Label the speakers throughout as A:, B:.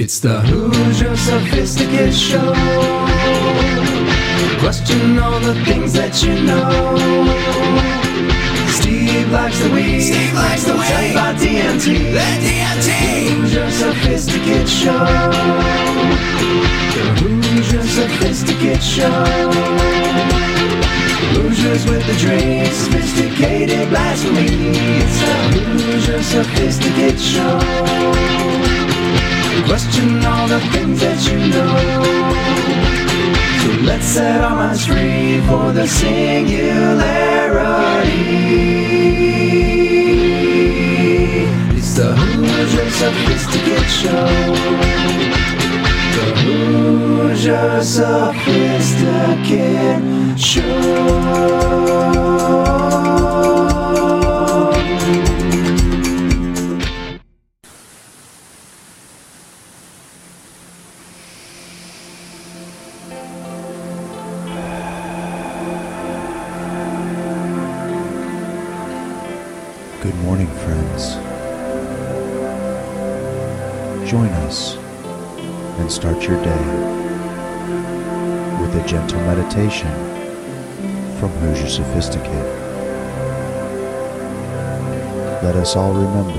A: It's the Hoosier Sophisticate Show. Question all the things that you know. Steve likes the weed.
B: Steve likes the weed.
A: by DMT.
B: The DMT.
A: Hoosier Sophisticate Show. The Hoosier Sophisticate Show. Hoosiers with the drink, sophisticated blasphemy. It's the Hoosier Sophisticate Show. Question all the things that you know. So let's set our minds free for the singularity. It's the Hoosier Sophisticate Show. The Hoosier Sophisticate Show.
C: Your day with a gentle meditation from Hoosier Sophisticate. Let us all remember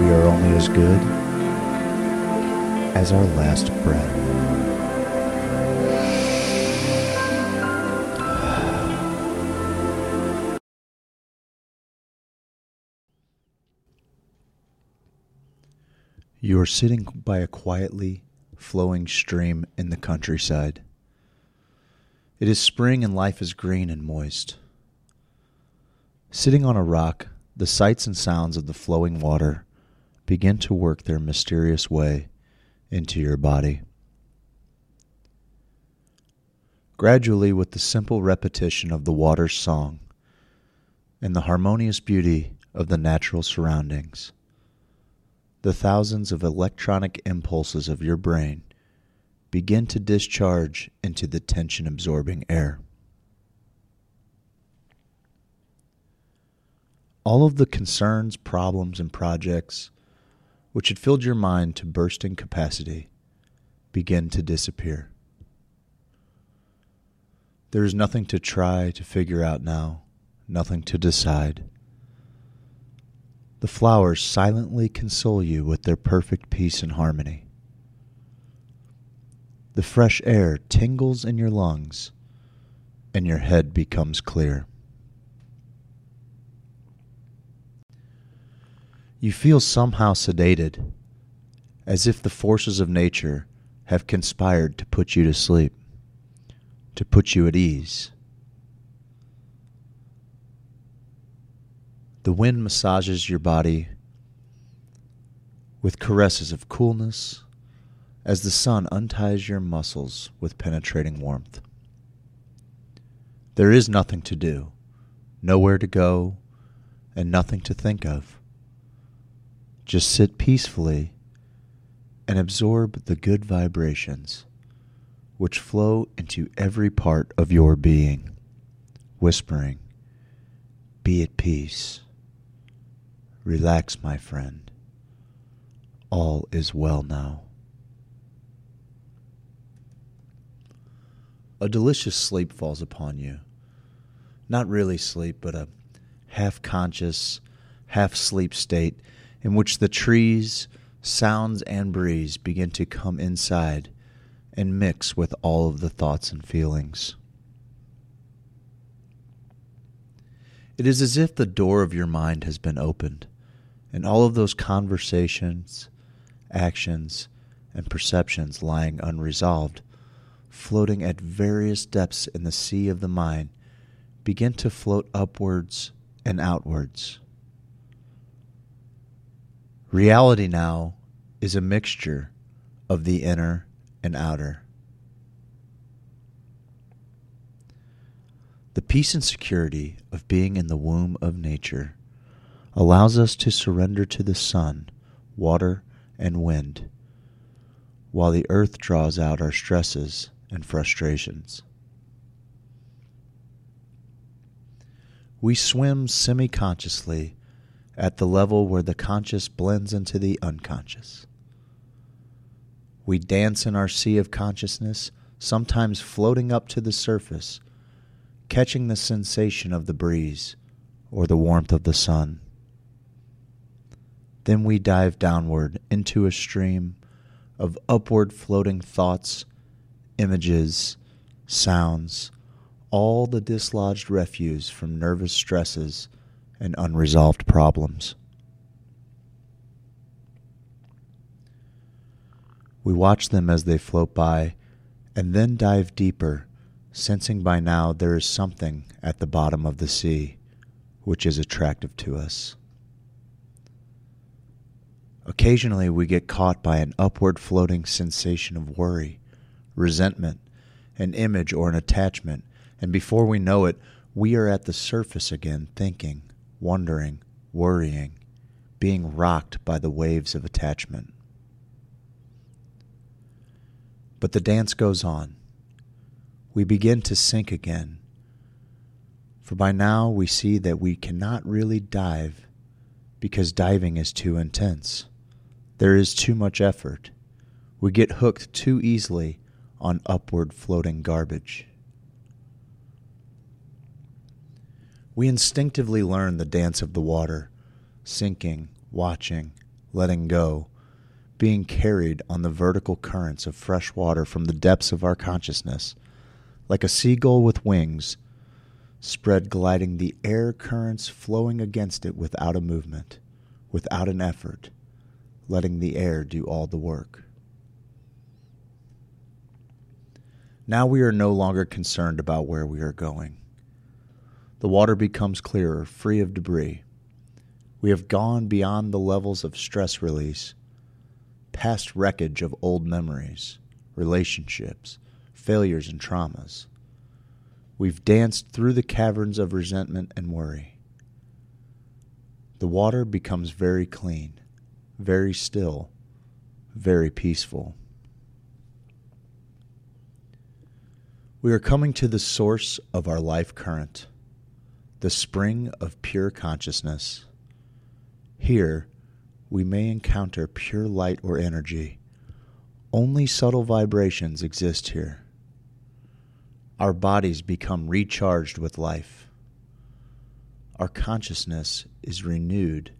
C: we are only as good as our last breath. You are sitting by a quietly flowing stream in the countryside. It is spring and life is green and moist. Sitting on a rock, the sights and sounds of the flowing water begin to work their mysterious way into your body. Gradually, with the simple repetition of the water's song and the harmonious beauty of the natural surroundings, the thousands of electronic impulses of your brain begin to discharge into the tension absorbing air. All of the concerns, problems, and projects which had filled your mind to bursting capacity begin to disappear. There is nothing to try to figure out now, nothing to decide. The flowers silently console you with their perfect peace and harmony. The fresh air tingles in your lungs, and your head becomes clear. You feel somehow sedated, as if the forces of nature have conspired to put you to sleep, to put you at ease. The wind massages your body with caresses of coolness as the sun unties your muscles with penetrating warmth. There is nothing to do, nowhere to go, and nothing to think of. Just sit peacefully and absorb the good vibrations which flow into every part of your being, whispering, Be at peace. Relax, my friend. All is well now. A delicious sleep falls upon you. Not really sleep, but a half conscious, half sleep state in which the trees, sounds, and breeze begin to come inside and mix with all of the thoughts and feelings. It is as if the door of your mind has been opened, and all of those conversations, actions, and perceptions lying unresolved, floating at various depths in the sea of the mind, begin to float upwards and outwards. Reality now is a mixture of the inner and outer. The peace and security of being in the womb of nature allows us to surrender to the sun, water, and wind, while the earth draws out our stresses and frustrations. We swim semi consciously at the level where the conscious blends into the unconscious. We dance in our sea of consciousness, sometimes floating up to the surface, catching the sensation of the breeze or the warmth of the sun. Then we dive downward into a stream of upward floating thoughts, images, sounds, all the dislodged refuse from nervous stresses and unresolved problems. We watch them as they float by and then dive deeper, sensing by now there is something at the bottom of the sea which is attractive to us. Occasionally, we get caught by an upward floating sensation of worry, resentment, an image or an attachment, and before we know it, we are at the surface again, thinking, wondering, worrying, being rocked by the waves of attachment. But the dance goes on. We begin to sink again. For by now we see that we cannot really dive because diving is too intense. There is too much effort. We get hooked too easily on upward floating garbage. We instinctively learn the dance of the water, sinking, watching, letting go, being carried on the vertical currents of fresh water from the depths of our consciousness, like a seagull with wings, spread gliding the air currents flowing against it without a movement, without an effort, letting the air do all the work. Now we are no longer concerned about where we are going. The water becomes clearer, free of debris. We have gone beyond the levels of stress release past wreckage of old memories, relationships, failures, and traumas. We've danced through the caverns of resentment and worry. The water becomes very clean, very still, very peaceful. We are coming to the source of our life current, the spring of pure consciousness. Here, we may encounter pure light or energy. Only subtle vibrations exist here. Our bodies become recharged with life. Our consciousness is renewed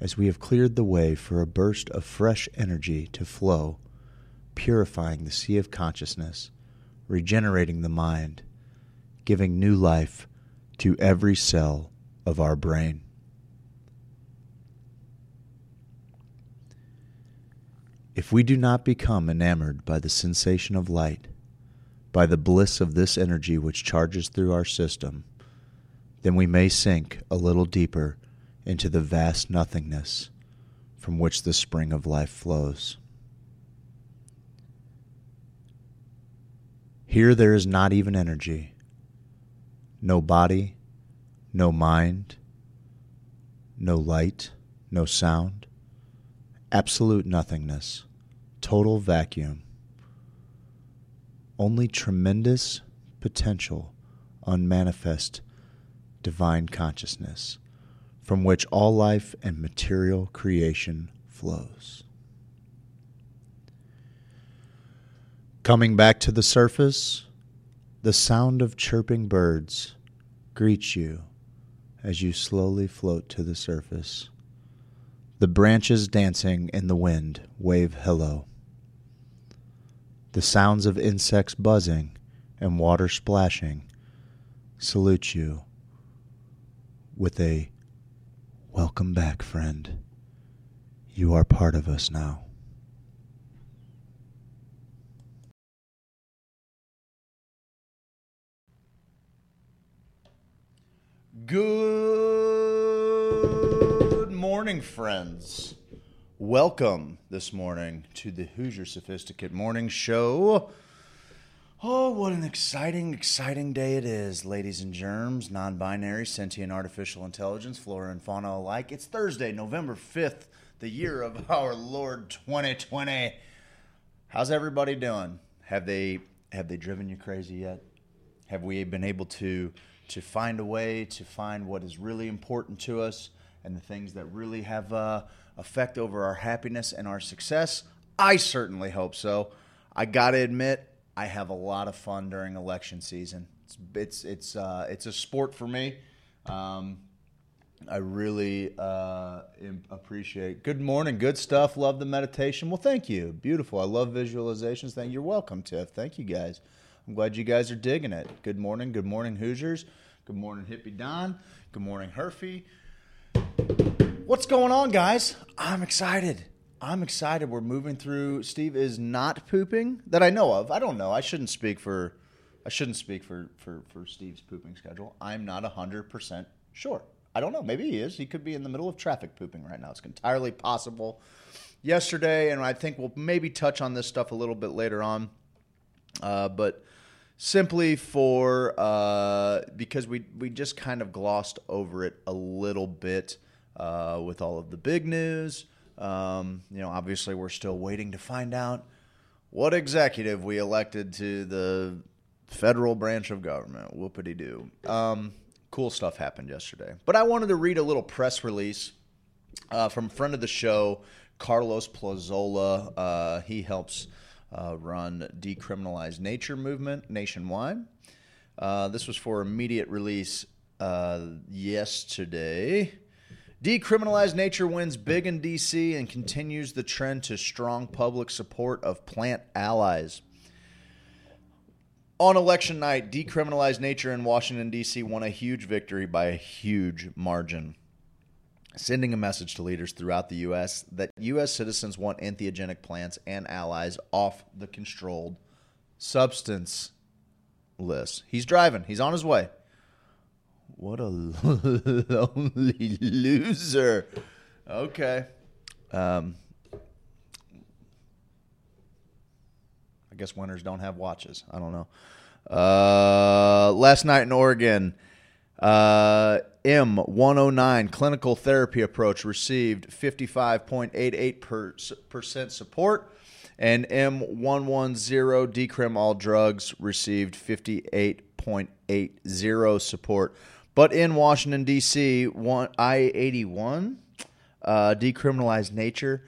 C: as we have cleared the way for a burst of fresh energy to flow, purifying the sea of consciousness, regenerating the mind, giving new life to every cell of our brain. If we do not become enamored by the sensation of light, by the bliss of this energy which charges through our system, then we may sink a little deeper into the vast nothingness from which the spring of life flows. Here there is not even energy, no body, no mind, no light, no sound absolute nothingness, total vacuum, only tremendous potential, unmanifest divine consciousness from which all life and material creation flows. Coming back to the surface, the sound of chirping birds greets you as you slowly float to the surface. The branches dancing in the wind wave hello. The sounds of insects buzzing and water splashing salute you with a welcome back, friend. You are part of us now. Good morning, friends. Welcome this morning to the Hoosier Sophisticate Morning Show. Oh, what an exciting, exciting day it is, ladies and germs, non binary, sentient artificial intelligence, flora and fauna alike. It's Thursday, November 5th, the year of our Lord 2020. How's everybody doing? Have they have they driven you crazy yet? Have we been able to to find a way to find what is really important to us and the things that really have uh, effect over our happiness and our success? I certainly hope so. I got to admit, I have a lot of fun during election season. It's it's it's uh, it's a sport for me. Um, I really uh, appreciate. Good morning, good stuff. Love the meditation. Well, thank you. Beautiful. I love visualizations. Thank you. You're welcome, Tiff. Thank you guys. I'm glad you guys are digging it. Good morning. Good morning, Hoosiers. Good morning, Hippie Don. Good morning, Herfy. What's going on, guys? I'm excited. I'm excited. We're moving through. Steve is not pooping that I know of. I don't know. I shouldn't speak for. I shouldn't speak for for for Steve's pooping schedule. I'm not hundred percent sure. I don't know. Maybe he is. He could be in the middle of traffic pooping right now. It's entirely possible. Yesterday, and I think we'll maybe touch on this stuff a little bit later on. Uh, but simply for uh, because we we just kind of glossed over it a little bit uh, with all of the big news. Um, you know, obviously, we're still waiting to find out what executive we elected to the federal branch of government. Whoopity doo. Um, cool stuff happened yesterday. But I wanted to read a little press release uh, from friend of the show, Carlos Plazola. Uh, he helps uh, run Decriminalized Nature movement nationwide. Uh, this was for immediate release uh, yesterday. Decriminalized Nature wins big in DC and continues the trend to strong public support of plant allies. On election night, Decriminalized Nature in Washington, D.C. won a huge victory by a huge margin, sending a message to leaders throughout the U.S. that U.S. citizens want entheogenic plants and allies off the controlled substance list. He's driving, he's on his way. What a lonely loser. Okay. Um, I guess winners don't have watches. I don't know. Uh, last night in Oregon, uh, M109 clinical therapy approach received 55.88% support, and M110 decrim all drugs received 58.80 support. But in Washington, D.C., I 81 uh, decriminalized nature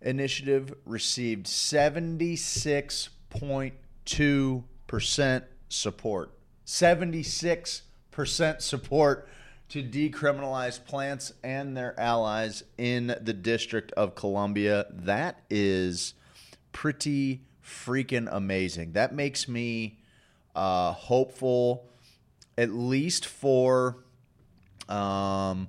C: initiative received 76.2% support. 76% support to decriminalize plants and their allies in the District of Columbia. That is pretty freaking amazing. That makes me uh, hopeful, at least for um,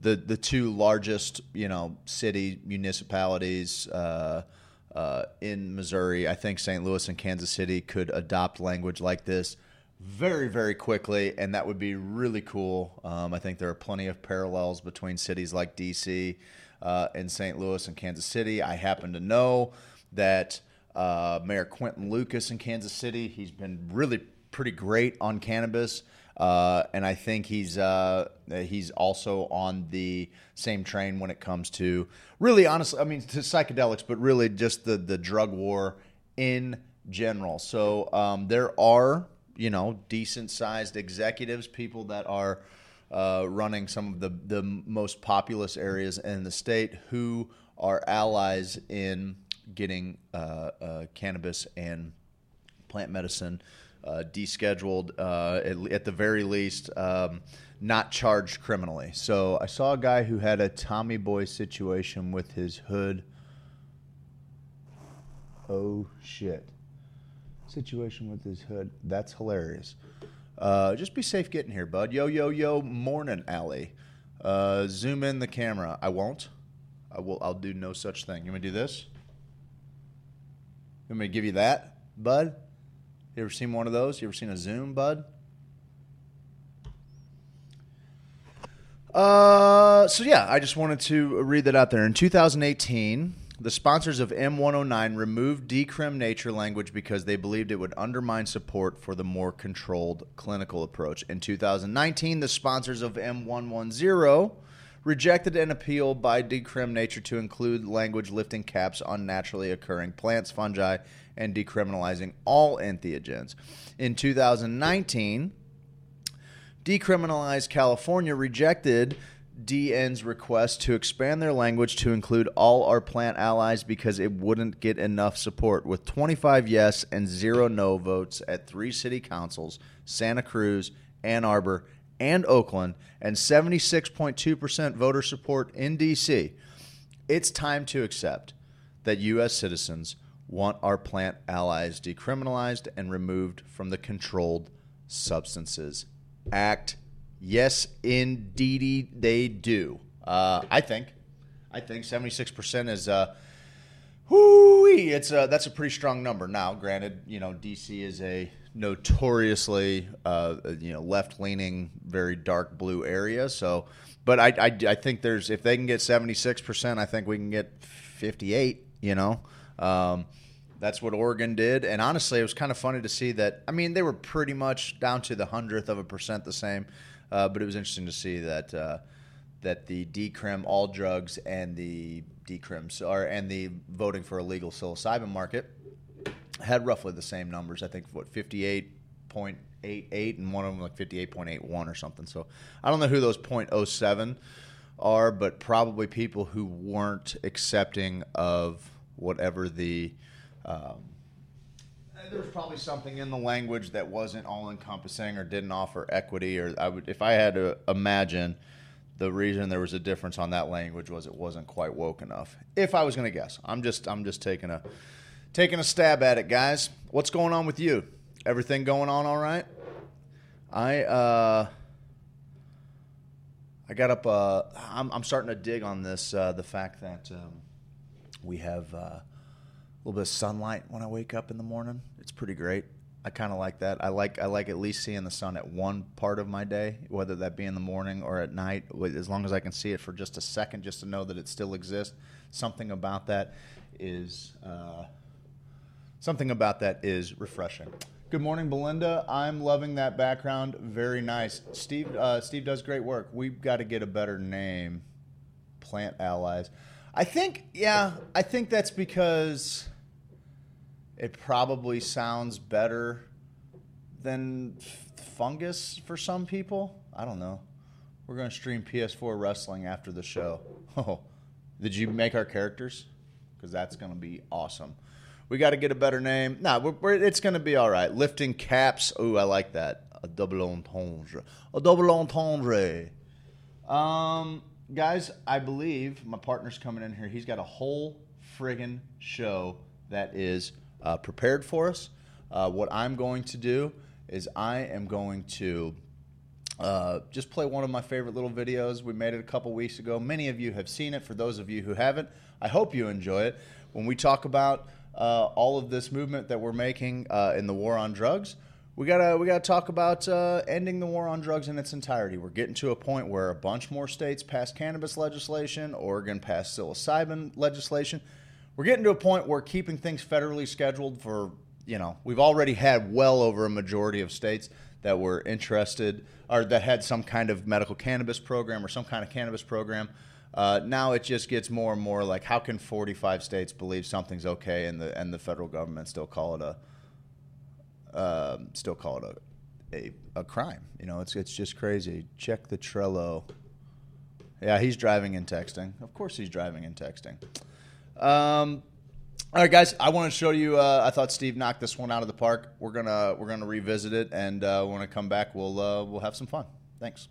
C: the the two largest you know city municipalities uh, uh, in Missouri. I think St. Louis and Kansas City could adopt language like this very very quickly, and that would be really cool. Um, I think there are plenty of parallels between cities like DC uh, and St. Louis and Kansas City. I happen to know that uh, Mayor Quinton Lucas in Kansas City, he's been really pretty great on cannabis. Uh, and I think he's uh, he's also on the same train when it comes to really honestly, I mean to psychedelics, but really just the the drug war in general. So um, there are you know decent sized executives, people that are uh, running some of the the most populous areas in the state who are allies in getting uh, uh, cannabis and plant medicine uh, descheduled, uh, at, at, the very least, um, not charged criminally. So I saw a guy who had a Tommy Boy situation with his hood. Oh shit! Situation with his hood. That's hilarious. Uh, just be safe getting here, bud. Yo, yo, yo. Morning, alley. Uh, zoom in the camera. I won't. I will. I'll do no such thing. You want me to do this? You want me to give you that, bud? You ever seen one of those? You ever seen a Zoom, bud? Uh, so yeah, I just wanted to read that out there. In 2018, the sponsors of M109 removed decrim nature language because they believed it would undermine support for the more controlled clinical approach. In 2019, the sponsors of M110 rejected an appeal by Decrim Nature to include language lifting caps on naturally occurring plants, fungi, and decriminalizing all entheogens. In 2019, Decriminalized California rejected DN's request to expand their language to include all our plant allies because it wouldn't get enough support. With 25 yes and zero no votes at three city councils Santa Cruz, Ann Arbor, and Oakland, and 76.2% voter support in D.C., it's time to accept that U.S. citizens want our plant allies decriminalized and removed from the Controlled Substances Act. Yes, indeed, they do. Uh, I think. I think 76% is. Uh, whoo it's a, that's a pretty strong number. Now, granted, you know DC is a notoriously uh, you know left leaning, very dark blue area. So, but I, I, I think there's if they can get 76 percent, I think we can get 58. You know, um, that's what Oregon did, and honestly, it was kind of funny to see that. I mean, they were pretty much down to the hundredth of a percent the same, uh, but it was interesting to see that. Uh, that the decrim all drugs and the decrims are and the voting for a legal psilocybin market had roughly the same numbers. I think what fifty eight point eight eight and one of them like fifty eight point eight one or something. So I don't know who those 0.07 are, but probably people who weren't accepting of whatever the um, there was probably something in the language that wasn't all encompassing or didn't offer equity or I would if I had to imagine the reason there was a difference on that language was it wasn't quite woke enough. If I was going to guess, I'm just I'm just taking a taking a stab at it, guys. What's going on with you? Everything going on all right? I uh I got up uh I'm I'm starting to dig on this uh the fact that um, we have uh, a little bit of sunlight when I wake up in the morning. It's pretty great. I kind of like that. I like I like at least seeing the sun at one part of my day, whether that be in the morning or at night. As long as I can see it for just a second, just to know that it still exists. Something about that is uh, something about that is refreshing. Good morning, Belinda. I'm loving that background. Very nice. Steve uh, Steve does great work. We've got to get a better name. Plant Allies. I think yeah. I think that's because it probably sounds better than fungus for some people. I don't know. We're going to stream PS4 wrestling after the show. Oh, did you make our characters? Because that's going to be awesome. We got to get a better name. Nah, we're, we're, it's going to be all right. Lifting caps. Ooh, I like that. A double entendre. A double entendre. Um, guys, I believe my partner's coming in here. He's got a whole friggin' show that is uh, prepared for us. Uh, what I'm going to do is I am going to uh, just play one of my favorite little videos. We made it a couple weeks ago. Many of you have seen it. For those of you who haven't, I hope you enjoy it. When we talk about uh, all of this movement that we're making uh, in the war on drugs, we gotta we gotta talk about uh, ending the war on drugs in its entirety. We're getting to a point where a bunch more states passed cannabis legislation. Oregon passed psilocybin legislation we're getting to a point where keeping things federally scheduled for, you know, we've already had well over a majority of states that were interested or that had some kind of medical cannabis program or some kind of cannabis program. Uh, now it just gets more and more like how can 45 states believe something's okay and the and the federal government still call it a uh, still call it a, a a crime? You know, it's it's just crazy. Check the Trello. Yeah, he's driving and texting. Of course, he's driving and texting. Um, all right, guys. I want to show you. Uh, I thought Steve knocked this one out of the park. We're gonna we're gonna revisit it, and uh, when I come back, we'll uh, we'll have some fun. Thanks.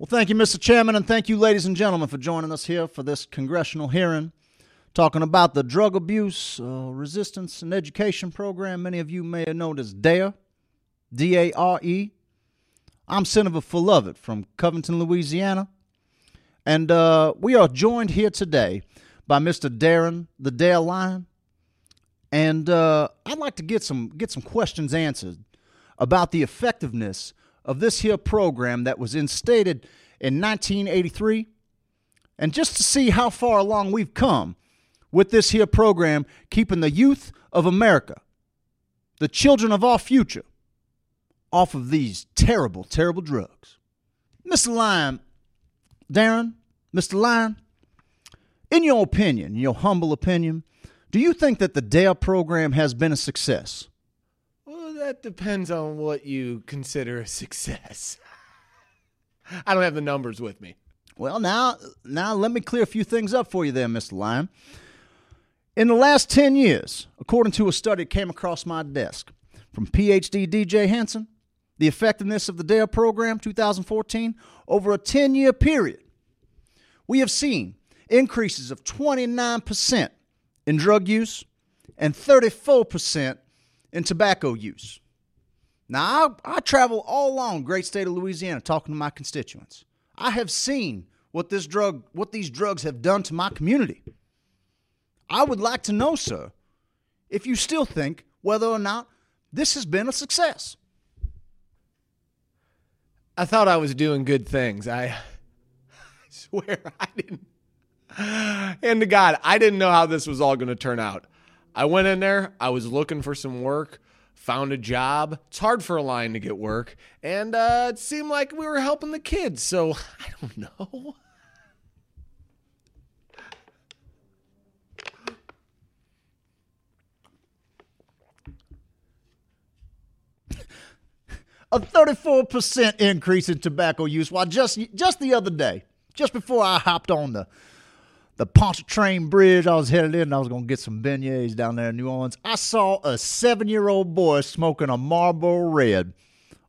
C: Well, thank you, Mr. Chairman, and thank you, ladies and gentlemen, for joining us here for this congressional hearing, talking about the drug abuse uh, resistance and education program. Many of you may have known as DARE, D A R E. I'm Senator Fullovat from Covington, Louisiana. And uh, we are joined here today by Mr. Darren, the Dare Lion. And uh, I'd like to get some get some questions answered about the effectiveness of this here program that was instated in 1983, and just to see how far along we've come with this here program, keeping the youth of America, the children of our future, off of these terrible, terrible drugs. Mr. Lyon, Darren, Mr. Lyon, in your opinion, in your humble opinion, do you think that the DARE program has been a success?
D: Well, that depends on what you consider a success. I don't have the numbers with me.
C: Well, now, now let me clear a few things up for you there, Mr. Lyon. In the last 10 years, according to a study that came across my desk from PhD DJ Hansen, the effectiveness of the DARE program 2014 over a 10 year period, we have seen increases of 29% in drug use and 34% in tobacco use. Now, I, I travel all along great state of Louisiana talking to my constituents. I have seen what this drug, what these drugs have done to my community. I would like to know, sir, if you still think whether or not this has been a success.
D: I thought I was doing good things. I, swear I didn't. And to God, I didn't know how this was all going to turn out. I went in there, I was looking for some work, found a job. It's hard for a lion to get work, and uh, it seemed like we were helping the kids, so I don't know.
C: A 34% increase in tobacco use. While just just the other day, just before I hopped on the the Pontchartrain Bridge, I was headed in. And I was going to get some beignets down there in New Orleans. I saw a seven year old boy smoking a Marlboro Red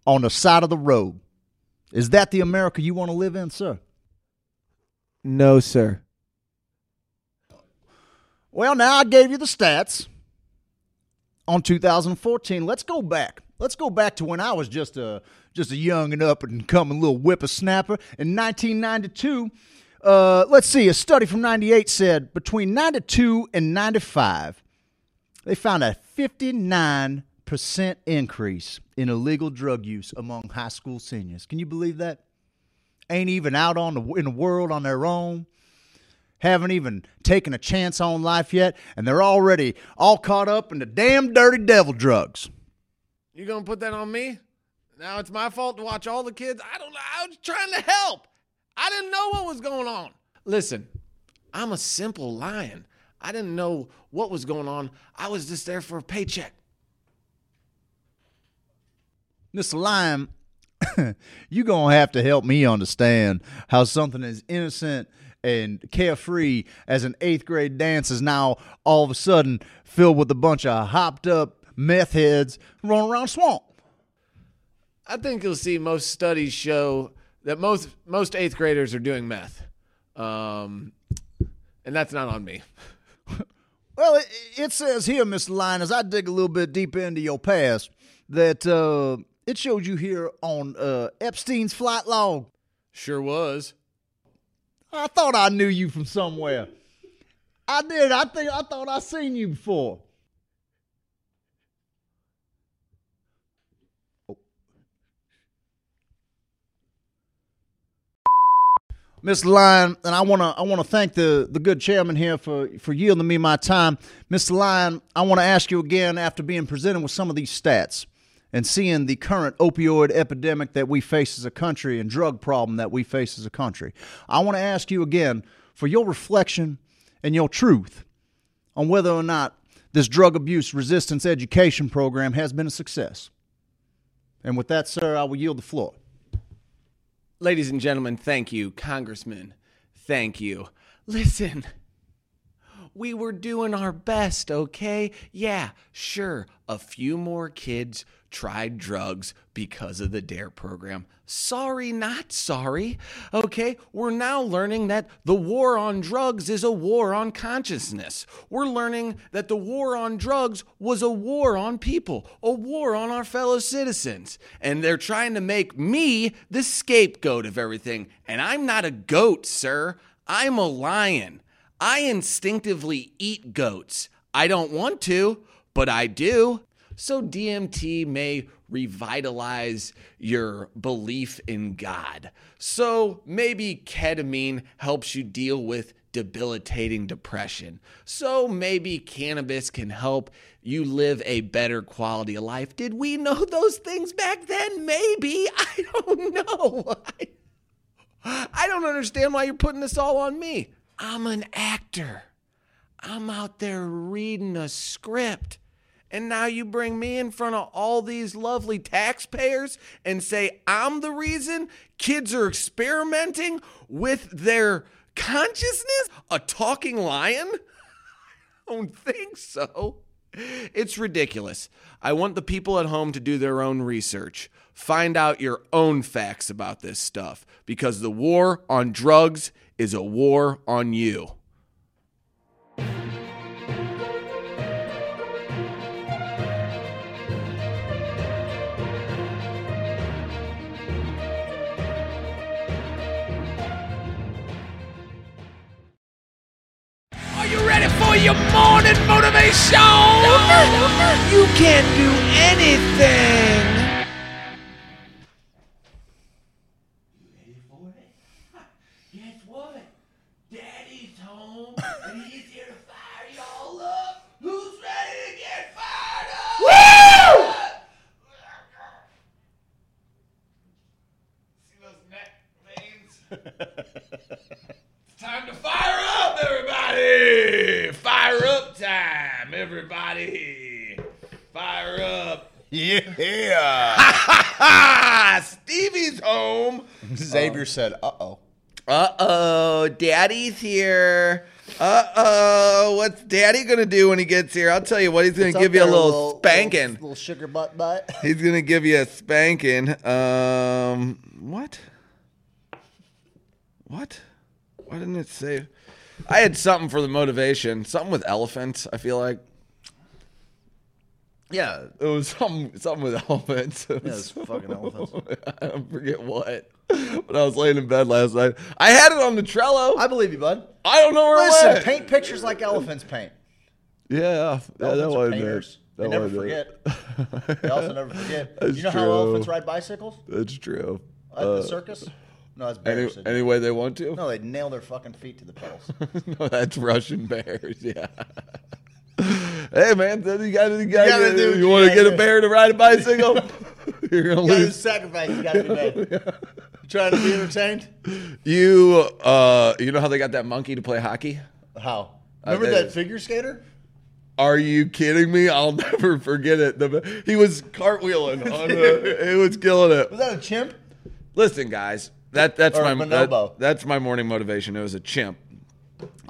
C: on the side of the road. Is that the America you want to live in, sir?
D: No, sir.
C: Well, now I gave you the stats on 2014. Let's go back. Let's go back to when I was just a just a young and up and coming little whippersnapper in 1992. Uh, let's see, a study from 98 said between 92 and 95, they found a 59% increase in illegal drug use among high school seniors. Can you believe that? Ain't even out on the, in the world on their own haven't even taken a chance on life yet, and they're already all caught up in the damn dirty devil drugs.
D: You gonna put that on me? Now it's my fault to watch all the kids. I don't know. I was trying to help. I didn't know what was going on. Listen, I'm a simple lion. I didn't know what was going on. I was just there for a paycheck.
C: Mr. Lime, you gonna have to help me understand how something as innocent and carefree as an eighth grade dance is now all of a sudden filled with a bunch of hopped up meth heads running around swamp.
D: I think you'll see most studies show that most most eighth graders are doing meth, um, and that's not on me.
C: Well, it, it says here, Mr. Line, as I dig a little bit deeper into your past, that uh, it shows you here on uh, Epstein's flight log.
D: Sure was.
C: I thought I knew you from somewhere. I did. I think I thought I seen you before. Mr. Lyon, and I want to I want to thank the the good chairman here for for yielding me my time. Mr. Lyon, I want to ask you again after being presented with some of these stats and seeing the current opioid epidemic that we face as a country and drug problem that we face as a country. I want to ask you again for your reflection and your truth on whether or not this drug abuse resistance education program has been a success. And with that, sir, I will yield the floor.
D: Ladies and gentlemen, thank you. Congressman, thank you. Listen, we were doing our best, okay? Yeah, sure, a few more kids tried drugs because of the DARE program. Sorry, not sorry. Okay, we're now learning that the war on drugs is a war on consciousness. We're learning that the war on drugs was a war on people, a war on our fellow citizens. And they're trying to make me the scapegoat of everything. And I'm not a goat, sir. I'm a lion. I instinctively eat goats. I don't want to, but I do. So DMT may revitalize your belief in God. So maybe ketamine helps you deal with debilitating depression. So maybe cannabis can help you live a better quality of life. Did we know those things back then? Maybe. I don't know. I, I don't understand why you're putting this all on me. I'm an actor. I'm out there reading a script And now you bring me in front of all these lovely taxpayers and say I'm the reason kids are experimenting with their consciousness? A talking lion? I don't think so. It's ridiculous. I want the people at home to do their own research. Find out your own facts about this stuff because the war on drugs is a war on you.
B: For your morning motivation?
D: You can't do anything. You ready for it?
B: Guess what? Daddy's home and he's here to fire y'all up. Who's ready to get fired up? Woo! See those neck veins? it's time to fire up, everybody! Fire up time, everybody! Fire up.
C: Yeah.
D: Ah, Stevie's home.
C: Xavier said, "Uh oh."
D: Uh oh, Daddy's here. Uh oh, what's Daddy gonna do when he gets here? I'll tell you what, he's gonna give you a little, spanking.
C: little, sugar butt butt.
D: He's gonna give you a spanking. Um, what? What? Why didn't it say? I had something for the motivation. Something with elephants. I feel like
C: Yeah,
D: it was something. Something with elephants. It
C: yeah,
D: was-
C: it's fucking elephants.
D: I don't forget what. But I was laying in bed last night. I had it on the Trello.
C: I believe you, bud.
D: I don't know where it
C: Listen,
D: went.
C: paint pictures like elephants paint.
D: Yeah, yeah, that wasn't
C: painters.
D: it.
C: They never forget. They also never forget.
D: That's
C: you know how elephants ride bicycles
D: That's true.
C: at
D: Uh,
C: the circus? No, that's
D: Any,
C: bears.
D: any way they want to?
C: no, they nail their fucking feet to the pedals.
D: no, that's Russian bears. Yeah. hey man, you got you, gotta,
C: do
D: you
C: you
D: want to get a bear to ride a bicycle? You're gonna
C: You
D: lose.
C: sacrifice. You gotta be made. You trying to be entertained?
D: You uh, you know how they got that monkey to play hockey?
C: How? Remember
D: that
C: that
D: is-
C: figure skater?
D: Are you kidding me? I'll never forget it. The, he was cartwheeling on the, he was killing it.
C: Was that a chimp?
D: Listen, guys, that that's
C: Or
D: my that- that's my morning motivation. It was a chimp.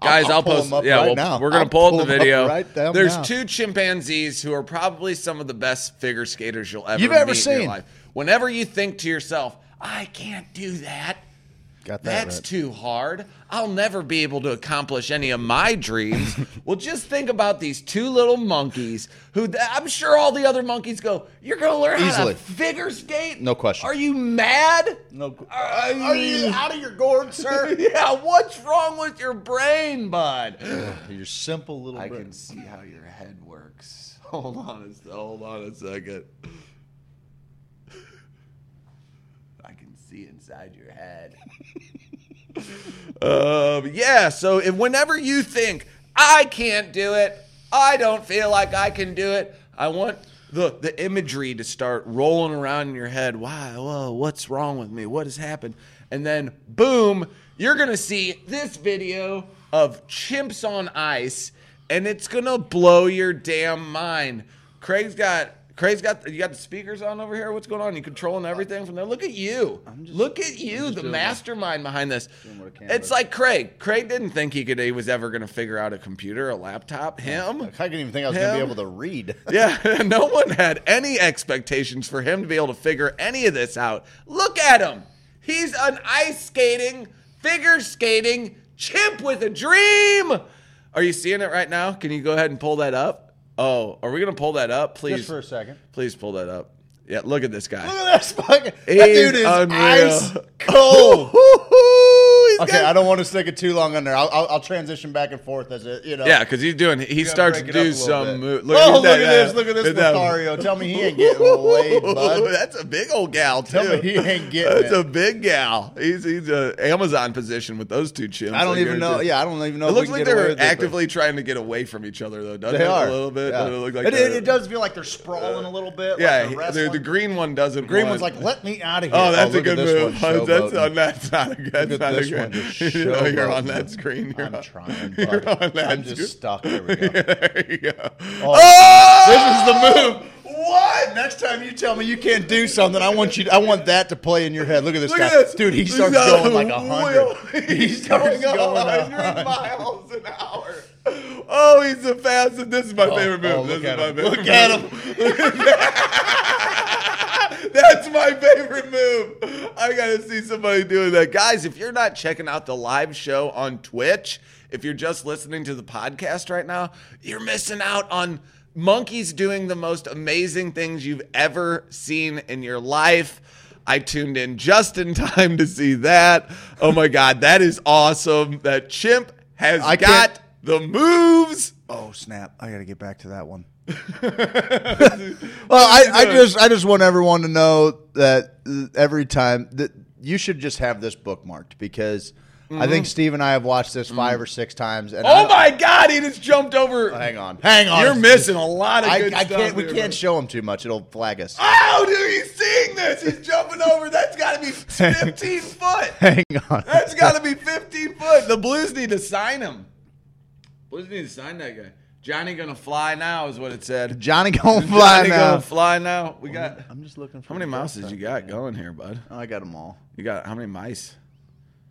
D: Guys,
C: I'll
D: I'll,
C: pull
D: post. yeah,
C: right
D: we'll- we're gonna
C: I'll
D: pull
C: pull
D: the video.
C: right
D: There's
C: now.
D: two chimpanzees who are probably some of the best figure skaters you'll ever
C: You've ever
D: meet in your
C: seen.
D: life. Whenever you think to yourself, "I can't do that,"
C: Got
D: That's too hard. I'll never be able to accomplish any of my dreams. well, just think about these two little monkeys who I'm sure all the other monkeys go, You're going to learn how to figure skate?
C: No question.
D: Are you mad?
C: No,
D: I
C: are you
D: mean-
C: out of your gourd, sir?
D: yeah, what's wrong with your brain, bud?
C: your simple little.
D: I
C: brain.
D: can see how your head works. Hold on a, hold on a second. I can see inside your head. um, yeah, so if whenever you think I can't do it, I don't feel like I can do it, I want the the imagery to start rolling around in your head. Why? Whoa, what's wrong with me? What has happened? And then boom, you're gonna see this video of chimps on ice, and it's gonna blow your damn mind. Craig's got Craig's got you got the speakers on over here. What's going on? You controlling everything from there? Look at you. Just, Look at you, the mastermind behind this.
C: what I can
D: It's like Craig. Craig didn't think he could he was ever gonna figure out a computer, a laptop. Him.
C: I didn't even think I was going to be able to read.
D: Yeah, no one had any expectations for him to be able to figure any of this out. Look at him. He's an ice skating, figure skating chimp with a dream. Are you seeing it right now? Can you go ahead and pull that up? Oh, are we going to pull that up? Please.
C: Just for a second.
D: Please pull that up. Yeah, look at this guy.
C: Look at this fucking. That dude is
D: unreal.
C: ice cold.
D: He's
C: Okay,
D: got-
C: I don't want to stick it too long on there. I'll, I'll, I'll transition back and forth as it, you know.
D: Yeah, because he's doing. He starts to
C: break it up a
D: do some.
C: bit.
D: Move.
C: oh, look
D: that
C: at this! Look at this
D: that-
C: Lothario. Tell me he ain't getting laid, bud.
D: That's a big old gal too.
C: Tell me he ain't getting
D: That's
C: it.
D: a big gal. He's he's a Amazon position with those two chimps.
C: I don't even know.
D: guarantee.
C: Yeah, I don't even know.
D: It looks like
C: can get away
D: they're
C: with it, but
D: actively trying to get away from each other, though. Doesn't
C: They
D: it?
C: are
D: a little bit.
C: Yeah.
D: It look like
C: it, it, it does feel like they're sprawling a little bit.
D: Yeah,
C: like
D: the, the green one doesn't.
C: green one's like, "Let me out of oh, here."
D: Oh, that's a good move. That's,
C: showboating.
D: oh, that's not a good. That's not a good.
C: One I'm just
D: Oh, you're on
C: showboating.
D: that screen. You're
C: I'm
D: on-
C: trying.
D: You're on that
C: I'm just
D: screen.
C: stuck. There we go.
D: there you go.
C: Oh, oh! this is the move.
D: What?
C: Next time you tell me you can't do something, I want you. I want that to play in your head. Look at this
D: Look
C: guy,
D: at this.
C: dude. He starts
D: got
C: going like a hundred. He starts
D: going
C: going
D: a
C: a
D: hundred
C: hundred.
D: miles an hour. Oh, he's the fastest. This is my oh, favorite move.
C: oh,
D: this
C: look
D: is
C: at
D: my
C: him.
D: favorite
C: Look at
D: move. That's my favorite move. I gotta see somebody doing that. Guys, if you're not checking out the live show on Twitch, if you're just listening to the podcast right now, you're missing out on monkeys doing the most amazing things you've ever seen in your life. I tuned in just in time to see that. Oh my God, that is awesome. That chimp has
C: I
D: got the moves.
C: Oh snap! I got to get back to that one. well, I, I just I just want everyone to know that every time that you should just have this bookmarked because I think mm-hmm. Steve and I have watched this five mm. or six times. And
D: Oh my God, he just jumped over.
C: Hang on, hang on.
D: You're missing a lot of
C: I,
D: good
C: I
D: stuff.
C: can't. We
D: here,
C: can't
D: bro.
C: show him too much. It'll flag us.
D: Oh, dude, he's seeing this. He's jumping over. That's got to be 15 foot.
C: Hang on.
D: That's got to be 15 foot. The Blues need to sign him. Blues need to sign that guy. Johnny gonna fly now is what it said.
C: Johnny gonna fly
D: Johnny
C: now.
D: gonna fly now. We got.
C: I'm just looking for.
D: How many
C: the
D: mouses
C: desktop.
D: you got going here, bud?
C: Oh, I got them all.
D: You got how many mice?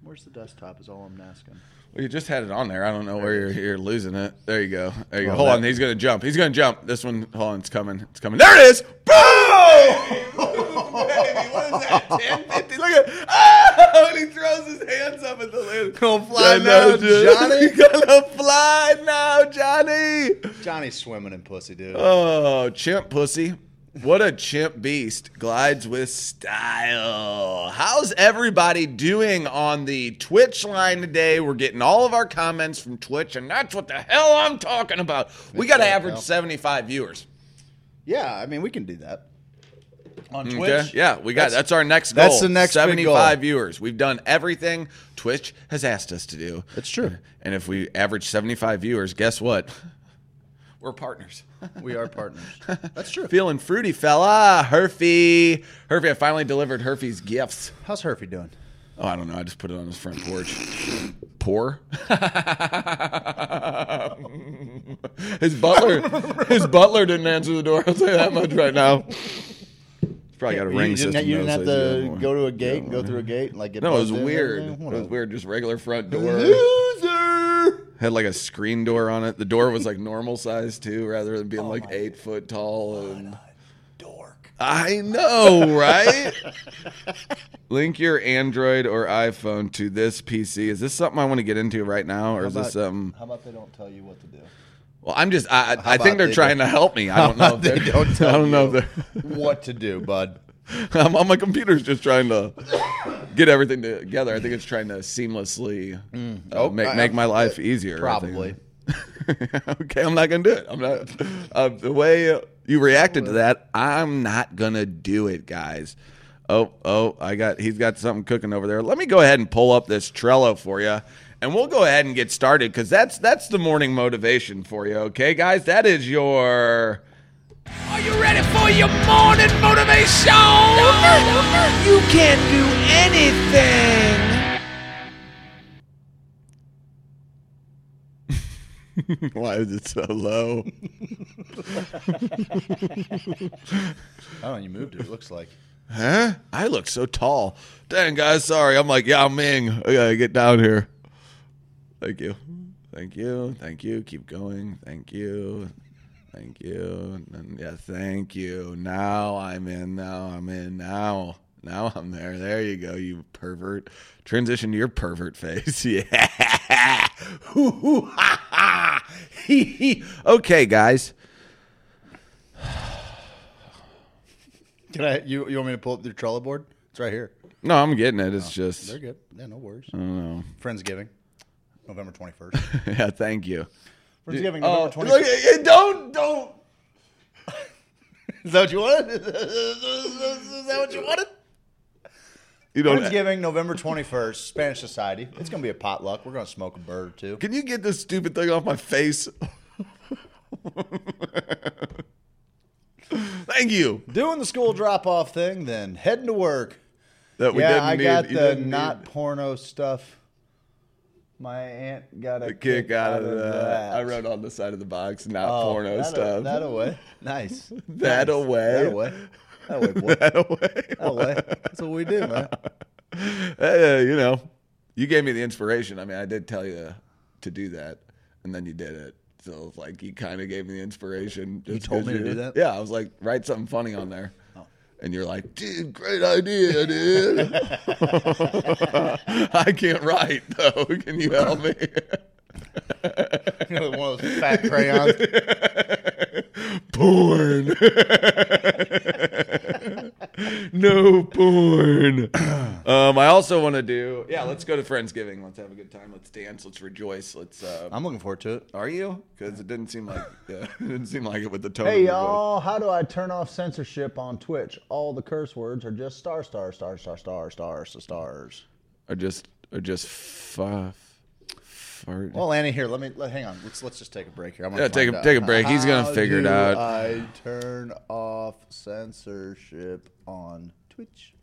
C: Where's the desktop? Is all I'm asking.
D: Well, you just had it on there. I don't know where you're, you're losing it. There you go. There you go.
C: Well,
D: hold
C: that-
D: on. He's gonna jump. He's gonna jump. This one. Hold on. It's coming. It's coming. There it is. Boom! Baby, what is that? 10, 50? Look at. Oh, and he throws his hands up at the lid.
C: Gonna fly
D: Yeah,
C: now,
D: no, dude.
C: Johnny.
D: gonna fly now, Johnny.
C: Johnny's swimming in pussy, dude.
D: Oh, chimp pussy. What a chimp beast. Glides with style. How's everybody doing on the Twitch line today? We're getting all of our comments from Twitch, and that's what the hell I'm talking about. We got to average 75 viewers.
C: yeah, I mean we can do that on mm,
D: Twitch. Yeah, we got that's, our next goal.
C: that's the next big
D: 75 viewers. We've done everything Twitch has asked us to do.
C: That's true.
D: And if we average 75 viewers, guess what? We're partners.
C: We are partners. That's true.
D: Feeling fruity, fella. Herfy. Herfy, I finally delivered Herfy's gifts.
C: How's Herfy doing?
D: Oh, I don't know. I just put it on his front porch. Poor. his butler, his butler didn't answer the door. I'll say that much right now. Probably got a ring
C: you
D: system.
C: didn't, you didn't have
D: so he's got
C: to go to a gate and go through a gate and like get.
D: No, it was
C: buzzed in and
D: weird. It was weird. Just regular front door.
C: Loser.
D: Had like a screen door on it. The door was like normal size too, rather than being oh like eight foot tall. And
C: Dork.
D: I know, right? Link your Android or iPhone to this PC. Is this something I want to get into right now, or is this something?
C: How about they don't tell you what to do?
D: Well, I'm just. I, I- think they're
C: they
D: trying to help me. I don't know. If
C: They don't tell
D: I don't know.
C: what to do, bud.
D: I'm on my computer's just trying to get everything together. I think it's trying to seamlessly uh,
C: Oh,
D: make
C: I-
D: make my life easier.
C: Probably.
D: okay, I'm not gonna do it. I'm not. Uh, the way you reacted to that, I'm not gonna do it, guys. Oh, oh, I got. He's got something cooking over there. Let me go ahead and pull up this Trello for you, and we'll go ahead and get started because that's that's the morning motivation for you. Okay, guys, that is your.
B: Are you ready for your morning motivation? You can do anything.
D: Why is it so low?
C: Oh, you moved it. It looks like.
D: Huh? I look so tall. Dang, guys, sorry. I'm like yeah, Ming. I gotta get down here. Thank you. Thank you. Thank you. Keep going. Thank you. Thank you. And yeah, thank you. Now I'm in. Now I'm in. Now. Now I'm there. There you go, you pervert. Transition to your pervert face. Yeah. Hoo, hoo, ha, ha. Hee, hee. okay, guys.
C: Can I? You you want me to pull up the Trello board? It's right here.
D: No, I'm getting it. It's oh, just.
C: They're good. Yeah, no worries.
D: I don't know.
C: Friendsgiving, November twenty first.
D: yeah, thank you.
C: Friendsgiving,
D: Oh,
C: November twenty
D: look,
C: first.
D: don't, don't.
C: Is that what you wanted? Is that what you wanted?
D: You don't.
C: Friendsgiving, November twenty first. Spanish Society. It's gonna be a potluck. We're gonna smoke a bird or two.
D: Can you get this stupid thing off my face? Thank you.
C: Doing the school drop off thing, then heading to work.
D: That we
C: yeah,
D: didn't need.
C: Yeah, I
D: need.
C: got
D: you
C: the
D: didn't
C: not
D: need.
C: porno stuff. My aunt got a
D: A kick out of that. I wrote on the side of the box, not
C: Oh,
D: porno
C: that,
D: stuff.
C: That away. Nice.
D: That
C: Nice.
D: away.
C: That away. That away, boy.
D: that away.
C: That away. That's what we do, man.
D: Hey, you know, you gave me the inspiration. I mean, I did tell you to do that, and then you did it. So it's like you kind of gave me the inspiration. just
C: told me to do that?
D: Yeah, I was like, write something funny on there. And you're like, dude, great idea, dude. I can't write though. Can you help me?
C: you know, One of those fat crayons.
D: porn. no porn. Um, I also want to do. Yeah, let's go to Friendsgiving. Let's have a good time. Let's dance. Let's rejoice. Let's. Uh,
C: I'm looking forward to it.
D: are you? Because it didn't seem like. Yeah, it didn't seem like it with the tone.
C: Hey
D: of your voice.
C: y'all, how do I turn off censorship on Twitch? All the curse words are just star, star, star, star, star, stars, stars.
D: Are just are just fa- fart.
C: Well, Annie, here, let me let, hang on. Let's let's just take a break here. I'm gonna
D: Yeah, take a-
C: out.
D: take a break. He's gonna
C: How
D: figure it out.
C: I turn off censorship on Twitch.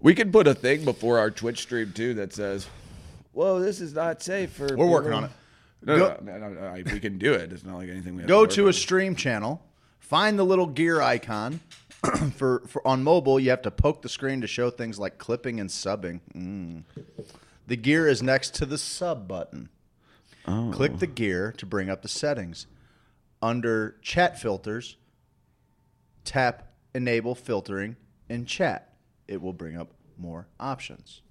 D: we could put a thing before our Twitch stream too that says, "Whoa, this is not safe for."
C: We're working on it.
D: No,
C: Go-
D: no, no, no, we can do it. It's not like anything we have
C: Go
D: work
C: to a stream channel, find the little gear icon. for, for on mobile, you have to poke the screen to show things like clipping and subbing. Mm. The gear is next to the sub button. Oh. Click the gear to bring up the settings. Under chat filters, tap enable filtering in chat. It will bring up more options.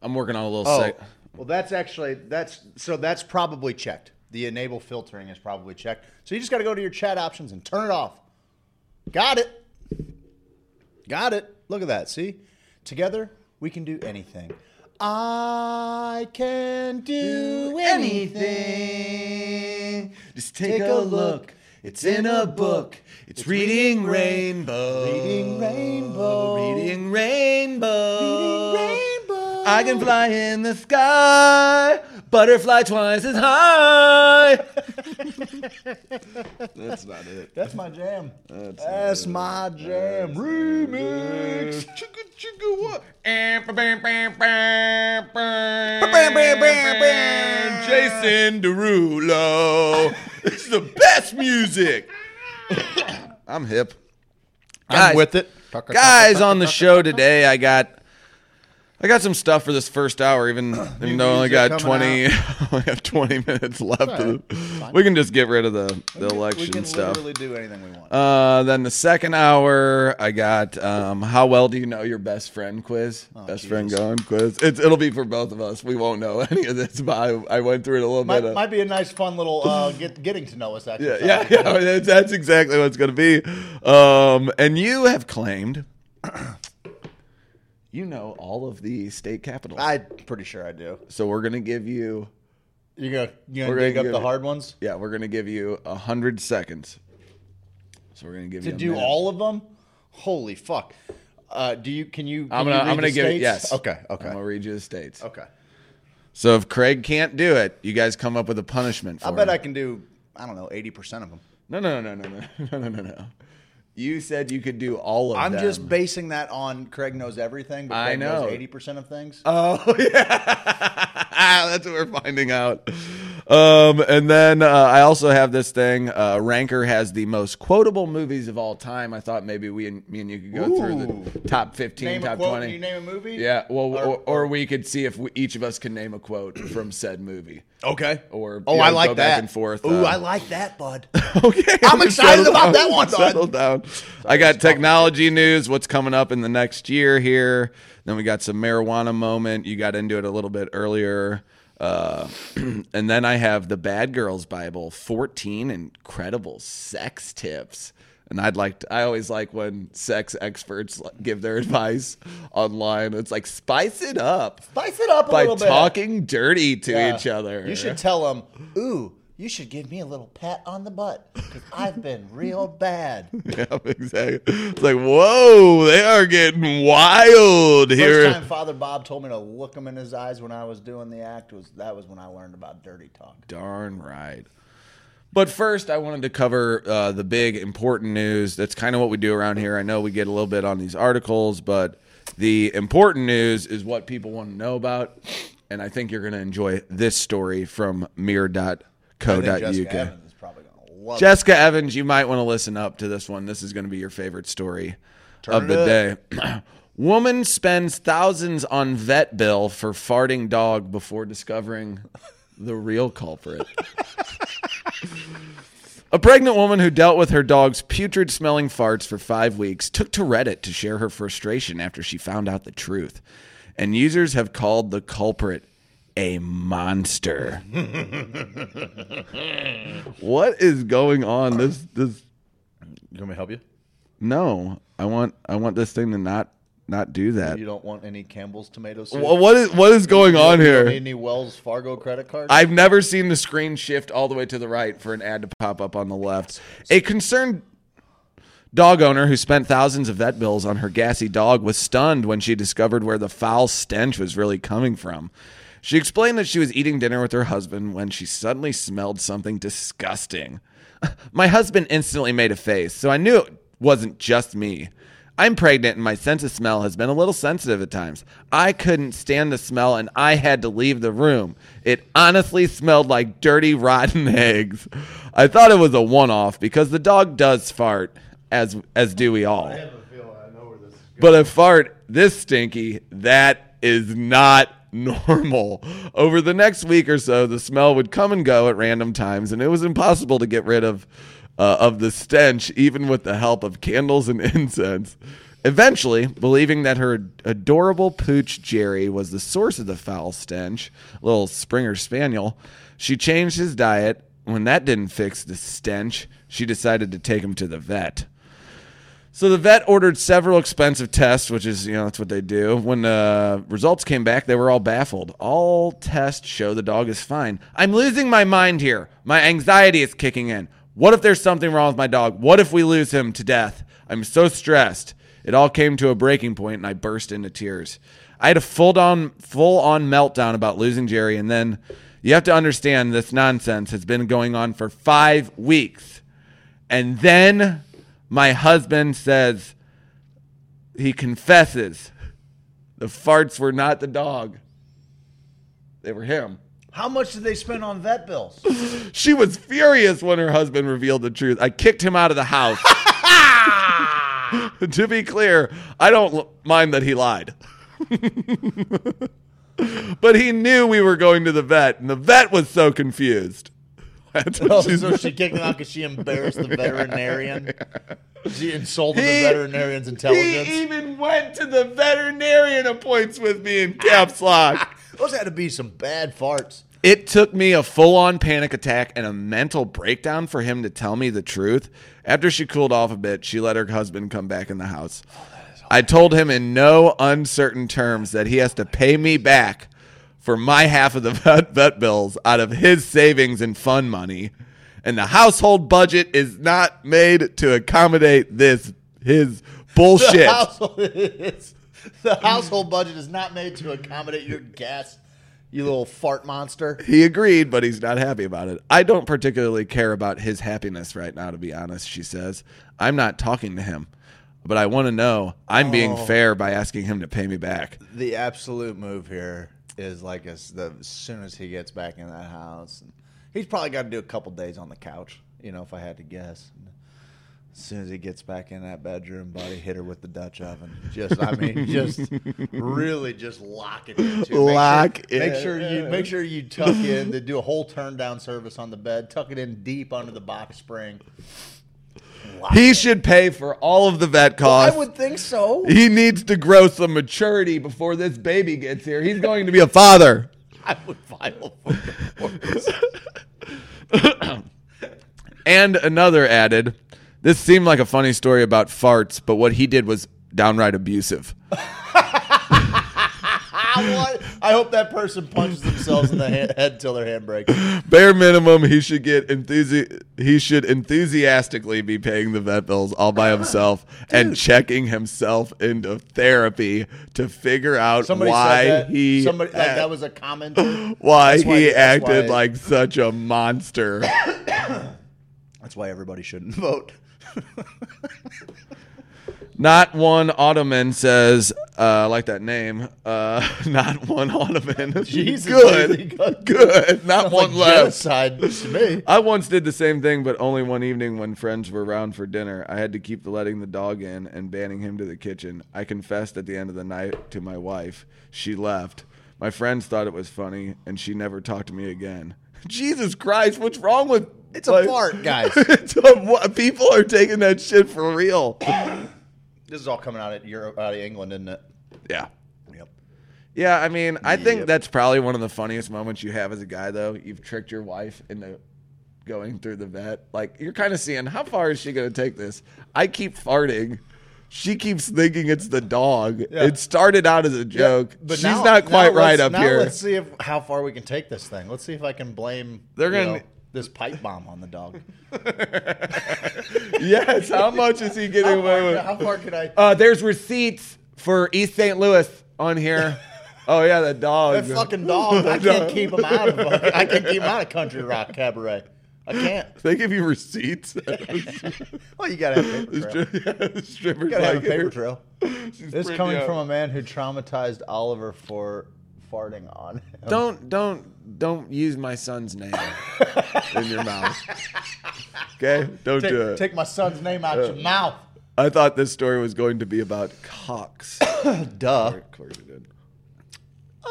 D: I'm working on a little.
C: Oh,
D: sec-
C: well, that's actually that's so that's probably checked. The enable filtering is probably checked. So you just got to go to your chat options and turn it off. Got it. Got it. Look at that. See, together we can do anything. I can do anything.
D: Just
C: take a look.
D: It's in a book. It's reading rainbow.
C: Reading rainbow.
D: Reading rainbow.
C: Rainbow.
D: I can fly in the sky. Butterfly twice as high. That's not it.
C: That's my jam.
D: That's
C: That's, my jam. Remix.
D: Chugga, chugga, what? Jason Derulo. This is the best music. I'm hip.
C: I'm
D: Guys-
C: with it.
D: Guys, on the show today, I got I got some stuff for this first hour, even, even though I only got twenty only have twenty minutes left.
C: alright.
D: of- we can just get rid of the, the
C: We
D: election
C: can
D: stuff.
C: literally do anything we want.
D: Uh, then the second hour, I got um, how well do you know your best friend quiz? best friend going quiz. It's, it'll be for both of us. We won't know any of this, but I, I went through it a little
C: might,
D: bit. Of,
C: might be a nice, fun little uh, get, getting to know us.
D: yeah, yeah, yeah. That's, that's exactly what it's going to be. Um, and you have claimed you know all of the state capitals.
C: I'm pretty sure I do.
D: so we're going to give you,
C: You gonna you
D: We're
C: gonna
D: gonna
C: dig up the
D: it-
C: hard ones
D: yeah, we're going to give you a hundred seconds. So we're going to give
C: to
D: you a
C: do
D: minute.
C: all of them? Holy fuck! Uh, do you? Can you? Can
D: I'm gonna,
C: read
D: I'm gonna give it.
C: states?
D: Yes.
C: Okay. okay.
D: I'm
C: Okay.
D: gonna read you the states.
C: Okay.
D: So if Craig can't do it, you guys come up with a punishment for
C: I bet
D: him.
C: I can do. I don't know, eighty percent of them.
D: No, no, no, no, no, no, no, no, no. You said you could do all of
C: I'm
D: them.
C: just basing that on Craig knows everything, but
D: I
C: Craig
D: know.
C: knows eighty percent of things.
D: Oh yeah, that's what we're finding out. Um, and then uh, I also have this thing. Uh, Ranker has the most quotable movies of all time. I thought maybe we and me and you could go through the top fifteen,
C: name a
D: top
C: quote.
D: twenty.
C: Can you name a movie?
D: yeah, well, or,
C: Or-
D: or, we could see if we, each of us can name a quote from said movie.
C: Okay.
D: Or
C: oh,
D: you
C: I like
D: go
C: that.
D: back and forth.
C: Ooh,
D: uh,
C: I like that, bud.
D: Okay,
C: I'm excited about
D: down,
C: that one, bud.
D: Settle down. I got technology news. What's coming up in the next year here? Then we got some marijuana moment. You got into it a little bit earlier. Uh, and then I have the Bad Girls Bible, 14 incredible sex tips. And I'd like to, I always like when sex experts give their advice online. It's like spice it up
C: Spice it up a
D: by
C: little bit.
D: talking dirty to
C: Yeah.
D: each other.
C: You should tell them, ooh, you should give me a little pat on the butt because I've been real bad.
D: Yeah, exactly. It's like, whoa, they are getting wild
C: First
D: here.
C: time Father Bob told me to look him in his eyes when I was doing the act was that was when I learned about dirty talk.
D: Darn right. But first, I wanted to cover uh, the big important news. That's kind of what we do around here. I know we get a little bit on these articles, but the important news is what people want to know about. and I think you're going to enjoy this story from mirror.co.uk.
C: Jessica Evans is probably love.
D: Jessica Evans, you might want to listen up to this one. This is going to be your favorite story of
C: it
D: the day. Woman spends thousands on vet bill for farting dog before discovering the real culprit. A pregnant woman who dealt with her dog's putrid smelling farts for five weeks took to Reddit to share her frustration after she found out the truth. And users have called the culprit a monster. what is going on? This this
C: You want me to help you?
D: no. I want I want this thing to not not do that.
C: You don't want any Campbell's tomato soup?
D: Wha- What is what is going on
C: don't
D: here?
C: need any Wells Fargo credit cards?
D: I've never seen the screen shift all the way to the right for an ad to pop up on the left. A concerned dog owner who spent thousands of vet bills on her gassy dog was stunned when she discovered where the foul stench was really coming from. She explained that she was eating dinner with her husband when she suddenly smelled something disgusting. My husband instantly made a face, so I knew it wasn't just me. I'm pregnant and my sense of smell has been a little sensitive at times. I couldn't stand the smell and I had to leave the room. It honestly smelled like dirty, rotten eggs. I thought it was a one off because the dog does fart, as as do we all. But a fart this stinky, that is not normal. Over the next week or so, the smell would come and go at random times, and it was impossible to get rid of uh, of the stench, even with the help of candles and incense. Eventually, believing that her adorable pooch Jerry was the source of the foul stench, little Springer Spaniel, she changed his diet. When that didn't fix the stench, she decided to take him to the vet. So the vet ordered several expensive tests, which is, you know, that's what they do. When the results came back, they were all baffled. All tests show the dog is fine. I'm losing my mind here. My anxiety is kicking in. What if there's something wrong with my dog? What if we lose him to death? I'm so stressed. It all came to a breaking point and I burst into tears. I had a full on full on meltdown about losing Jerry and then you have to understand this nonsense has been going on for 5 weeks. And then my husband says he confesses the farts were not the dog. They were him.
C: How much did they spend on vet bills?
D: She was furious when her husband revealed the truth. I kicked him out of the house. to be clear, I don't l- mind that he lied. but he knew we were going to the vet, and the vet was so confused. That's what
C: oh,
D: she
C: so she kicked him out because she embarrassed the veterinarian. She insulted
D: He-
C: the veterinarian's intelligence.
D: He even went to the veterinarian appoints with me in caps lock.
C: Those had to be some bad farts.
D: It took me a full on panic attack and a mental breakdown for him to tell me the truth. After she cooled off a bit, she let her husband come back in the house. Oh, I told him in no uncertain terms that he has to pay me back for my half of the vet, vet bills out of his savings and fund money. And the household budget is not made to accommodate this his bullshit.
C: The household, is- the household budget is not made to accommodate your gas, you little fart monster.
D: He agreed, but he's not happy about it. I don't particularly care about his happiness right now, to be honest, she says. I'm not talking to him, but I want to know I'm being oh. fair by asking him to pay me back.
C: The absolute move here is like as, the, as soon as he gets back in that house, and he's probably got to do a couple days on the couch. You know, if I had to guess. As soon as he gets back in that bedroom, buddy, hit her with the Dutch oven. Just, I mean, just really just lock it in. Too. Make
D: Lock
C: sure, Make sure you make sure you tuck in. They do a whole turn down service on the bed. Tuck it in deep under the box spring. Lock
D: He should pay for all of the vet costs.
C: I would think so.
D: He needs to grow some maturity before this baby gets here. He's going to be a father.
C: I would file for.
D: And another added, this seemed like a funny story about farts, but what he did was downright abusive.
C: I, I hope that person punches themselves in the he- head till their hand breaks.
D: Bare minimum, he should get enthusi- He should enthusiastically be paying the vet bills all by himself and checking himself into therapy to figure out
C: Somebody
D: why
C: said that.
D: he
C: Somebody like
D: act-
C: that was a commenter.
D: why
C: That's why-
D: he
C: that's
D: acted
C: why-
D: like such a monster.
C: That's why everybody shouldn't vote.
D: Not one Ottoman says, uh, I like that name. Uh, not one Ottoman.
C: Jesus,
D: good,
C: good.
D: good. Not
C: Sounds
D: one
C: like
D: left.
C: genocide to me.
D: I once did the same thing, but only one evening when friends were around for dinner. I had to keep letting the dog in and banning him to the kitchen. I confessed at the end of the night to my wife. She left. My friends thought it was funny, and she never talked to me again. Jesus Christ, what's wrong with?
C: It's a fart, guys.
D: a, what- people are taking that shit for real.
C: This is all coming out of Europe, out of England, isn't it?
D: Yeah.
C: Yep.
D: Yeah, I mean, I think
C: Yep.
D: that's probably one of the funniest moments you have as a guy, though. You've tricked your wife into going through the vet. Like, you're kind of seeing how far is she going to take this? I keep farting. She keeps thinking it's the dog.
C: Yeah.
D: It started out as a joke.
C: But
D: She's
C: now-
D: not quite
C: now
D: right
C: let's-
D: up
C: now
D: here.
C: Let's see if how far we can take this thing. Let's see if I can blame
D: They're
C: you
D: gonna-
C: know, this pipe bomb on the dog.
D: yes, how much is he getting away with?
C: how far can I?
D: Uh, there's receipts for East St. Louis on here. oh, yeah, the dog.
C: That fucking dog! I can't keep him out of. I can't keep him out of country rock cabaret. I can't.
D: They give you receipts.
C: Well, you gotta have paper trail.
D: yeah, strippers
C: You gotta have a
D: like
C: paper trail. This
D: pretty
C: coming
D: out.
C: from a man who traumatized Oliver for farting on him.
D: Don't don't don't use my son's name in your mouth. Okay, don't do
C: take,
D: it.
C: take my son's name out of your mouth.
D: I thought this story was going to be about cocks.
C: Duh.
D: Of course it did.
C: On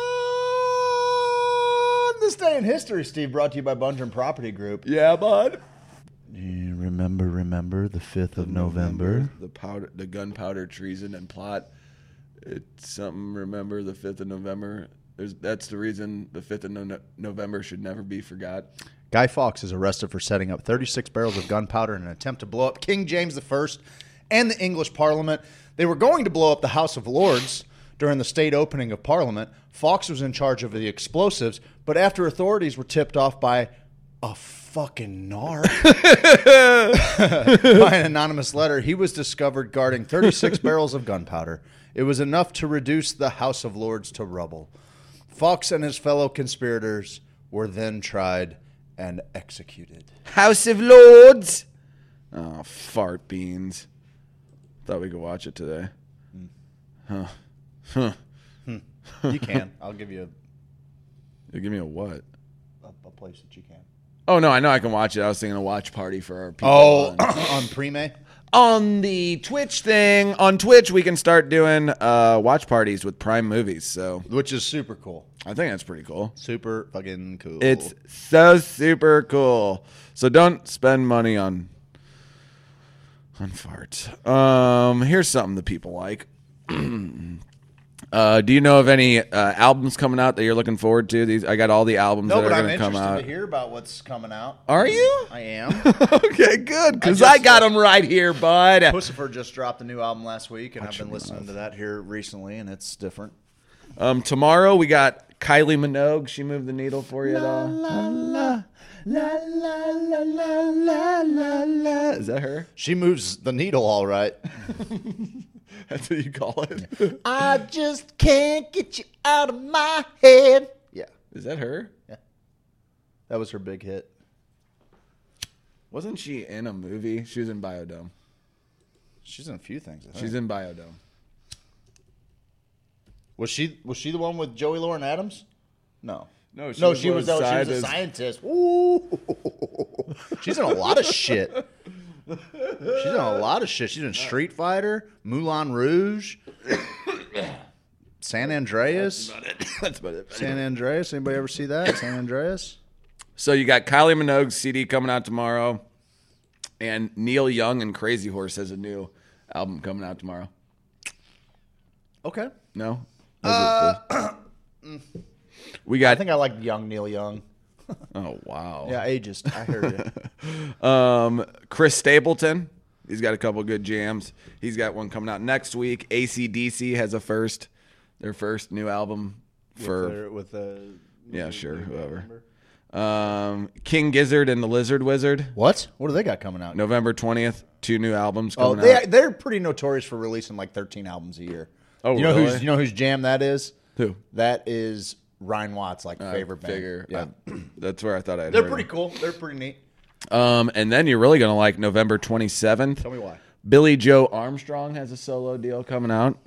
C: this day in history, Steve, brought to you by Bungeon Property Group.
D: Yeah, bud.
E: You remember, remember the 5th of November?
D: The powder, the gunpowder treason and plot. It's something. Remember the fifth of November. There's, that's the reason the fifth of no- November should never be forgot.
C: Guy Fawkes is arrested for setting up 36 barrels of gunpowder in an attempt to blow up King James I and the English Parliament. They were going to blow up the House of Lords during the state opening of Parliament. Fawkes was in charge of the explosives, but after authorities were tipped off by a fucking narc by an anonymous letter, he was discovered guarding 36 barrels of gunpowder. It was enough to reduce the House of Lords to rubble. Fawkes and his fellow conspirators were then tried and executed.
D: House of Lords. Oh, fart beans. Thought we could watch it today. Hmm. Huh. Huh. Hmm.
C: You can. I'll give you
D: You give me a what?
C: a, a, a place that you can.
D: Oh no, I know I can watch it. I was thinking a watch party for our people.
C: Oh,
D: on,
C: on Prime?
D: On the Twitch thing. On Twitch, we can start doing uh, watch parties with Prime movies. So
C: Which is super cool.
D: I think that's pretty cool.
C: Super fucking cool.
D: It's so super cool. So don't spend money on on farts. Um, here's something that people like. Uh, do you know of any uh, albums coming out that you're looking forward to? These I got all the albums
C: no,
D: that
C: but
D: are
C: I'm interested to hear about what's coming out.
D: Are you?
C: I am.
D: okay, good, because
C: I,
D: I, got uh, them right here, bud.
C: Puscifer just dropped a new album last week, and I've been listening mouth. to that here recently, and it's different.
D: Um, tomorrow we got Kylie Minogue. She moved the needle for you la. La, la. La la la la la la la. Is that her?
C: She moves the needle all right.
D: That's what you call it.
C: I just can't get you out of my head. Yeah,
D: Is that her? Yeah.
C: that was her big hit.
D: Wasn't she in a movie? She was in Biodome.
C: She's in a few things. I think.
D: She's in Biodome.
C: Was she was she the one with Joey Lauren Adams? No.
D: No, she
C: no,
D: was
C: she was, she was a scientist. Ooh. She's in a lot of shit. She's in a lot of shit. She's in Street Fighter, Moulin Rouge, San Andreas.
D: That's about it.
C: San Andreas. Anybody ever see that? San Andreas.
D: So you got Kylie Minogue's CD coming out tomorrow, and Neil Young and Crazy Horse has a new album coming out tomorrow.
C: Okay.
D: No. Uh, we got.
C: I think I like young Neil Young.
D: oh wow.
C: Yeah, ageist. I heard you.
D: Um, Chris Stapleton. He's got a couple good jams. He's got one coming out next week. ACDC has a first, their first new album for
C: with the
D: yeah, sure, whoever. Um, King Gizzard and the Lizard Wizard.
C: what? What do they got coming out?
D: November twentieth, two new albums
C: Oh, they
D: out.
C: they're pretty notorious for releasing like 13 albums a year.
D: Oh,
C: you know
D: really?
C: who's you know whose jam that is?
D: Who?
C: That is Ryan Watts, like
D: I
C: favorite band.
D: figure.
C: Yeah,
D: I- that's where I thought I'd.
C: they're pretty
D: it.
C: cool. They're pretty neat.
D: Um, and then you're really gonna like November twenty seventh.
C: Tell me why.
D: Billie Joe Armstrong has a solo deal coming out.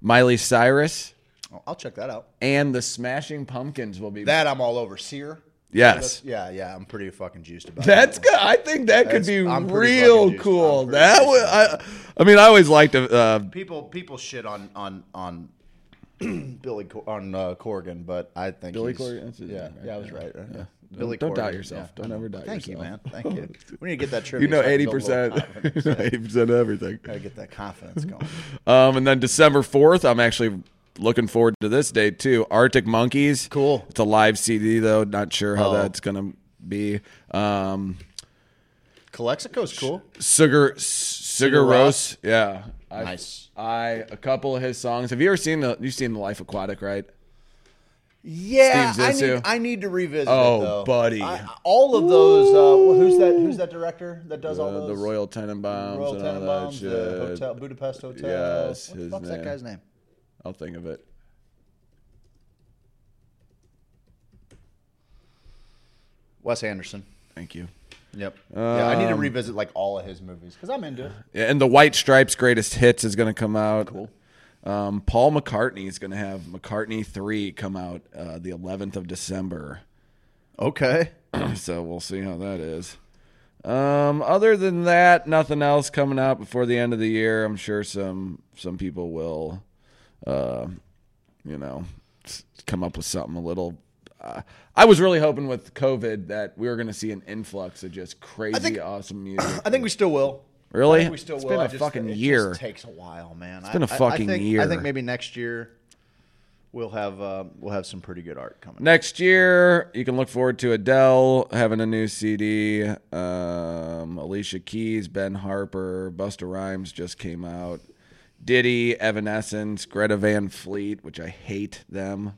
D: Miley Cyrus
C: Oh, I'll check that out.
D: and the Smashing Pumpkins will be.
C: That I'm all over. Sear.
D: yes.
C: Yeah, yeah. I'm pretty fucking juiced about. It.
D: That's
C: that
D: good. I think that could be
C: I'm
D: real cool. That would. I, I mean, I always liked uh,
C: People people shit on on on Billy Cor- on uh, Corgan, but I think
D: Billy
C: he's-
D: Corgan, that's his
C: Yeah,
D: name, right?
C: yeah, I was right. uh, yeah.
D: Don't-
C: Billy
D: don't doubt
C: Corgan,
D: yourself. Don't ever doubt
C: Thank
D: yourself.
C: you, man. Thank you. We need to get that trivia.
D: you know
C: so I can
D: eighty
C: build a little
D: percent,
C: confidence.
D: eighty percent of everything.
C: Gotta get that confidence going.
D: Um, and then December fourth, I'm actually looking forward to this date too. Arctic Monkeys.
C: Cool.
D: It's a live CD though. Not sure how
C: Oh.
D: that's gonna be. Um,
C: Calexico's cool.
D: Sugar Sugar
C: Ross?
D: Rose. Yeah. I,
C: Nice.
D: I a couple of his songs. Have you ever seen the? You've seen the Life Aquatic, right?
C: Yeah, I need, I need to revisit
D: Oh,
C: it though.
D: buddy.
C: I- all of those. Uh, who's that? Who's that director that does all
D: Uh,
C: those?
D: the Royal Tenenbaums
C: Royal
D: and all that
C: Tenenbaums, the Hotel Budapest Hotel.
D: Yes,
C: what the fuck's that guy's name?
D: I'll think of it.
C: Wes Anderson.
D: Thank you.
C: Yep. yeah, I need to
D: Um,
C: revisit like all of his movies because I'm into it.
D: Yeah, and the White Stripes Greatest Hits is going to come out. Cool. Um, Paul McCartney is going to have McCartney Three come out uh, the 11th of December.
C: Okay.
D: so we'll see how that is. Um, other than that, nothing else coming out before the end of the year. I'm sure some some people will, uh, you know, come up with something a little. Uh, I was really hoping with COVID that we were going to see an influx of just crazy,
C: think-
D: awesome music.
C: I think we still will.
D: Really?
C: I think we still
D: It's
C: will.
D: been a
C: just-
D: fucking
C: it
D: year.
C: Takes a while, man. It's
D: been a fucking
C: I think,
D: year.
C: I think maybe next year we'll have uh, we'll have some pretty good art coming.
D: Next year, you can look forward to Adele having a new CD. Um, Alicia Keys, Ben Harper, Busta Rhymes just came out. Diddy, Evanescence, Greta Van Fleet, which I hate them.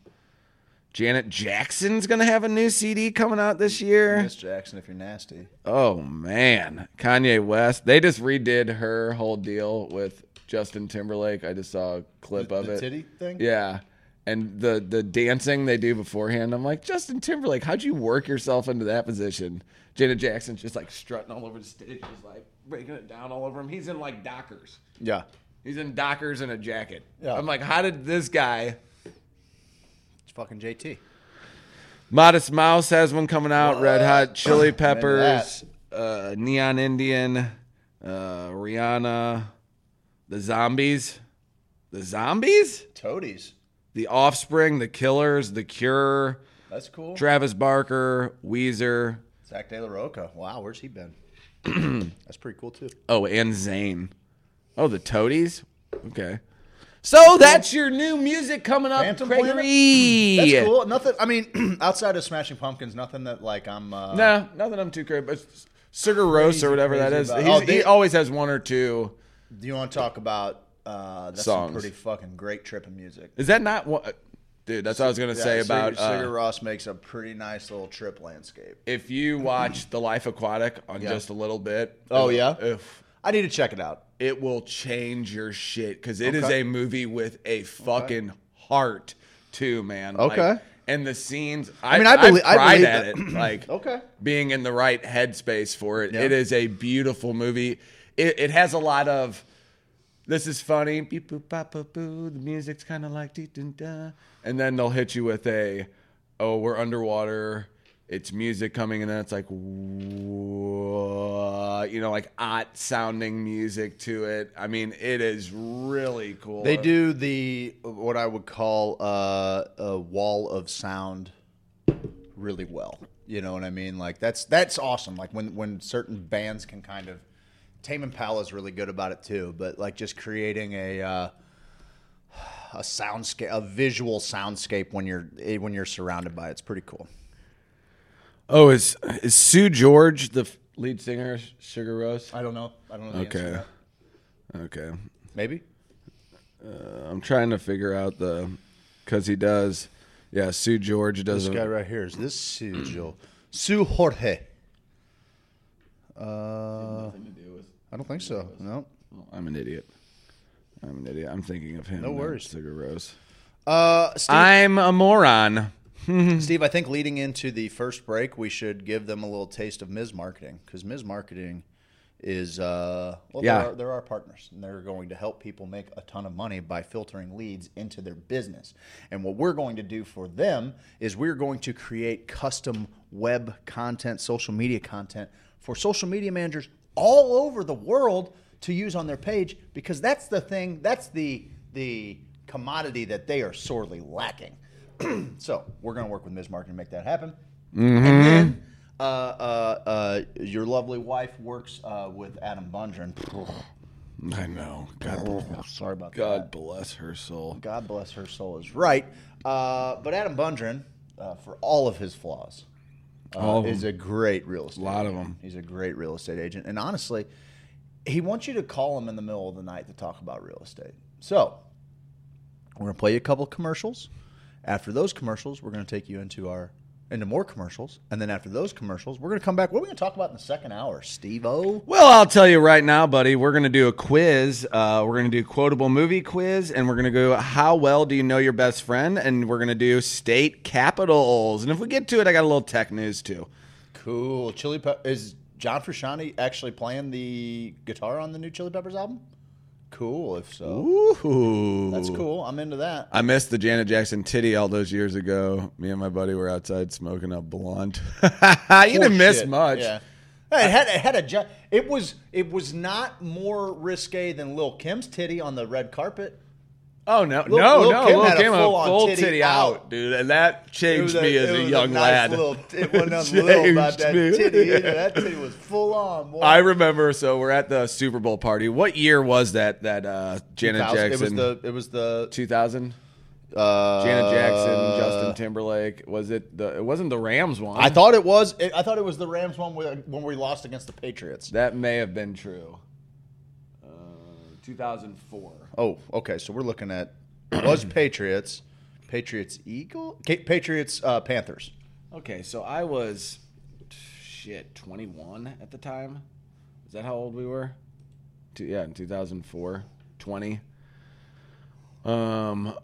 D: Janet Jackson's gonna have a new CD coming out this year.
C: Miss Jackson, if you're nasty.
D: Oh man, Kanye West. They just redid her whole deal with Justin Timberlake. I just saw a clip
C: The-
D: of
C: the
D: it.
C: titty thing?
D: Yeah. And the the dancing they do beforehand, I'm like, Justin Timberlake, how'd you work yourself into that position? Janet Jackson's just like strutting all over the stage, just like breaking it down all over him. He's in like Dockers.
C: Yeah.
D: He's in Dockers and a jacket.
C: Yeah.
D: I'm like, how did this guy?
C: It's fucking JT.
D: Modest Mouse has one coming out. Red Hot Chili Peppers, uh, Neon Indian, uh, Rihanna, the Zombies, the Zombies,
C: Toadies.
D: the Offspring, the Killers, the Cure,
C: That's cool.
D: Travis Barker, Weezer.
C: Zack de la Rocha. Wow, where's he been? That's pretty cool too.
D: Oh, and Zayn. Oh, the Toadies. Okay. So that's your new music coming up,
C: Phantom
D: Gregory.
C: That's cool. Nothing. I mean, outside of Smashing Pumpkins, nothing that like I'm. Uh,
D: No, nothing I'm too crazy. But Sugar Roast or whatever that is.
C: about- Oh,
D: he always has one or two.
C: Do you want to talk about? Uh, that's
D: Songs.
C: some pretty fucking great tripping music.
D: Is that not what? Dude, that's what I was gonna say about.
C: Sigur, Sigur
D: Uh,
C: Ross makes a pretty nice little trip landscape.
D: if you watch The Life Aquatic on
C: Yeah.
D: just a little bit.
C: Oh, yeah?
D: if-
C: I need to check it out.
D: it will change your shit because it is
C: Okay.
D: a movie with a fucking heart too, man.
C: Okay.
D: Like, and the scenes, I,
C: mean, I belie- I
D: cried
C: believe
D: at
C: that-
D: it, like
C: Okay.
D: being in the right headspace for it.
C: Yeah.
D: It is a beautiful movie. It, it has a lot of. This is funny. Beep boop bop boop boo. The music's kind of like dee dun da. and then they'll hit you with a, oh, we're underwater. It's music coming, and then it's like, you know, like odd sounding music to it. I mean, it is really cool.
C: They do the what I would call uh, a wall of sound really well. You know what I mean? Like that's that's awesome. Like when when certain bands can kind of Tame Impala is really good about it too. But like just creating a uh, a soundscape, a visual soundscape when you're when you're surrounded by it. it's pretty cool.
D: Oh, is is Seu Jorge the lead singer? of Sigur Rós.
C: I don't know. I don't know. The
D: Okay. Okay.
C: Maybe.
D: I'm trying to figure out the because he does. Yeah, Seu Jorge does.
C: This
D: a-
C: guy right here is this Sue Joe. Seu Jorge. Uh, I don't think so. No.
D: I'm an idiot. I'm an idiot. I'm thinking of him.
C: No worries.
D: Sigur Rós.
C: Uh, Steve,
D: I'm a moron.
C: Steve, I think leading into the first break, we should give them a little taste of Ms. Marketing because Ms. Marketing is uh, well,
D: Yeah.
C: they're, they're our partners, and they're going to help people make a ton of money by filtering leads into their business. And what we're going to do for them is we're going to create custom web content, social media content for social media managers all over the world to use on their page because that's the thing, that's the the commodity that they are sorely lacking. so we're going to work with Ms. Marketing to make that happen. And then uh, uh, uh, your lovely wife works uh, with Adam Bundren.
D: I know. God,
C: Sorry about
D: God
C: that.
D: bless her soul.
C: God bless her soul is right. Uh, but Adam Bundren, uh, for all of his flaws, uh,
D: All
C: is a great real estate.
D: A lot of them.
C: He's a great real estate agent, and honestly, he wants you to call him in the middle of the night to talk about real estate. So we're gonna play you a couple of commercials. After those commercials, we're gonna take you into our into more commercials, and then after those commercials, we're gonna come back. What are we gonna talk about in the second hour, Steve O?
D: Well, I'll tell you right now, buddy. We're going to do a quiz. Uh, we're going to do quotable movie quiz, and we're going to go how well do you know your best friend, and we're going to do state capitals. And if we get to it, I got a little tech news too.
C: Cool. Chili Pep is John Frusciante actually playing the guitar on the new Chili Peppers album? Cool. If so,
D: Ooh,
C: that's cool. I'm into that.
D: I missed the Janet Jackson titty all those years ago. Me and my buddy were outside smoking a blunt. you didn't miss much.
C: Yeah. It had, it had a ju- it was it was not more risque than Lil Kim's titty on the red carpet.
D: Oh no,
C: Lil-
D: no,
C: Lil
D: no!
C: Kim
D: Lil
C: had
D: Kim a
C: full-on
D: full
C: titty
D: titty,
C: out.
D: out. dude, and that changed
C: was
D: me as
C: it
D: a
C: was
D: young
C: nice
D: lad.
C: Little, it wasn't nothing little about that
D: me.
C: titty. That titty was full on. Boy.
D: I remember. So we're at the Super Bowl party. What year was that? That uh, Janet Jackson.
C: It was the it was the
D: 2000.
C: uh,
D: Janet Jackson, Justin Timberlake. Was it the? It wasn't the Rams one.
C: I thought it was. I thought it was the Rams one when we lost against the Patriots.
D: that may have been true. Uh, 2004.
C: Oh, okay. So we're looking at was Patriots, Patriots Eagle, Patriots uh, Panthers.
D: Okay, so I was shit 21 at the time. Is that how old we were? Two, yeah, in 2004, 20. Um,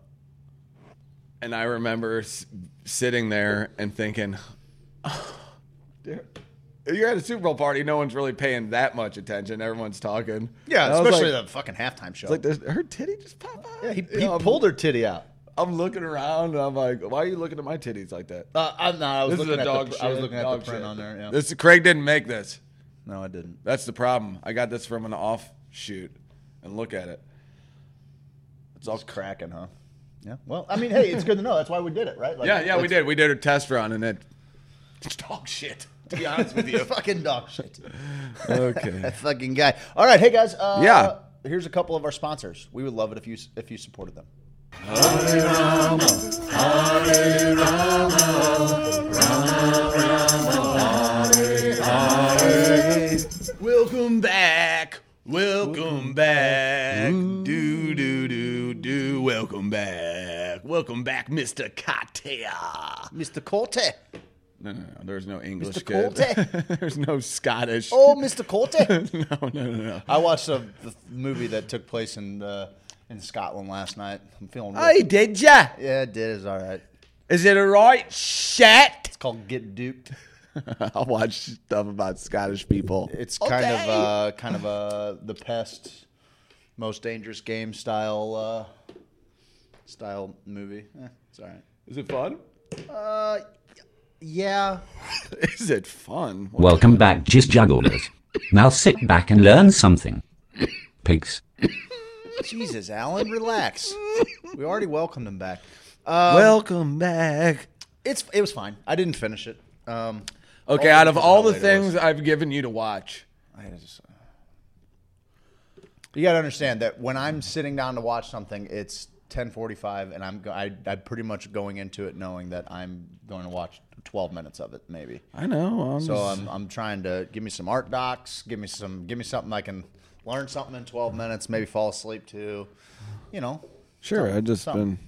D: and I remember s- sitting there and thinking, "Dude, you're at a Super Bowl party. No one's really paying that much attention. Everyone's talking.
C: Yeah,
D: And I was
C: especially
D: like,
C: the fucking halftime show.
D: like there's- her titty just pop out.
C: yeah, he,
D: You
C: he
D: know, I'm-
C: pulled her titty out.
D: I'm looking around and I'm like, why are you looking at my titties like that?
C: Uh, I'm not. I was
D: This
C: looking
D: is a
C: at
D: dog
C: the.
D: shit.
C: I was looking at
D: dog
C: the print
D: shit.
C: on there. Yeah.
D: This Craig didn't make this.
C: no, I didn't.
D: That's the problem. I got this from an offshoot, and look at it. It's all
C: It's cracking, huh? Yeah. Well, I mean, hey, it's good to know. That's why we did it, right? Like,
D: Yeah, yeah, we did. We did a test run, and it it's dog shit. To be honest with you.
C: fucking dog shit.
D: okay.
C: that fucking guy. All right, hey guys. Uh,
D: Yeah.
C: Here's a couple of our sponsors. We would love it if you if you supported them.
D: Welcome back. Welcome back. Do do do do. Welcome back. Welcome back, Mr. Katia.
C: Mr. Corte.
D: No, no, no. There's no English.
C: Mr.
D: kid. There's no Scottish.
C: Oh, Mr. Corte.
D: no, no, no, no.
C: I watched a the movie that took place in uh, in Scotland last night. I'm feeling. Real,
D: Hey, did ya?
C: yeah, it did. It's all right.
D: Is it alright? Shit.
C: It's called Get Duked.
D: I watch stuff about Scottish people.
C: It's kind of uh, kind of uh, the pest, most dangerous game style uh, style movie. Eh, it's all right.
D: Is it fun?
C: Uh, yeah.
D: Is it fun?
F: Welcome back, Gist Jugglers. Now sit back and learn something. Pigs.
C: Jesus, Alan, relax. we already welcomed him back. Um,
D: Welcome back.
C: it's it was fine. I didn't finish it. Um,
D: Okay, out of all the
C: late it was.
D: things I've given you to watch,
C: I just, you got to understand that when I'm sitting down to watch something, it's 10:45, and I'm go- I, I'm pretty much going into it knowing that I'm going to watch 12 minutes of it, maybe.
D: I know. I'm
C: So I'm I'm trying to give me some art docs, give me some give me something I can learn something in 12 minutes, maybe fall asleep to, you know.
D: sure. I just
C: something.
D: been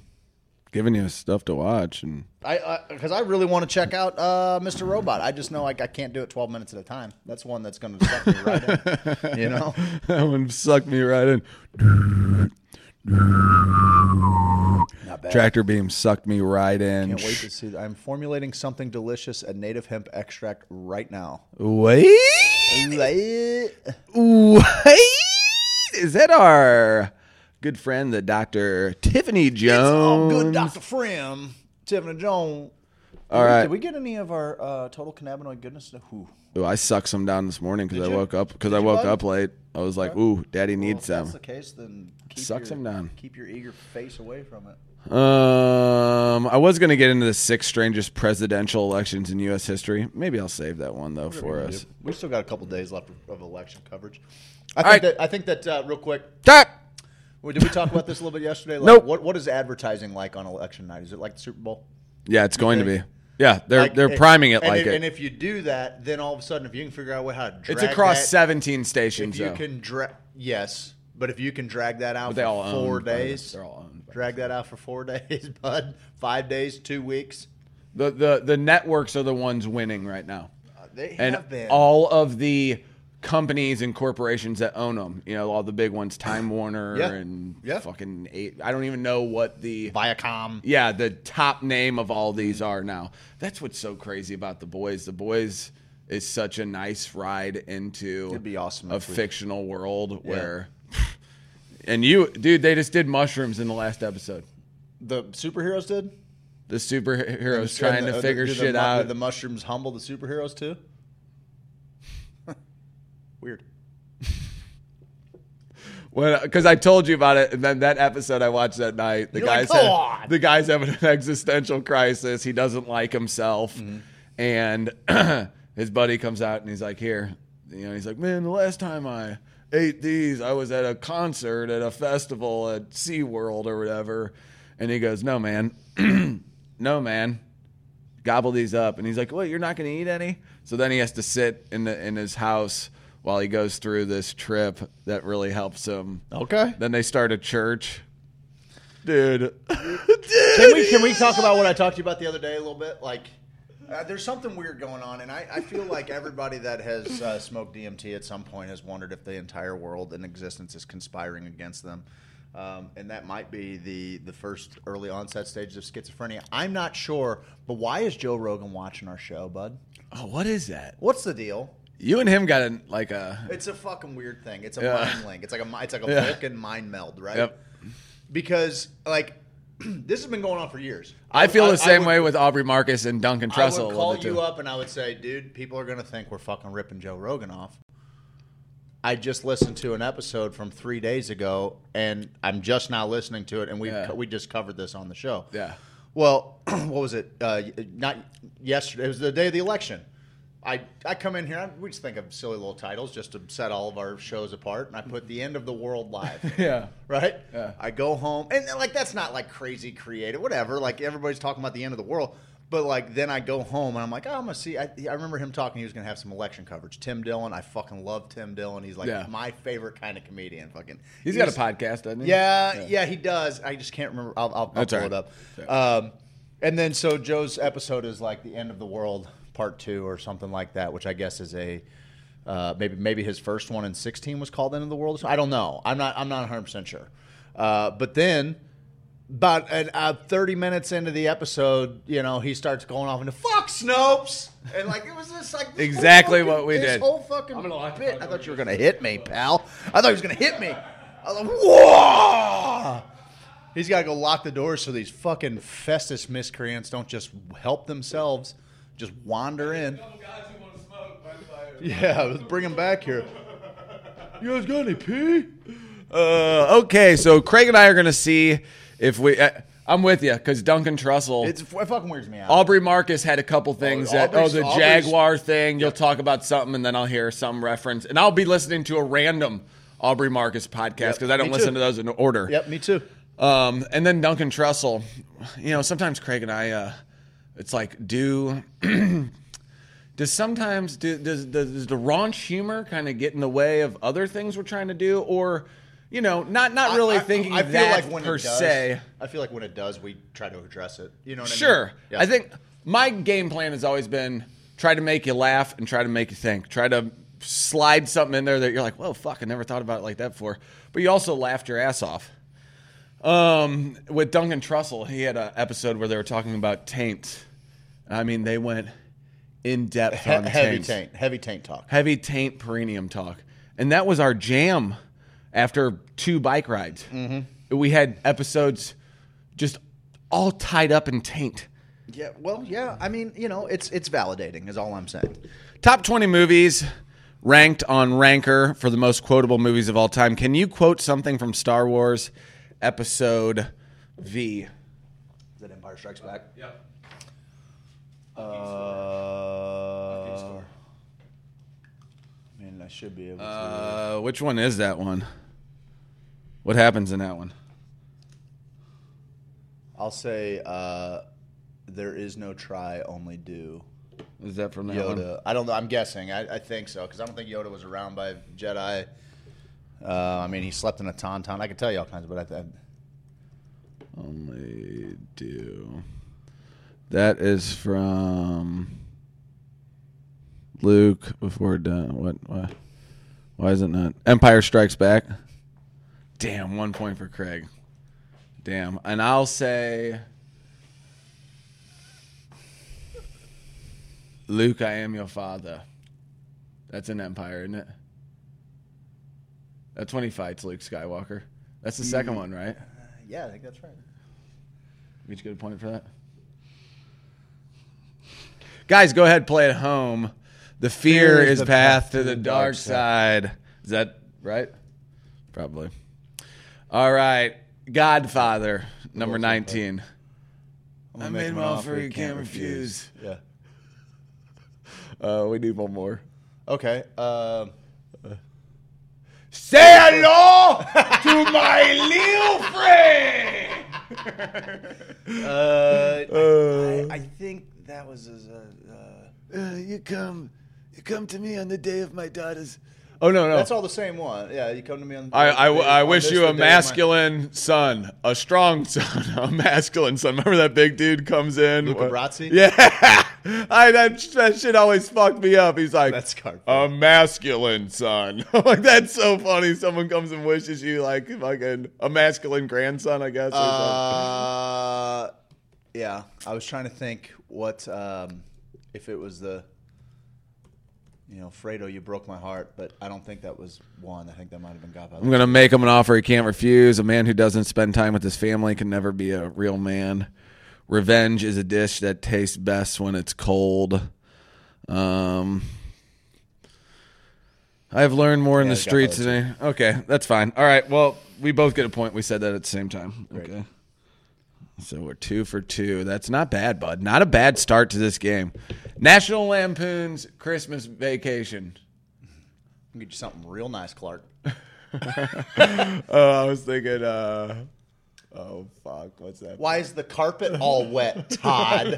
D: giving you stuff to watch, and
C: I because I, really want to check out uh, Mr. Robot. I just know like I can't do it 12 minutes at a time. That's one that's going to suck me right in. You know.
D: that one sucked me right in. Tractor beam sucked me right in.
C: Can't wait to see. I'm formulating something delicious, a native hemp extract right now.
D: Wait. Ooh, is that our good friend, the Dr. Tiffany Jones?
C: Oh, good Dr. Frim, Tiffany Jones.
D: All right.
C: Did we get any of our uh, total cannabinoid goodness?
D: Ooh, I sucked some down this morning because I
C: you?
D: woke up because I woke
C: bud?
D: up late. I was like, "Ooh, Daddy
C: Well,
D: needs
C: if that's
D: some."
C: the case, then keep
D: Suck
C: your,
D: some down.
C: Keep your eager face away from it.
D: Um, I was gonna get into the six strangest presidential elections in U.S. history. Maybe I'll save that one though for us.
C: We still got a couple days left of, election coverage. I think
D: right.
C: that I think that uh, real quick.
D: Stop.
C: Well, did we talk about this a little bit yesterday? Like,
D: Nope.
C: What What is advertising like on election night? Is it like the Super Bowl?
D: Yeah, it's going to be. Yeah, they're
C: Like,
D: they're
C: eh,
D: priming it
C: and
D: like
C: if,
D: it.
C: And if you do that, then all of a sudden, if you can figure out how to drag it.
D: it's across
C: that,
D: 17
C: If
D: stations.
C: you
D: though.
C: can drag, yes, but if you can drag that out
D: But
C: for four days,
D: they're all owned
C: drag that out for four days, bud. Five days, two weeks.
D: the the the networks are the ones winning right now.
C: Uh, they
D: and
C: have been.
D: all of the companies and corporations that own them. You know, all the big ones, Time Warner
C: Yeah.
D: and
C: Yeah.
D: fucking eight. I don't even know what the
C: Viacom.
D: yeah the top name of all these are now. That's what's so crazy about the boys. The boys is such a nice ride into
C: It'd be awesome
D: a
C: we-
D: fictional world where. And you, dude, they just did mushrooms in the last episode.
C: The superheroes did.
D: The superheroes trying
C: the-
D: to figure
C: the
D: shit out.
C: the mushrooms humble the superheroes too. Weird.
D: Because I told you about it, and then that episode I watched that night, the
C: You're
D: guy's
C: like, "Go
D: ha-
C: on."
D: the guy's having an existential crisis. He doesn't like himself,
C: Mm-hmm.
D: and his buddy comes out and he's like, "Here," you know, he's like, "Man, the last time I ate these, I was at a concert at a festival at SeaWorld or whatever," and he goes, "No, man, no, man." Gobble these up, and he's like, "Well, You're not going to eat any?" So then he has to sit in the in his house while he goes through this trip that really helps him.
C: Okay.
D: Then they start a church. Dude. Dude.
C: Can we can we talk about what I talked to you about the other day a little bit? Like, uh, there's something weird going on, and I, I feel like everybody that has uh, smoked DMT at some point has wondered if the entire world in existence is conspiring against them. Um, and that might be the the first early onset stages of schizophrenia. I'm not sure, but why is Joe Rogan watching our show, bud?
D: Oh, what is that?
C: What's the deal?
D: You and him got a, like a.
C: It's a fucking weird thing. It's a
D: Yeah.
C: mind link. It's like a mi- it's like a
D: Yeah.
C: book and mind meld, right?
D: Yep.
C: Because like this has been going on for years.
D: I feel the same
C: would-
D: way with Aubrey Marcus and Duncan
C: I
D: Trussell. a
C: would call you up and I would say, dude, people are gonna think we're fucking ripping Joe Rogan off. I just listened to an episode from three days ago, and I'm just now listening to it, and we
D: Yeah.
C: we just covered this on the show.
D: Yeah.
C: Well, what was it? Uh, not yesterday. It was the day of the election. I, I come in here. I, we just think of silly little titles just to set all of our shows apart, and I put the end of the world live.
D: Yeah.
C: right?
D: Yeah.
C: I go home, and like that's not like crazy creative, whatever. Like everybody's talking about the end of the world, but like then I go home and I'm like, oh, I'm gonna see. I, I remember him talking. He was gonna have some election coverage. Tim Dillon, I fucking love Tim Dillon. He's like
D: Yeah.
C: my favorite kind of comedian. Fucking,
D: He's got a podcast, doesn't he?
C: yeah, yeah, he does. I just can't remember. I'll, I'll, I'll pull
D: all
C: it up. Um, and then so Joe's episode is like the end of the world part two or something like that, which I guess is a uh, maybe maybe his first one in sixteen was called end of the world. I don't know. I'm not. I'm not 100 percent sure. Uh, but then. About an, uh, 30 minutes into the episode, you know, he starts going off into fuck Snopes, and like it was just like this
D: Exactly
C: fucking-
D: what we
C: this
D: did.
C: Whole fucking
D: I'm gonna lock
C: bit.
D: fuck
C: I thought you were gonna hit me, pal. I thought he was gonna hit me. I was like, whoa! He's got to go lock the doors so these fucking Festus miscreants don't just help themselves, just wander in. Yeah, let's bring them back here. You guys got any pee?
D: Uh, okay, so Craig and I are going to see if we. Uh, I'm with you because Duncan Trussell.
C: It's, it fucking weirds me out.
D: Aubrey Marcus had a couple things that oh the
C: Aubrey's-
D: Jaguar thing. You'll talk about something and then I'll hear some reference and I'll be listening to a random Aubrey Marcus podcast because I don't listen
C: too.
D: to those in order.
C: Yep, me too.
D: Um, and then Duncan Trussell. You know, sometimes Craig and I, uh, it's like, do does sometimes do, does, does does the raunch humor kind of get in the way of other things we're trying to do, or you know, not not really
C: I- I-
D: thinking
C: I, feel
D: that
C: like when
D: per
C: it does,
D: se.
C: I feel like when it does, we try to address it. You know what I mean?
D: Sure.
C: Yeah.
D: I think my game plan has always been try to make you laugh and try to make you think. Try to slide something in there that you're like, "Well, fuck, I never thought about it like that before. But you also laughed your ass off. Um, with Duncan Trussell, he had an episode where they were talking about taint. I mean, they went in depth
C: He-
D: on
C: heavy
D: taints.
C: taint, heavy taint talk.
D: heavy taint perineum talk, and that was our jam after two bike rides. Mm-hmm. We had episodes just all tied up in taint.
C: Yeah, well, yeah. I mean, you know, it's it's validating. Is all I'm saying.
D: Top 20 movies ranked on Ranker for the most quotable movies of all time. Can you quote something from Star Wars Episode V?
C: Is that Empire Strikes Back?
D: Yep.
C: Uh, I mean, I should be able to.
D: Uh, which one is that one? What happens in that one?
C: I'll say, uh, there is no try, only do.
D: Is that from that one?
C: Yoda. I don't know. I'm guessing. I, I think so because I don't think Yoda was around by Jedi. Uh, I mean, he slept in a tauntaun. I could tell you all kinds, but I, I,
D: Only do. That is from Luke before done. What? Why? Why is it not? Empire Strikes Back. Damn, one point for Craig. Damn, and I'll say. Luke, I am your father. That's an Empire, isn't it? That's when he fights Luke Skywalker. That's the second mm. one, right?
C: yeah, I think that's right.
D: We get a point for that. Guys, go ahead, play at home. The fear, is, path to the dark side. Is that right? Probably. All right. Godfather, number 19. I made my offer you can't refuse.
C: Yeah.
D: Uh, we need one more.
C: Okay. Um,
D: Say hello to my little friend.
C: uh, I, I think that was his, uh, uh,
D: Uh, you come, you come to me on the day of my daughter's. Oh no, no.
C: that's all the same one. Yeah, you come to me on.
D: I, I, I wish you a
C: day of my-
D: masculine son, a strong son, a masculine son. Remember that big dude comes in?
C: Luca
D: What-
C: Brasi?
D: Yeah, I that, that shit always fucked me up. He's like,
C: That's Carp.
D: a masculine son. I'm like that's so funny. Someone comes and wishes you like fucking a masculine grandson, I guess. Or something.
C: Uh, yeah, I was trying to think what um, if it was the, you know, Fredo, you broke my heart, but I don't think that was one. I think that might have been Godfather.
D: I'm gonna make him an offer he can't refuse. A man who doesn't spend time with his family can never be a real man. Revenge is a dish that tastes best when it's cold. Um, I've learned more in
C: Yeah,
D: the streets today. Okay, that's fine. All right. Well, we both get a point. We said that at the same time. Okay. So we're two for two. That's not bad, bud. Not a bad start to this game. National Lampoon's Christmas Vacation.
C: I'll get you something real nice, Clark.
D: Oh, I was thinking. uh Oh fuck! What's that?
C: Why is the carpet all wet, Todd?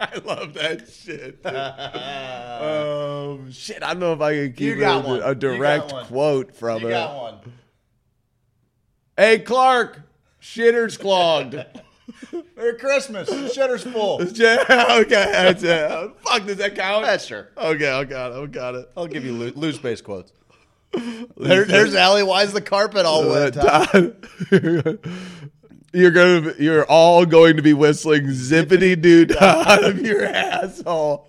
D: I love that shit. um, shit, I don't know if I can keep
C: You
D: a,
C: one.
D: a
C: You
D: direct quote from
C: you
D: it.
C: got one.
D: Hey, Clark, shitter's clogged.
C: Merry Christmas. Shutter's full.
D: yeah, okay, that's it. Uh, Fuck, does that count?
C: That's sure.
D: Okay, I got it. I got it.
C: I'll give you lo- loose base quotes. There, there's Allie. Why is the carpet all wet,
D: Uh,
C: Todd?
D: Todd, you're gonna, you're all going to be whistling "Zippity Doo out of your asshole.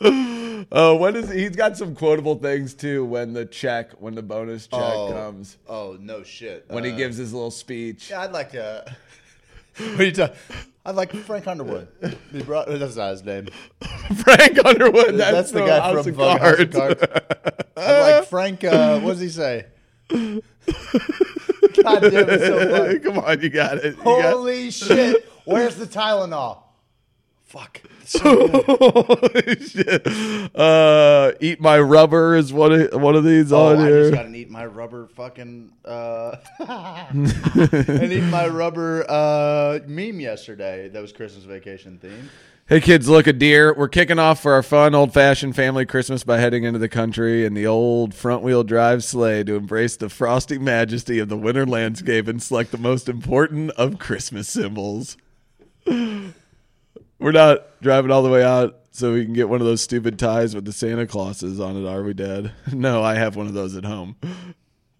D: Uh, what is he's got some quotable things too when the check, when the bonus check
C: Oh.
D: comes,
C: Oh no shit.
D: when he
C: Uh,
D: gives his little speech.
C: Yeah, I'd like to. What are you talking? I'd like Frank Underwood. He brought, that's not his name.
D: Frank Underwood, that's,
C: That's, the guy from House of
D: Cards.
C: Cards. I'd like Frank. Uh, what does he say? God damn, it's so.
D: Come on, you got it. You got-
C: Holy shit! Where's the Tylenol? Fuck. So.
D: Uh, eat my rubber is one of one of these
C: Oh,
D: on
C: I
D: here.
C: just gotta eat my rubber fucking uh and eat my rubber uh meme yesterday. That was Christmas vacation theme.
D: Hey kids, look a deer. We're kicking off for our fun old fashioned family Christmas by heading into the country in the old front wheel drive sleigh to embrace the frosty majesty of the winter landscape and select the most important of Christmas symbols. We're not driving all the way out so we can get one of those stupid ties with the Santa Clauses on it, are we, Dad? No, I have one of those at home.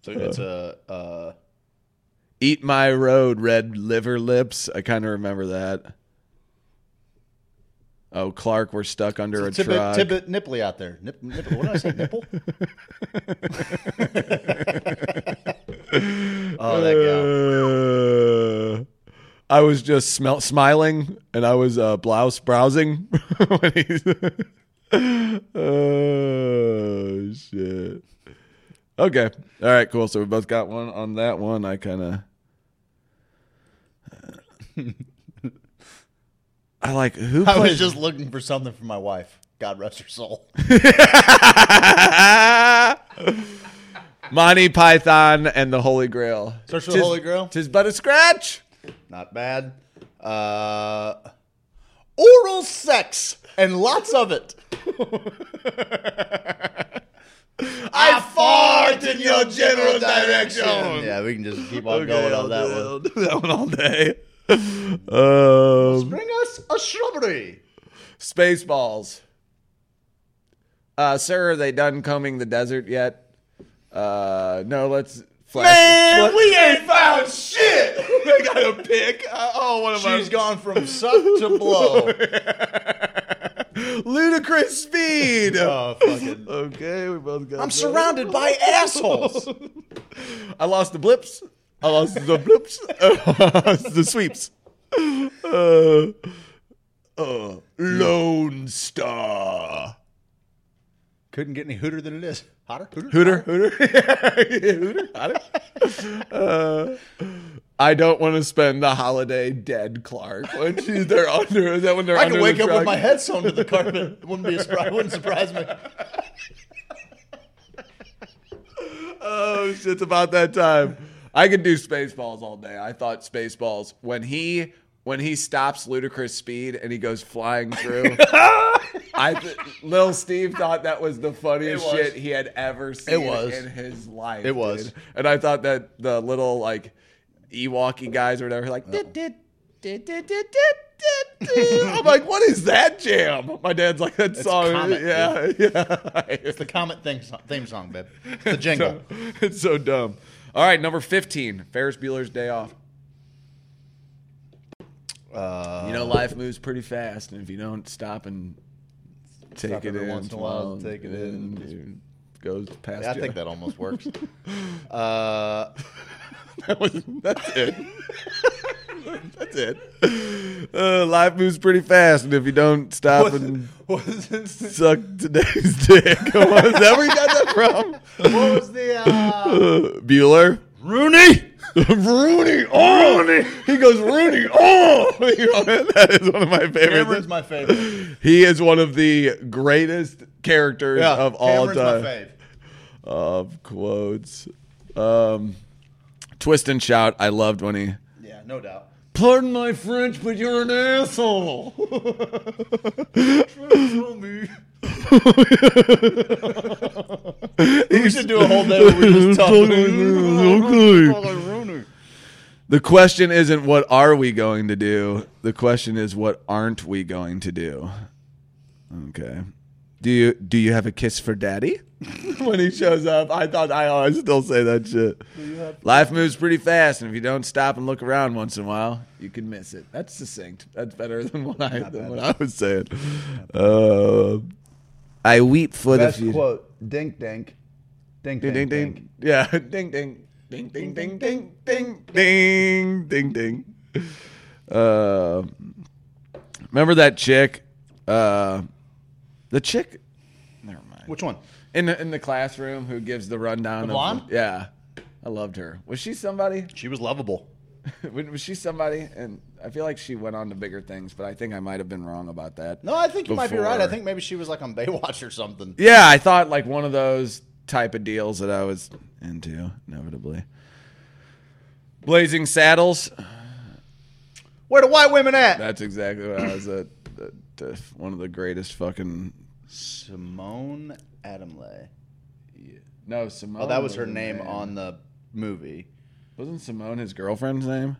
C: So it's a uh
D: Eat my road, red liver lips. I kind of remember that. Oh, Clark, we're stuck under a
C: Tibbet,
D: truck.
C: Tibbet Nipley out there. Nip, nipple. What did I say? Nipple? oh, that guy.
D: Uh, I was just smell, smiling and I was uh, blouse browsing. when he's oh shit. Okay. All right. Cool. So we both got one on that one. I kind of. I like who.
C: I
D: plays-
C: was just looking for something for my wife. God rest her soul.
D: Monty Python and the Holy Grail.
C: Search for the Holy Grail?
D: Tis but a scratch.
C: Not bad. Uh, oral sex and lots of it. I fart in your general direction. Yeah, we can just keep on going on that
D: I'll
C: one.
D: do that one all day. Um,
C: Bring us a shrubbery.
D: Spaceballs. Uh, sir, are they done combing the desert yet? Uh, no, let's. Flash.
C: Man,
D: we ain't found shit. I got a pick. Uh, oh, one of my.
C: She's gone from suck to blow.
D: ludicrous speed.
C: Oh, fucking.
D: Okay, we both got.
C: I'm
D: that.
C: surrounded by assholes.
D: I lost the blips. I lost the blips. the sweeps. Uh, uh, Lone Star.
C: Couldn't get any hooter than it is. Hotter? Hooter?
D: Hooter, Hooter, Hooter. Got it. Uh, I don't want to spend the holiday dead, Clark. When she's there under, is that when they're
C: I could wake up with my head sewn to the carpet. It wouldn't be a surprise. Wouldn't surprise me.
D: Oh, shit's about that time. I could do Spaceballs all day. I thought Spaceballs when he when he stops ludicrous speed and he goes flying through. I th- Lil Steve thought that was the funniest
C: was.
D: shit he had ever seen
C: It was.
D: in his life.
C: It was.
D: dude. and I thought that the little like Ewok guys or whatever, like. I'm like, what is that jam? My dad's like that song.
C: Comet,
D: yeah, yeah.
C: It's the Comet thing, theme song, babe. It's the jingle.
D: it's so dumb. All right, number 15, Ferris Bueller's Day Off.
C: Uh,
D: You know, life moves pretty fast, and if you don't stop and take
C: Stop
D: it in,
C: once in a while,
D: well,
C: take it in.
D: it goes past you.
C: I think that almost works. Uh,
D: that was, that's it. that's it. Uh, life moves pretty fast, and if you don't stop and suck today's dick, on, that where you got that from?
C: what was the Uh,
D: Bueller.
C: Rooney?
D: Rooney, oh, he goes Rooney, oh, You know, that is one of my favorites.
C: Cameron's my favorite.
D: he is one of the greatest characters
C: Yeah,
D: of all
C: Cameron's
D: time.
C: my fave.
D: Of quotes, um, twist and shout. I loved when he.
C: Yeah, no doubt.
D: Pardon my French, but you're an asshole.
C: We should do a whole day where we just talk.
D: Okay. The question isn't what are we going to do. The question is what aren't we going to do. Okay. Do you do you have a kiss for daddy? when he shows up, I thought I always still say that shit. Life moves pretty fast, and if you don't stop and look around once in a while, you can miss it. That's succinct. That's better than what I than what I was saying. Uh, I weep for the future.
C: quote. Dink dink. Dink
D: Ding ding ding. Yeah. Ding ding. Ding ding ding ding ding ding ding ding. Uh, remember that chick? Uh, the chick. Never mind.
C: Which one?
D: In the in the classroom who gives the rundown.
C: The
D: of- yeah. I loved her. Was she somebody?
C: She was lovable.
D: was she somebody? And I feel like she went on to bigger things, but I think I might have been wrong about that.
C: No, I think you might be right. I think maybe she was like on Baywatch or something.
D: Yeah, I thought like one of those type of deals that I was into, inevitably. Blazing Saddles.
C: Where the white women at?
D: That's exactly what I was at. at, uh, one of the greatest fucking.
C: Simone Adamley.
D: No, Simone.
C: Oh, that was her name
D: man.
C: on the movie.
D: Wasn't Simone his girlfriend's name?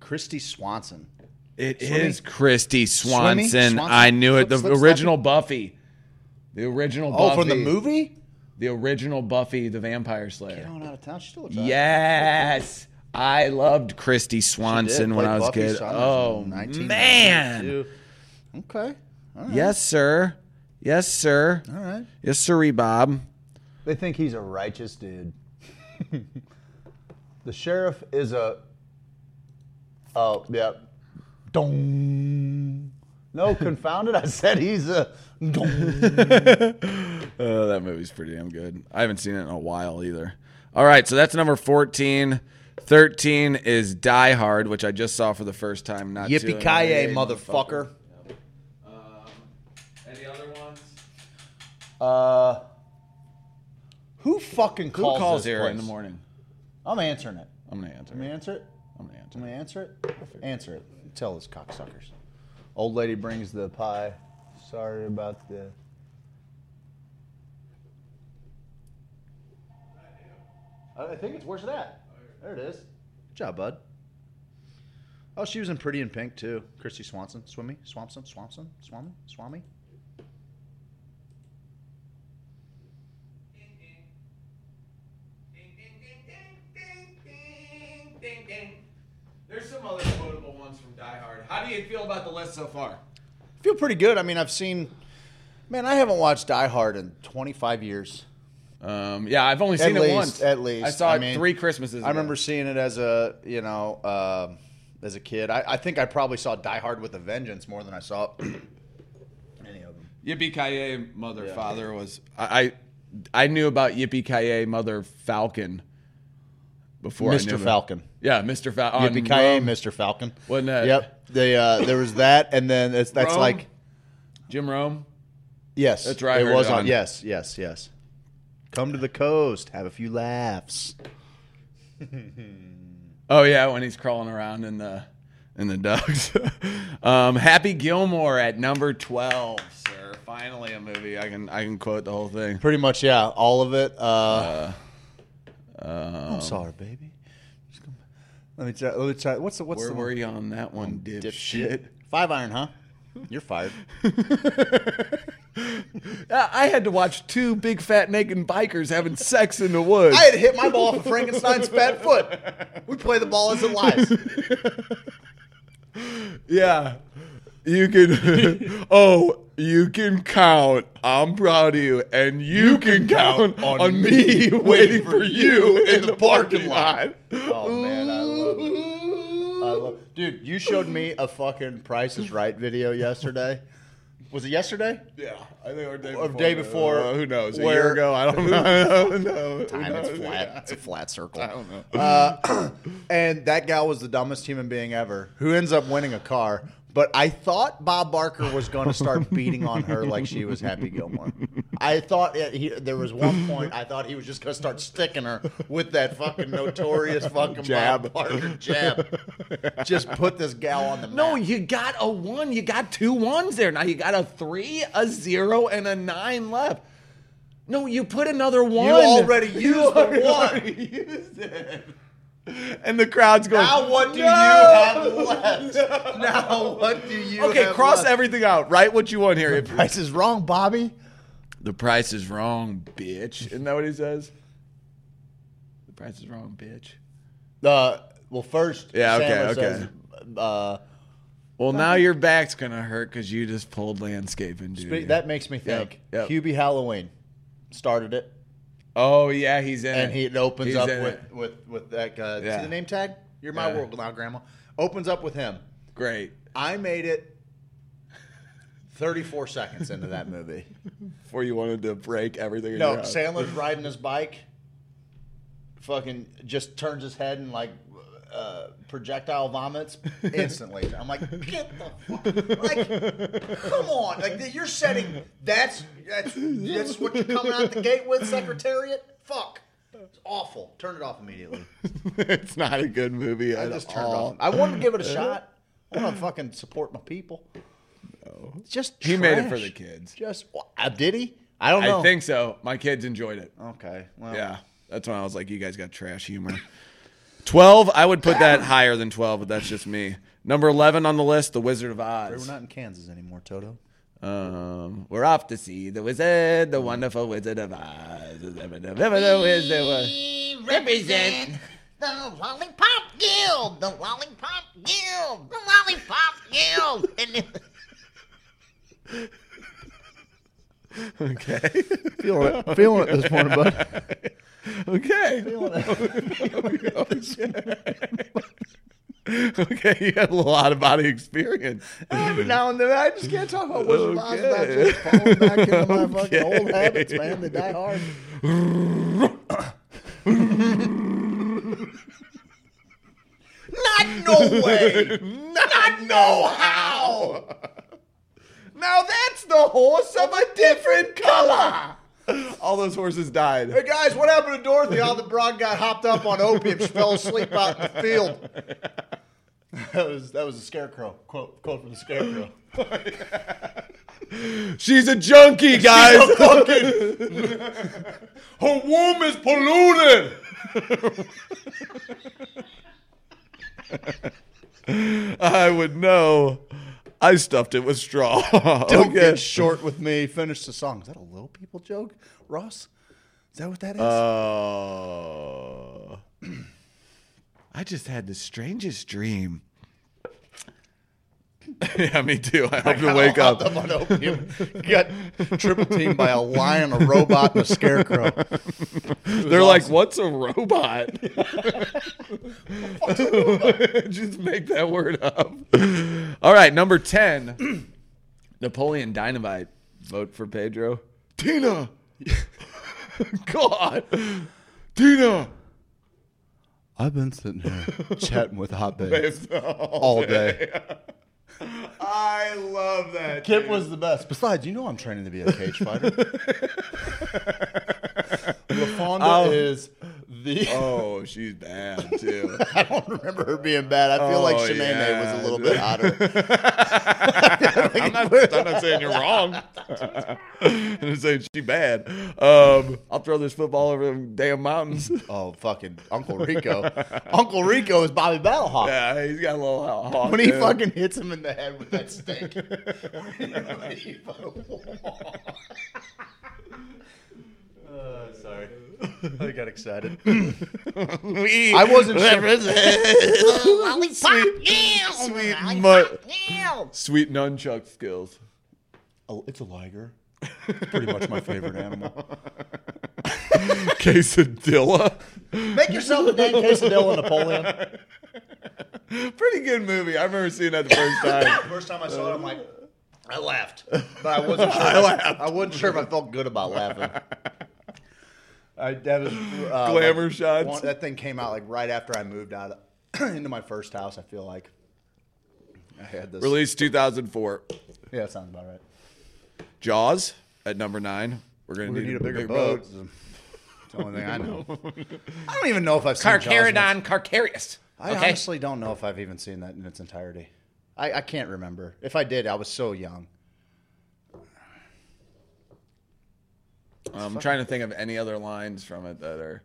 C: Kristy Swanson.
D: It
C: Swimmy?
D: is
C: Kristy
D: Swanson.
C: Swanson?
D: I knew it. The
C: Slip, slip,
D: original Buffy. The original
C: Oh,
D: Buffy.
C: from the movie?
D: The original Buffy, the Vampire
C: Get
D: Slayer.
C: on out of town. She still looks all right.
D: Yes. I loved
C: Kristy
D: Swanson when I was a
C: Buffy
D: kid. Oh,
C: in 1992.
D: man.
C: Okay. All right.
D: Yes, sir. Yes, sir.
C: All right.
D: Yes, sirree, Bob.
C: They think he's a righteous dude. the sheriff is a. Oh, yeah. Dong. No, confounded. I said he's a.
D: Oh, that movie's pretty damn good. I haven't seen it in a while either. All right, so that's number 14. 13 is Die Hard, which I just saw for the first time. Not
C: Yippee ki
D: Hey,
C: motherfucker.
D: Um, any other ones?
C: Uh, who fucking
D: Who
C: calls,
D: calls
C: this
D: here
C: place?
D: in the morning?
C: I'm answering it.
D: I'm gonna answer.
C: Me
D: it.
C: answer it.
D: I'm gonna answer. It.
C: me answer it. Answer it. Tell those cocksuckers. Old lady brings the pie. Sorry about the. I think it's where's it at? There it is. Good job, bud. Oh, she was in Pretty in Pink too. Kristy Swanson, Swimmy, Swanson, Swanson, Swami, Swami.
D: There's some other quotable ones from Die Hard. How do you feel about the list so far?
C: Feel pretty good. I mean, I've seen. Man, I haven't watched Die Hard in 25 years.
D: Um, yeah, I've only
C: At
D: seen it
C: least,
D: once.
C: at least.
D: I saw
C: I
D: it
C: mean,
D: three Christmases.
C: I remember seeing it as a you know um as a kid. I, I think I probably saw Die Hard with a Vengeance more than I saw any of them.
D: Yippee ki Mother Father was I, I I knew about Yippee ki Mother Falcon before I knew
C: Mr. Falcon.
D: Yeah, Mr. Falcon.
C: Yippee ki Mr. Falcon.
D: Wasn't that-
C: Yep. They uh, there was that, and then it's, that's
D: Rome?
C: like
D: Jim Rome.
C: yes,
D: That's right, I
C: It
D: heard
C: was
D: it
C: on.
D: on-
C: Yes, yes, yes. Come to the coast, have a few laughs.
D: Oh yeah, when he's crawling around in the in the ducks. um, Happy Gilmore at number twelve, sir. Finally a movie I can I can quote the whole thing.
C: Pretty much, yeah, all of it. Uh, I'm sorry, baby. Just come- Let me try. Let me try. What's the what's
D: Where
C: the
D: were you on that one, dipshit?
C: dipshit? Five iron, huh? You're fired.
D: I had to watch two big fat naked bikers having sex in the woods.
C: I had to hit my ball off of Frankenstein's fat foot. We play the ball as it lies.
D: Yeah. You can oh, you can count. I'm proud of you. And you, can, count, on, me waiting for you in the parking lot.
C: Oh man, I love it. I love Dude, you showed me a fucking Price is Right video yesterday. Was it yesterday?
D: Yeah, I think our day
C: Or
D: before.
C: day before,
D: Uh, who knows? A
C: where-
D: year ago, I don't know. I don't know.
C: Time it's
D: knows?
C: flat. It's a flat circle.
D: I don't know.
C: Uh, and that gal was the dumbest human being ever, who ends up winning a car. But I thought Bob Barker was going to start beating on her like she was Happy Gilmore. I thought it, he, there was one point I thought he was just going to start sticking her with that fucking notorious fucking
D: Jab.
C: Bob Barker jab. Just put this gal on the map.
D: No, you got a one. You got two ones there. Now you got a three, a zero, and a nine left. No, you put another one.
C: you already used
D: You
C: the one.
D: already used it. And the crowd's going.
C: Now what do
D: "No!"
C: you have left? Now what do you
D: Okay,
C: have
D: cross
C: left?
D: everything out. Write what you want here. If-
C: Price is wrong, Bobby.
D: the price is wrong, bitch. Isn't that what he says? The price is wrong, bitch.
C: Uh, well, first,
D: Yeah, okay,
C: Sandler
D: okay.
C: says, uh,
D: Well, now your back's gonna hurt because you just pulled landscaping, dude.
C: Spe- That makes me think.
D: Yep, yep.
C: Hubie Halloween started it,
D: oh yeah, he's in
C: and
D: it.
C: he it opens
D: He's
C: up with,
D: it.
C: with with that. Uh,
D: Yeah.
C: See the name tag? You're my
D: Yeah.
C: world now, Grandma. Opens up with him.
D: Great.
C: I made it 34 seconds into that movie.
D: Before you wanted to break everything. in
C: No. Sandler's riding his bike. Fucking just turns his head and like uh, projectile vomits instantly. I'm like, get the fuck, like, come on, like you're setting. That's that's that's what you're coming out the gate with, Secretariat. Fuck, it's awful. Turn it off immediately.
D: it's not a good movie
C: I just turned it off. I wanted to give it a shot. I want to fucking support my people. It's just
D: He made it for the kids.
C: Just uh, did he? I don't know.
D: I think so. My kids enjoyed it.
C: Okay. Well,
D: Yeah, that's when I was like, you guys got trash humor. 12, I would put that higher than 12, but that's just me. Number 11 on the list, The Wizard of Oz.
C: We're not in Kansas anymore, Toto.
D: Um, we're off to see the wizard, the wonderful Wizard of Oz. The Wizard was-
G: represent the Lollipop Guild, the Lollipop Guild, the Lollipop Guild. And
D: Okay.
C: Feeling it, feeling it this morning, bud.
D: Okay. okay, you had a out of body experience.
C: Every now and then, I just can't talk about of Oz without just falling back into my fucking old habits, man. They die hard.
D: Not no way. Not no how. Now that's the horse of a different color. All those horses died.
C: Hey guys, what happened to Dorothy? All the broad got hopped up on opium. She fell asleep out in the field. That was that was a scarecrow quote quote from the scarecrow.
D: She's a junkie, guys. Her womb is polluted. I would know. I stuffed it with straw.
C: Don't
D: okay.
C: get short with me. Finish the song. Is that a little people joke, Ross? Is that what that is?
D: Uh, I just had the strangest dream. yeah, me too. I hope to wake up.
C: Hopped on opium. Got triple teamed by a lion, a robot, and a scarecrow.
D: They're like, "What's a robot?" Just make that word up. All right, number ten, Napoleon Dynamite. Vote for Pedro. Tina. God, Tina.
C: I've been sitting here chatting with hot babes all day.
D: I love that.
C: Kip was the best. Besides, you know I'm training to be a cage fighter. LaFawnduh um, is the.
D: Oh, she's bad too.
C: I don't remember her being bad. I feel like
D: Oh,
C: Shanae
D: yeah.
C: was a little bit hotter.
D: I'm not, I'm not saying you're wrong. I'm saying she bad. Um, I'll throw this football over them damn mountains.
C: Oh, fucking Uncle Rico. Uncle Rico is Bobby Battlehawk.
D: Yeah, he's got a little hawk.
C: When he fucking hits him in the head with that stick. Uh, sorry. I got excited. I wasn't sure.
D: sweet, mu- sweet nunchuck skills.
C: Oh, it's a liger. It's pretty much my favorite animal.
D: Quesadilla.
C: Make yourself a damn quesadilla, Napoleon.
D: Pretty good movie. I remember seeing that the first time.
C: First time I saw it, I'm like, I laughed, but I wasn't sure. I laughed. I wasn't sure if I felt good about laughing. I that was uh,
D: Glamour
C: like,
D: shots.
C: one- that thing came out like right after I moved out into my first house. I feel like I had this.
D: Released 2004.
C: Yeah, that sounds about right.
D: Jaws at number nine. We're gonna
C: We
D: need,
C: need a bigger
D: big
C: boat. It's the only thing I know. I don't even know if I've seen Jaws in
G: Carcharodon carcharias.
C: I
G: Okay.
C: honestly don't know if I've even seen that in its entirety. I, I can't remember. If I did, I was so young.
D: I'm trying to think of any other lines from it that are.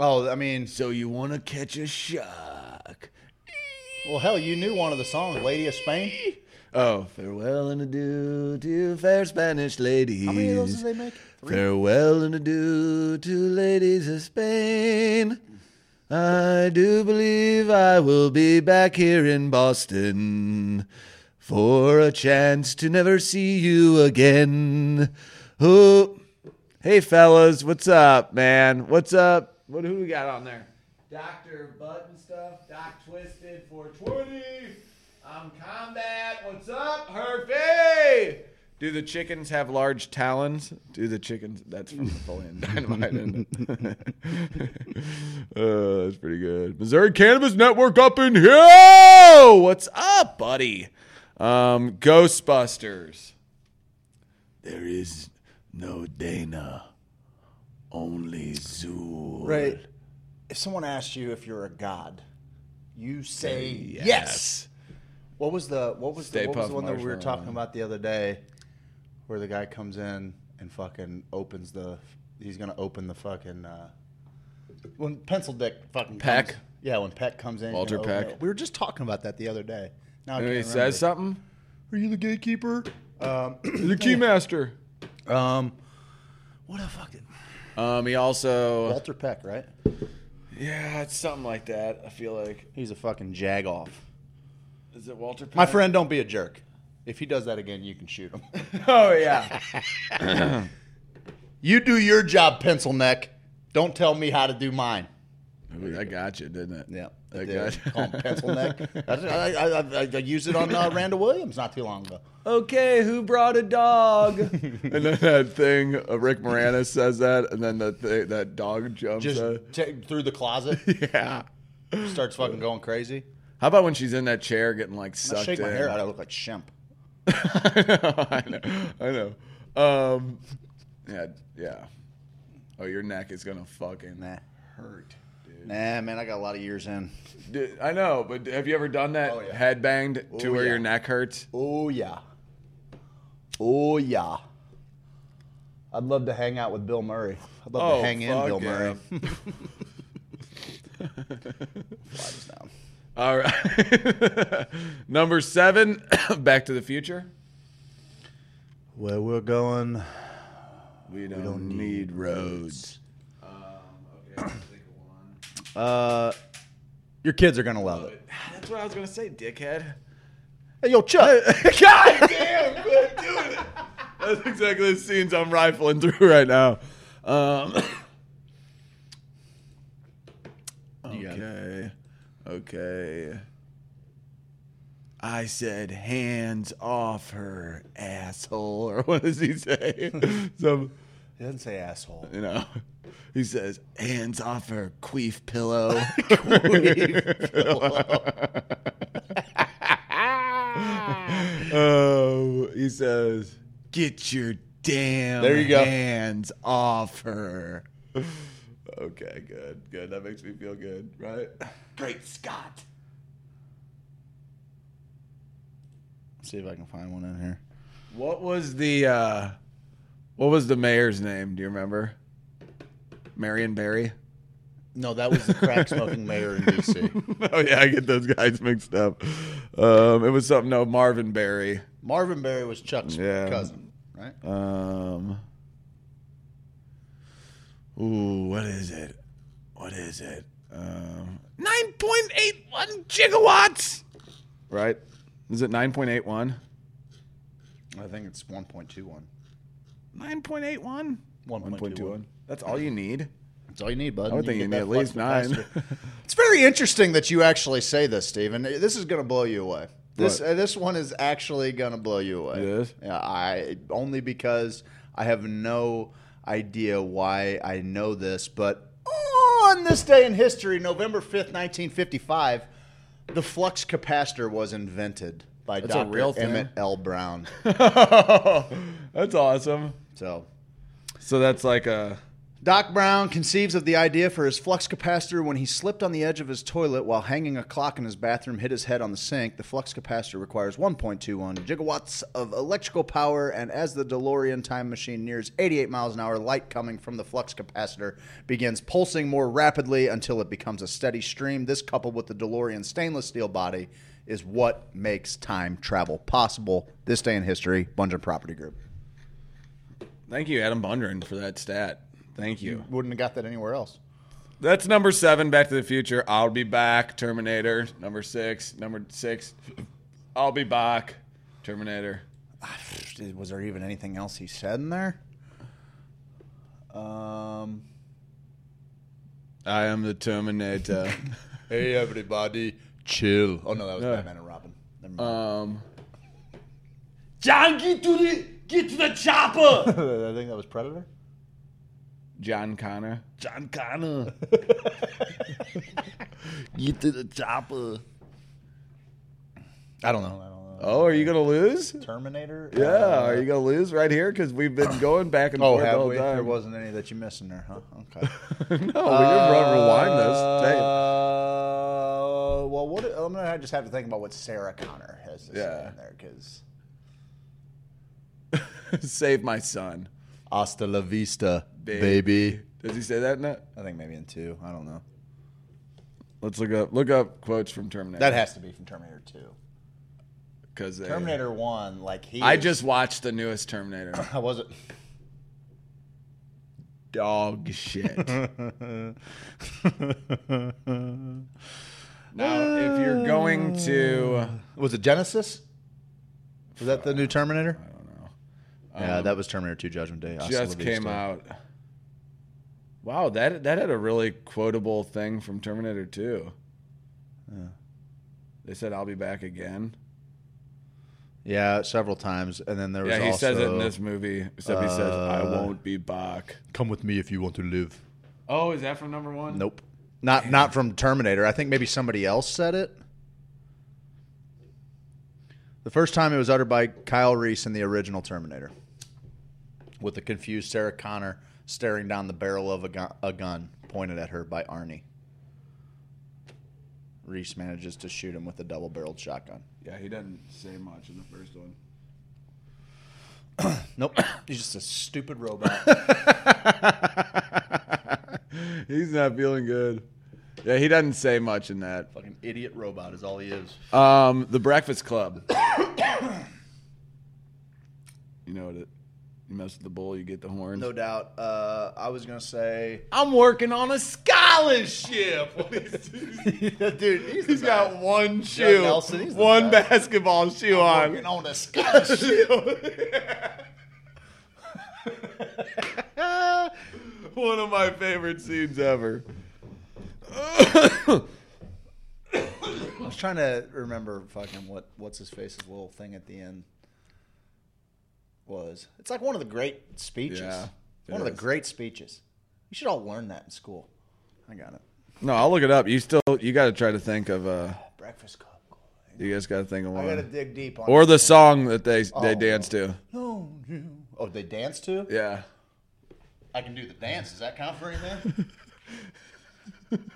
C: Oh, I mean,
D: So you want to catch a shark?
C: well, hell, you knew one of the songs, "Lady of Spain."
D: Oh, farewell and adieu to fair Spanish ladies.
C: How many of those did they make? Three.
D: Farewell and adieu to ladies of Spain. I do believe I will be back here in Boston for a chance to never see you again. Oh, hey fellas, what's up, man? What's up? What who we got on there? Doctor Button stuff. Doc Twisted 420. I'm Combat. What's up, Herfy? Do the chickens have large talons? Do the chickens? That's from Napoleon Dynamite. Isn't it? uh, that's pretty good. Missouri Cannabis Network up in here. What's up, buddy? Um, Ghostbusters. There is no Dana, only Zuul.
C: Right. If someone asks you if you're a god, you say yes.
D: yes.
C: What was the what was
D: Stay
C: the, what was the one that we were talking about the other day, where the guy comes in and fucking opens the he's gonna open the fucking uh, when Pencil Dick fucking
D: Peck?
C: comes- yeah, when Peck comes in,
D: Walter Peck?
C: it. We were just talking about that the other day. Now
D: he
C: remember.
D: says something.
C: Are you the gatekeeper? Um,
D: The keymaster.
C: Um, what the fuck? Did,
D: Um, he also.
C: Walter Peck, right?
D: Yeah, it's something like that. I feel like.
C: He's a fucking jag off.
D: Is it Walter? Peck?
C: My friend, don't be a jerk. If he does that again, you can shoot him.
D: Oh yeah.
C: you do your job, pencil neck. Don't tell me how to do mine.
D: I got you, didn't it?
C: Yeah, I
D: I
C: did.
D: got you.
C: Call him pencil neck. I, I, I, I, I used it on uh, Randall Williams not too long ago.
D: Okay, who brought a dog? and then that thing, uh, Rick Moranis says that, and then that thing, that dog jumps.
C: Just
D: uh,
C: t- through the closet,
D: yeah.
C: starts fucking going crazy.
D: How about when she's in that chair getting like
C: I
D: sucked
C: shake my
D: in?
C: hair out. I look like Shemp.
D: I know, I know, I know. Um, yeah, yeah. Oh, your neck is gonna fucking
C: Nah.
D: hurt, dude.
C: Nah, man, I got a lot of years in.
D: Dude, I know, but have you ever done that
C: Oh, yeah.
D: head banged to
C: Oh,
D: where
C: yeah.
D: your neck hurts?
C: Oh yeah. Oh yeah. I'd love to hang out with Bill Murray. I'd love
D: Oh,
C: to hang in Bill
D: yeah.
C: Murray.
D: All right. Number seven, Back to the Future.
C: Where we're going.
D: We don't, need, roads.
C: Uh, your kids are gonna love it.
D: That's what I was gonna say, dickhead.
C: Hey, yo, Chuck.
D: God damn, quit doing it. That's exactly the scenes I'm rifling through right now. Um, okay, okay. I said, hands off her, asshole. Or what does he say? Some,
C: He doesn't say asshole.
D: you know, he says, hands off her, queef pillow. Oh, he says, "Get your damn
C: There you go.
D: hands off her." Okay, good, good. That makes me feel good, right? Great Scott.
C: see if I can find one in here.
D: What was the uh what was the mayor's name? Do you remember? Marion Barry.
C: No, that was the crack smoking mayor in DC.
D: oh yeah, I get those guys mixed up. Um, it was something. No, Marvin Berry.
C: Marvin Berry was Chuck's
D: Yeah.
C: cousin, right?
D: Um. Ooh, what is it? What is it? Um, nine point eight one gigawatts. Right? Is it nine point eight one?
C: I think it's 1.21.
D: Nine point eight one.
C: 1.21.
D: That's all you need.
C: That's all you need, bud.
D: I would think you need at least nine.
C: it's very interesting that you actually say this, Steven. This is going to blow you away. This uh, this one is actually going to blow you away.
D: It is?
C: Yeah, I only because I have no idea why I know this, but on this day in history, November 5th, 1955, the flux capacitor was invented by
D: That's
C: Dr.
D: real?
C: Emmett L. Brown.
D: that's awesome.
C: So,
D: So that's like a.
C: Doc Brown conceives of the idea for his flux capacitor when he slipped on the edge of his toilet while hanging a clock in his bathroom, hit his head on the sink. The flux capacitor requires 1.21 gigawatts of electrical power, and as the DeLorean time machine nears 88 miles an hour, light coming from the flux capacitor begins pulsing more rapidly until it becomes a steady stream. This, coupled with the DeLorean stainless steel body, is what makes time travel possible. This day in history, Bungeon Property Group.
D: Thank you, Adam Bundren, for that stat. Thank you.
C: Wouldn't have got that anywhere else.
D: That's number seven, Back to the Future. I'll be back. Terminator. Number six. Number six. I'll be back. Terminator.
C: Was there even anything else he said in there? Um.
D: I am the Terminator.
C: Hey everybody, chill. Oh no, that was
D: Yeah.
C: Batman and Robin. Never mind.
D: um,
B: John, get to the get to the chopper.
C: I think that was Predator.
D: John Connor.
C: John Connor. Get to the chopper. I don't know. I don't know.
D: Oh, are you gonna lose?
C: Terminator.
D: Yeah,
C: Uh,
D: are you gonna lose right here? Because we've been going back and
C: Oh,
D: forth the
C: have
D: whole
C: we?
D: time.
C: There wasn't any that you missed in there, huh? Okay.
D: no, we can run, rewind this.
C: Uh, well, what? I'm gonna just have to think about what Sarah Connor has to say in there because.
D: Save my son,
C: hasta la vista,
D: Babe.
C: baby.
D: Does he say that in it?
C: I think maybe in two. I don't know.
D: Let's look up look up quotes from Terminator.
C: That has to be from Terminator Two.
D: because
C: Terminator One, like he.
D: I
C: is-
D: just watched the newest Terminator.
C: How was it?
D: Dog shit. Now, if you're going to,
C: Was it Genesis? Was that the new Terminator?
D: I don't
C: yeah, that was Terminator 2 Judgment Day. I
D: Just
C: love
D: came
C: still.
D: out. Wow, that that had a really quotable thing from Terminator 2. Yeah. They said, "I'll be back again."
C: Yeah, several times. And then there was
D: Yeah, he
C: also,
D: says it in this movie. Except he says, "I
C: uh,
D: won't be back."
C: Come with me if you want to live.
D: Oh, is that from number one?
C: Nope. Not not from Terminator. I think maybe somebody else said it. The first time it was uttered by Kyle Reese in the original Terminator, with the confused Sarah Connor staring down the barrel of a gun, a gun pointed at her by Arnie. Reese manages to shoot him with a double-barreled shotgun.
D: Yeah, he doesn't say much in the first one.
C: Nope, he's just a stupid robot.
D: He's not feeling good. Yeah, he doesn't say much in that.
C: Fucking idiot robot is all he is.
D: Um, The Breakfast Club. you know what it? You mess with the bull, you get the horns.
C: No doubt. Uh, I was gonna say,
D: I'm working on a scholarship.
C: dude, he's,
D: He's got one shoe,
C: Nelson,
D: one
C: best.
D: basketball shoe on.
C: working on a scholarship.
D: One of my favorite scenes ever.
C: I was trying to remember fucking what what's his face's little thing at the end was. It's like one of the great speeches.
D: Yeah,
C: one of the great speeches. You should all learn that in school. I got it.
D: No, I'll look it up. You still, you got to try to think of. uh
C: Breakfast Club.
D: You guys got to think of one.
C: I gotta dig deep on
D: or the song that they they
C: Oh.
D: dance to.
C: No, you. Oh, they dance to?
D: Yeah.
C: I can do the dance. Does that count for anything?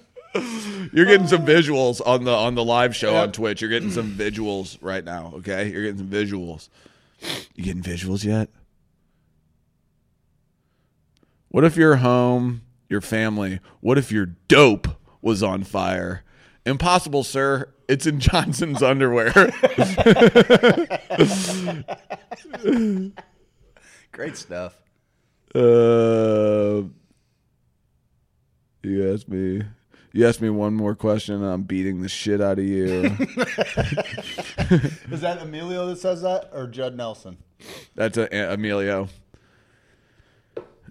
D: You're getting some visuals on the on the live show on Twitch. You're getting some visuals right now. Okay, you're getting some visuals. You getting visuals yet? What if your home, your family? What if your dope was on fire? Impossible, sir. It's in Johnson's underwear.
C: Great stuff.
D: Uh, you asked me. You asked me one more question. And I'm beating the shit out of you.
C: Is that Emilio that says that, or Judd Nelson?
D: That's a, Emilio.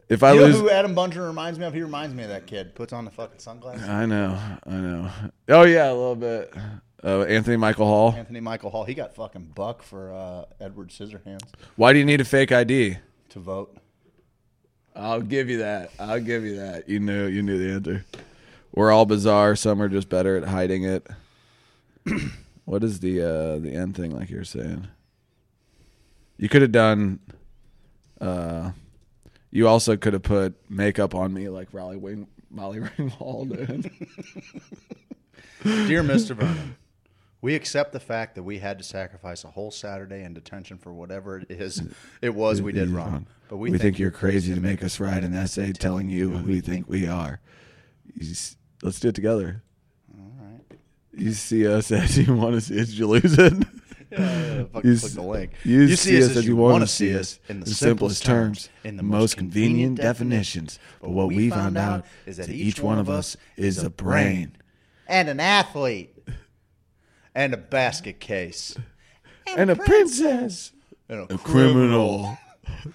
D: If I
C: You know
D: lose,
C: who Adam Buncher reminds me of? He reminds me of that kid. Puts on the fucking sunglasses.
D: I know, I know. Oh yeah, a little bit. Uh, Anthony Michael Hall.
C: Anthony Michael Hall. He got fucking buck for uh, Edward Scissorhands
D: Why do you need a fake ID?
C: to vote.
D: I'll give you that. I'll give you that. You knew. You knew the answer. We're all bizarre. Some are just better at hiding it. what is the uh, the end thing? Like you're saying, you could have done. Uh, you also could have put makeup on me like Raleigh Wing, Molly Ringwald did.
C: Dear Mr. Vernon, we accept the fact that we had to sacrifice a whole Saturday in detention for whatever it is it was we did wrong. But we,
D: we, think, you're crazy to make us write an essay telling you who we think we are. Let's do it together.
C: All right.
D: You see us as you want to see us. You lose it?
C: Uh,
D: You
C: click the link.
D: You, see, us as you want to see us in the simplest terms,
C: in
D: the most convenient definitions. But what we found out is that each one of us is a brain.
C: and an athlete and a basket case
D: and a princess,
C: and
D: a criminal.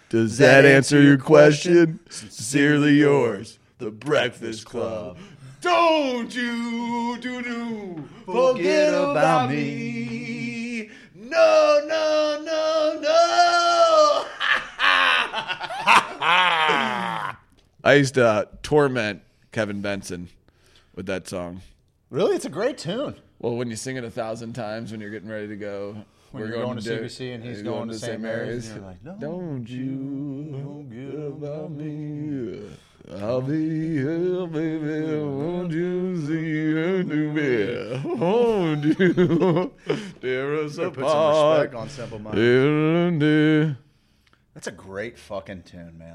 D: Does that answer your question? Sincerely yours, the Breakfast Club. Don't you do do forget about me? No, no, no, no. I used to uh, torment Kevin Benson with that song.
C: Really, it's a great tune.
D: Well, when you sing it a thousand times when you're getting ready to go,
C: When you're going to
D: do-
C: CBC and he's
D: you're
C: going to St. Mary's, and you're like, "No,
D: don't you forget about me. I'll be here, baby. Won't you see her to me? Won't you tear us
C: Better put some
D: apart?
C: respect on Simple Minds.
D: It's
C: That's a great fucking tune, man.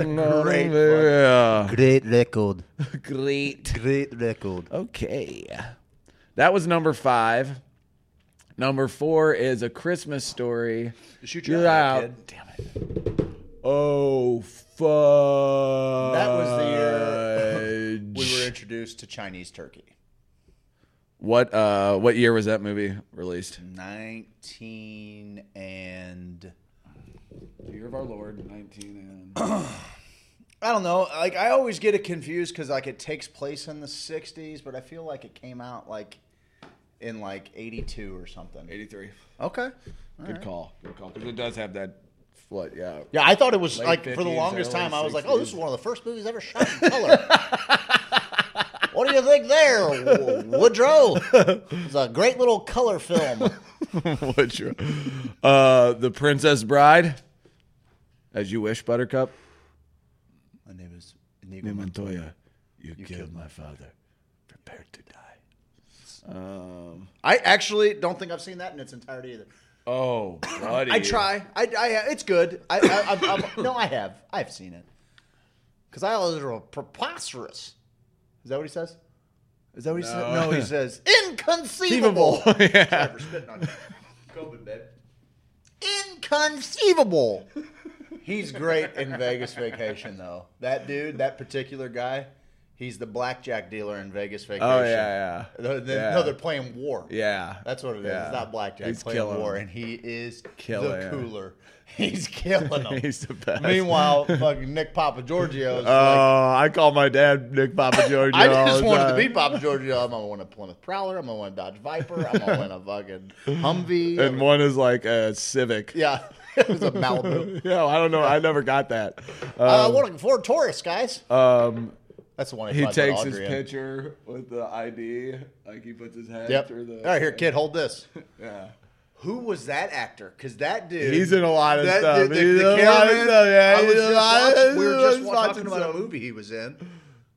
D: a
C: great
D: yeah.
C: Great record.
D: Great.
C: Great record.
D: Okay. That was number five. Number four is a Christmas story.
C: Shoot
D: You're
C: your eye
D: out.
C: out, kid.
D: Damn it. Oh fuck.
C: That was the year we were introduced to Chinese turkey.
D: What uh what year was that movie released?
C: Nineteen and
D: Year of our Lord, 19 and
C: I don't know. Like I always get it confused because like it takes place in the '60s, but I feel like it came out like in like '82 or something.
D: 83.
C: Okay.
D: Good call. Good call. Because it does have that what, yeah.
C: Yeah, I thought it was
D: Late
C: like for the
D: 50s,
C: longest
D: early
C: time. I was like, oh, this is
D: 60s.
C: one of the first movies ever shot in color. what do you think there, Woodrow? It's a great little color film.
D: Which uh The Princess Bride. As you wish, Buttercup.
C: My name is Inigo
D: Montoya, you, killed, my father. Prepare to die. Um,
C: I actually don't think I've seen that in its entirety either.
D: Oh, buddy.
C: I try. I, I it's good. I, I, I, no, I have. I've seen it. Because I always are preposterous. Is that what he says? Is that what he says? No, he says inconceivable.
D: yeah.
C: For spitting on. COVID, babe. Inconceivable. He's great in Vegas Vacation, though. That dude, that particular guy, he's the blackjack dealer in Vegas Vacation.
D: Oh, yeah, yeah.
C: They're- they're-
D: Yeah.
C: No, they're playing war.
D: Yeah.
C: That's what it is.
D: Yeah.
C: It's not blackjack.
D: He's
C: playing
D: killing
C: war,
D: them.
C: and he is
D: Killing
C: the cooler. He's killing them.
D: He's the best.
C: Meanwhile, fucking Nick Papageorgio is
D: Oh,
C: like,
D: I call my dad Nick Papageorgio.
C: I just
D: the
C: wanted to be Papageorgio. I'm gonna win a Plymouth Prowler. I'm gonna win a Dodge Viper. I'm gonna win a fucking Humvee.
D: And one is like a Civic.
C: yeah, it was a Malibu.
D: Yeah, I don't know. I never got that.
C: uh, what a Ford Taurus, guys.
D: Um,
C: That's the one
D: he
C: probably put
D: takes his
C: in.
D: picture with the ID. Like he puts his head
C: Yep.
D: through the.
C: All right, here, kid, hold this.
D: Yeah.
C: Who was that actor? Because that dude,
D: He's in a lot of
C: that,
D: stuff.
C: The,
D: He's
C: the,
D: in a lot of stuff, yeah,
C: I
D: he's
C: was
D: in a
C: just
D: lot
C: watching, we were just talking about a movie he was in.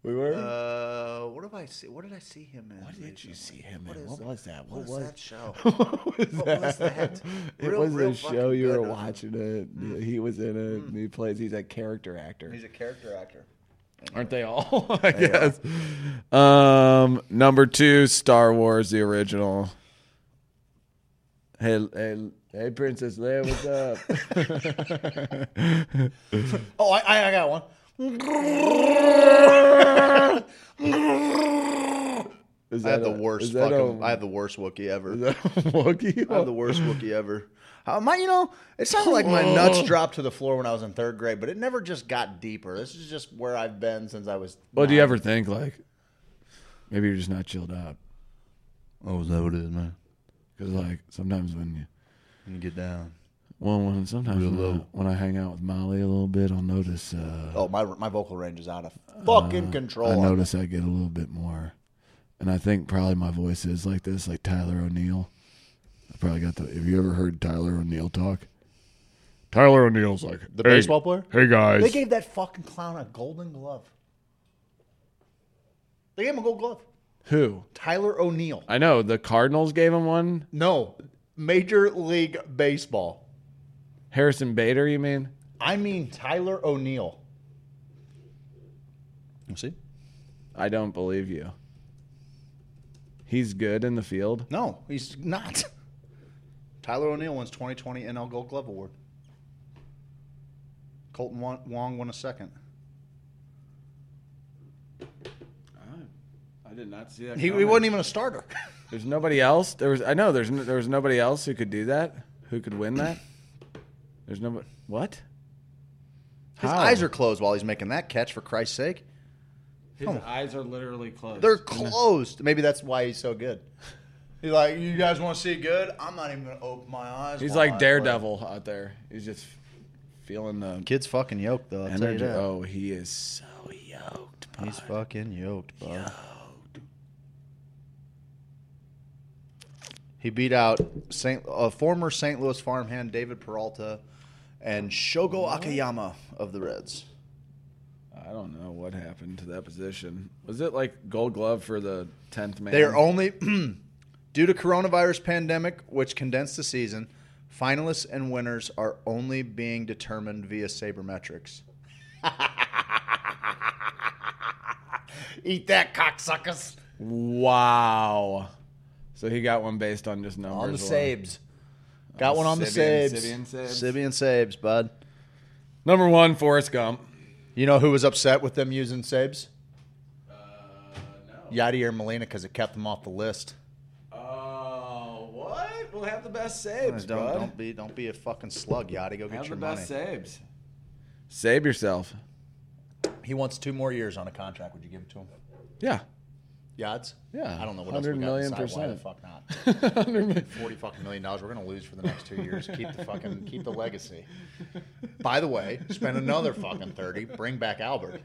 D: We were.
C: Uh, what did I see? What did I see him in?
D: what did you see him
C: What
D: in? What was that?
C: What
D: What
C: was
D: was
C: that show?
D: What was
C: What was that?
D: It was
C: real
D: the show you were.
C: Mm.
D: watching. It. He was in it. and He plays. He's a character actor.
C: He's a character actor.
D: Aren't they all? I guess. Um, number two, Star Wars, the original. Hey, hey, hey, Princess Leia, what's up?
C: Oh, I, I I got one.
D: Is
C: I have
D: that
C: the
D: a-
C: worst fucking.
D: a-
C: I have the worst Wookie ever.
D: is that Wookiee?
C: I have the worst Wookie ever. Uh, my, you know, it sounded like my nuts dropped to the floor when I was in third grade, but it never just got deeper. This is just where I've been since I was.
D: Well, do you ever think like maybe you're just not chilled out?
C: Oh, is that what it is, man?
D: Because like sometimes when you
C: When you get down.
D: well, when sometimes
C: Real
D: when I,
C: low.
D: when I hang out with Molly a little bit, I'll notice. Uh,
C: Oh, my my vocal range is out of fucking control.
D: I notice I get a little bit more, and I think probably my voice is like this, like Tyler O'Neill. I probably got the. Have you ever heard Tyler O'Neill talk? Tyler O'Neill's like
C: The
D: "Hey-
C: baseball player?
D: Hey guys,
C: They gave that fucking clown a golden glove. They gave him a gold glove.
D: who?
C: Tyler O'Neill.
D: I know the Cardinals gave him one.
C: No, Major League Baseball.
D: Harrison Bader, you mean?
C: I mean Tyler O'Neill. You see?
D: I don't believe you. He's good in the field.
C: No, he's not. Tyler O'Neill wins 2020 NL Gold Glove Award. Kolten Wong- Wong won a second.
D: I did not see that.
C: He, he wasn't even a starter.
D: There's nobody else. There was. I know. There's. n- There was nobody else who could do that. Who could win that? There's nobody. What?
C: His
D: How?
C: eyes are closed while he's making that catch. For Christ's sake,
D: His eyes are literally closed.
C: they're closed. Maybe that's why he's so good. He's like, you guys want to see good? I'm not even gonna open my eyes.
D: He's
C: while I
D: like
C: play."
D: Daredevil out there. He's just feeling the
C: Kid's fucking yoked though. I'll tell you
D: energy.
C: that.
D: Oh, he is so yoked. bud.
C: He's fucking yoked, bud. He beat out Saint, uh, former St. Louis farmhand David Peralta and Shogo Akiyama of the Reds.
D: I don't know what happened to that position. Was it like Gold Glove for the tenth man?
C: They are only due to coronavirus pandemic, which condensed the season. Finalists and winners are only being determined via sabermetrics. Eat that, cocksuckers!
D: wow. So he got one based on just numbers.
C: On the
D: alone.
C: Sabes. Got one on the
D: Sibian-
C: Sabes.
D: Sibian Sabes.
C: Sibian Sabes, bud.
D: Number one, Forrest Gump.
C: You know who was upset with them using Sabes? Uh, Yadier Molina because it kept him off the list.
D: We'll have the best saves,
C: don't
D: bud.
C: don't be don't be a fucking slug, Yadi. Go get your money.
D: have
C: your
D: the
C: money.
D: best saves. Save yourself.
C: He wants two more years on a contract. Would you give it to him?
D: Yeah.
C: Yads?
D: Yeah,
C: I don't know what else we
D: 100
C: got
D: million
C: decide. Why the
D: percent.
C: fuck not? Forty fucking million dollars. We're gonna lose for the next two years. Keep the fucking keep the legacy. By the way, spend another fucking thirty. Bring back Albert.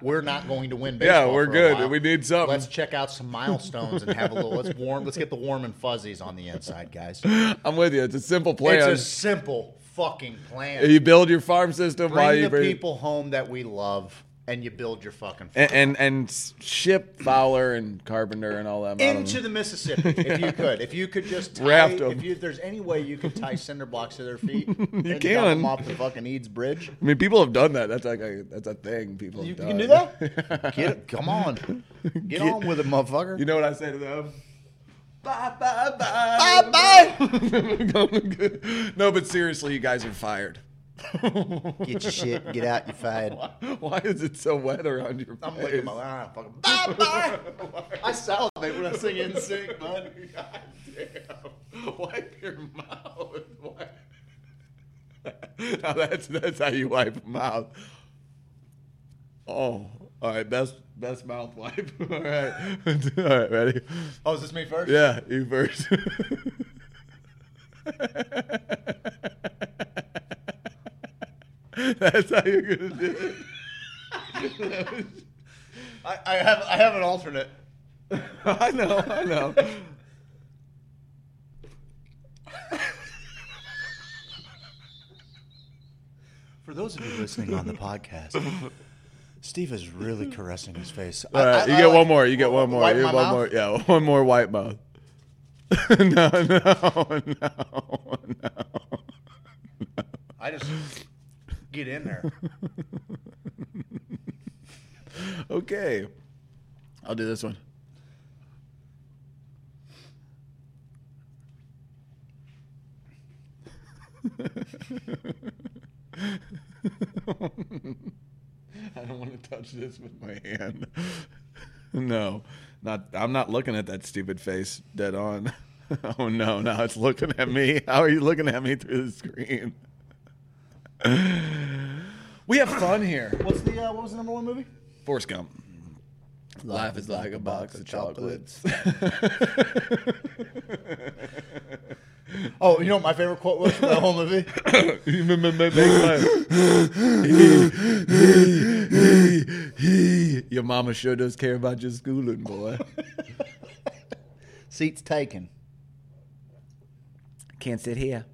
C: We're not going to win. baseball.
D: Yeah, we're
C: for a
D: good.
C: while.
D: We need something.
C: Let's check out some milestones and have a little. Let's warm. Let's get the warm and fuzzies on the inside, guys.
D: I'm with you. It's a simple plan.
C: It's a simple fucking plan.
D: you build your farm system while
C: Bring
D: you
C: the
D: bring
C: people home that we love, and you build your fucking.
D: And, and and ship Fowler and Carpenter and all that
C: into the Mississippi, if you could, if you could just tie,
D: Raft 'em.
C: if you, there's any way you could tie cinder blocks to their feet, you and
D: can.
C: them off the fucking Eads Bridge.
D: I mean, people have done that. That's like a that's a thing. People
C: You, you can do that. Get come on, get, on with it, motherfucker.
D: You know what I say to them? Bye bye bye bye. no, but seriously, you guys are fired.
C: get your shit, get out, you fired.
D: Why is it so wet around your
C: I'm
D: face?
C: licking my ah, fucking bye bye. I salivate when I sing in sync, bud.
D: God damn. Wipe your mouth. Wipe. now that's that's how you wipe a mouth. Oh, all right. Best best mouth wipe. all right. all right. Ready?
C: Oh, is this me first?
D: Yeah, you first. That's how you're gonna do it.
C: I, I have I have an alternate.
D: I know, I know.
C: For those of you listening on the podcast, Steve is really caressing his face.
D: All right, you get one more. You get one more.
C: Wipe
D: You
C: my
D: get one
C: mouth?
D: more. Yeah, one more white mouth. no, no, no, no.
C: I just get in there.
D: Okay, I'll do this one. I don't want to touch this with my hand. no, not. I'm not looking at that stupid face dead on. oh no, now it's looking at me. How are you looking at me through the screen? We have fun here.
C: What's the uh, what was the number one movie?
D: Forrest Gump. Life is like a box of chocolates.
C: Oh, you know what my favorite quote was from the whole movie?
D: Your mama sure does care about your schooling, boy.
C: Seats taken.
D: Can't sit here.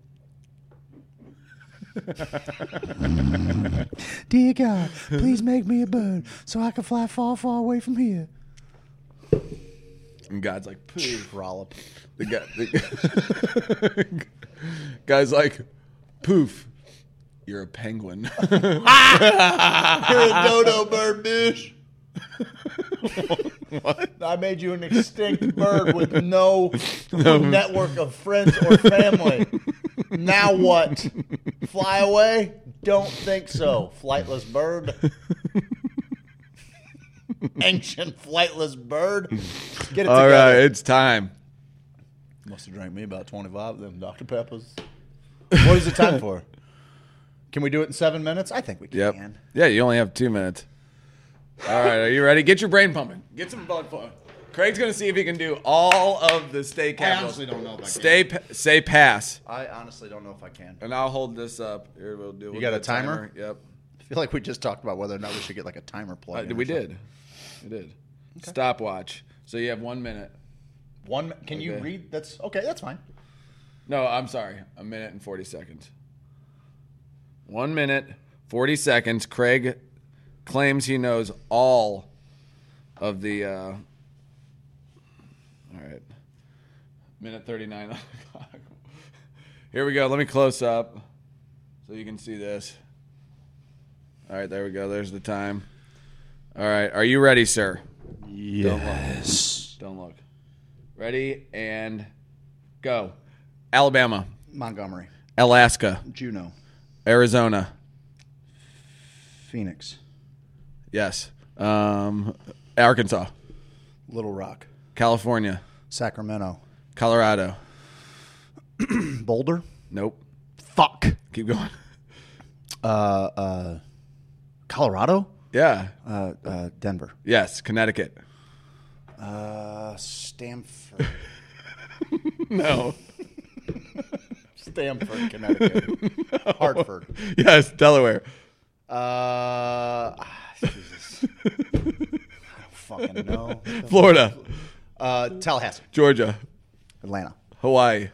C: Dear God, please make me a bird so I can fly far, far away from here.
D: And God's like, poof.
C: Trollop.
D: The guy, the guy's like, poof. You're a penguin.
C: You're a dodo bird, bitch.
D: What?
C: I made you an extinct bird with no network of friends or family. now what? Fly away? Don't think so. Flightless bird. Ancient flightless bird. Get it
D: All
C: together.
D: right, it's time.
C: Must have drank me about 25 of them Dr. Peppers. What is the time for? Can we do it in seven minutes? I think we can.
D: Yep. Yeah, you only have two minutes. All right, are you ready? Get your brain pumping. Get some blood flowing. Craig's gonna see if he can do all of the stay capitals.
C: honestly don't know if I can.
D: Stay, pa- say pass,
C: I honestly don't know if I can.
D: and I'll hold this up. Here we'll do. we'll
C: got a timer?
D: Yep.
C: I feel like we just talked about whether or not we should get like a timer
D: Uh,
C: plug.
D: we did. We did. Stopwatch. So you have one minute.
C: One. Can you read? That's okay. That's fine.
D: No, I'm sorry. A minute and 40 seconds. One minute, 40 seconds. Craig claims he knows all of the. Uh, all right. Minute 39 on the clock. Here we go. Let me close up so you can see this. All right, there we go. There's the time. All right. Are you ready, sir?
C: Yes.
D: Don't look. Ready and go. Alabama,
C: Montgomery,
D: Alaska,
C: Juneau,
D: Arizona.
C: Phoenix,
D: Yes. Um, Arkansas,
C: Little Rock,
D: California,
C: Sacramento,
D: Colorado.
C: Boulder.
D: Nope.
C: Fuck.
D: Keep going.
C: Uh, uh, Colorado.
D: Yeah.
C: Uh, uh, Denver.
D: Yes. Connecticut.
C: Uh, Stamford.
D: No.
C: Stamford, Connecticut. Hartford.
D: yes. Delaware.
C: Uh, ah, Jesus. I don't fucking know.
D: Florida.
C: Uh, Tallahassee,
D: Georgia.
C: Atlanta.
D: Hawaii.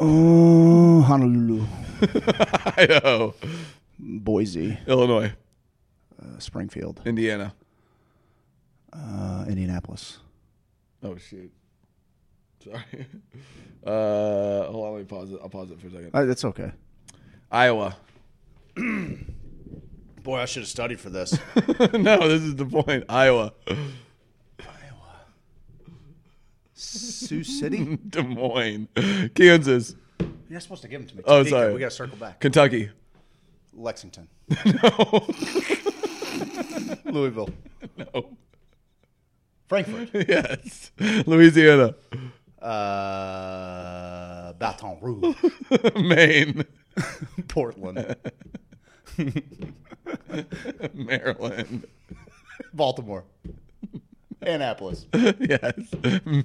C: Oh, Honolulu,
D: Idaho.
C: Boise,
D: Illinois.
C: uh, Springfield,
D: Indiana.
C: uh, Indianapolis.
D: Oh shoot. Sorry. Uh, hold on. Let me pause it. I'll pause it for a second.
C: Uh, that's okay.
D: Iowa.
C: Boy, I should have studied for this.
D: no, this is the point. Iowa.
C: Sioux City.
D: Des Moines. Kansas.
C: You're supposed to give them to me.
D: Oh,
C: Topeka.
D: sorry.
C: We got to circle back.
D: Kentucky.
C: Lexington,
D: No.
C: Louisville,
D: no.
C: Frankfort,
D: Yes. Louisiana.
C: uh, Baton Rouge,
D: Maine.
C: Portland,
D: Maryland.
C: Baltimore, Annapolis,
D: Yes.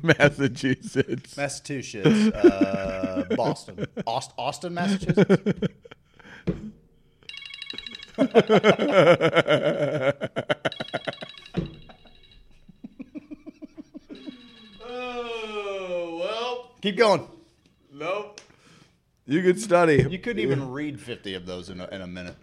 D: Massachusetts.
C: Massachusetts, uh, Boston, Aust- Austin, Massachusetts.
D: Oh, well.
C: Keep going.
D: Nope. You could study.
C: You couldn't even read 50 of those in a, in a minute.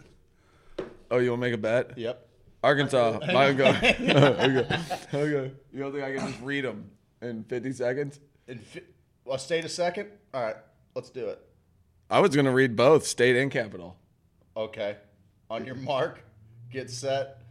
D: Oh, you want to make a bet?
C: Yep.
D: Arkansas. Mine go. okay. Okay. You don't think I can just read them in 50 seconds?
C: In fi- well, stayed a second. All right, let's do it.
D: I was going to read both state and capital.
C: Okay. On your mark, get set,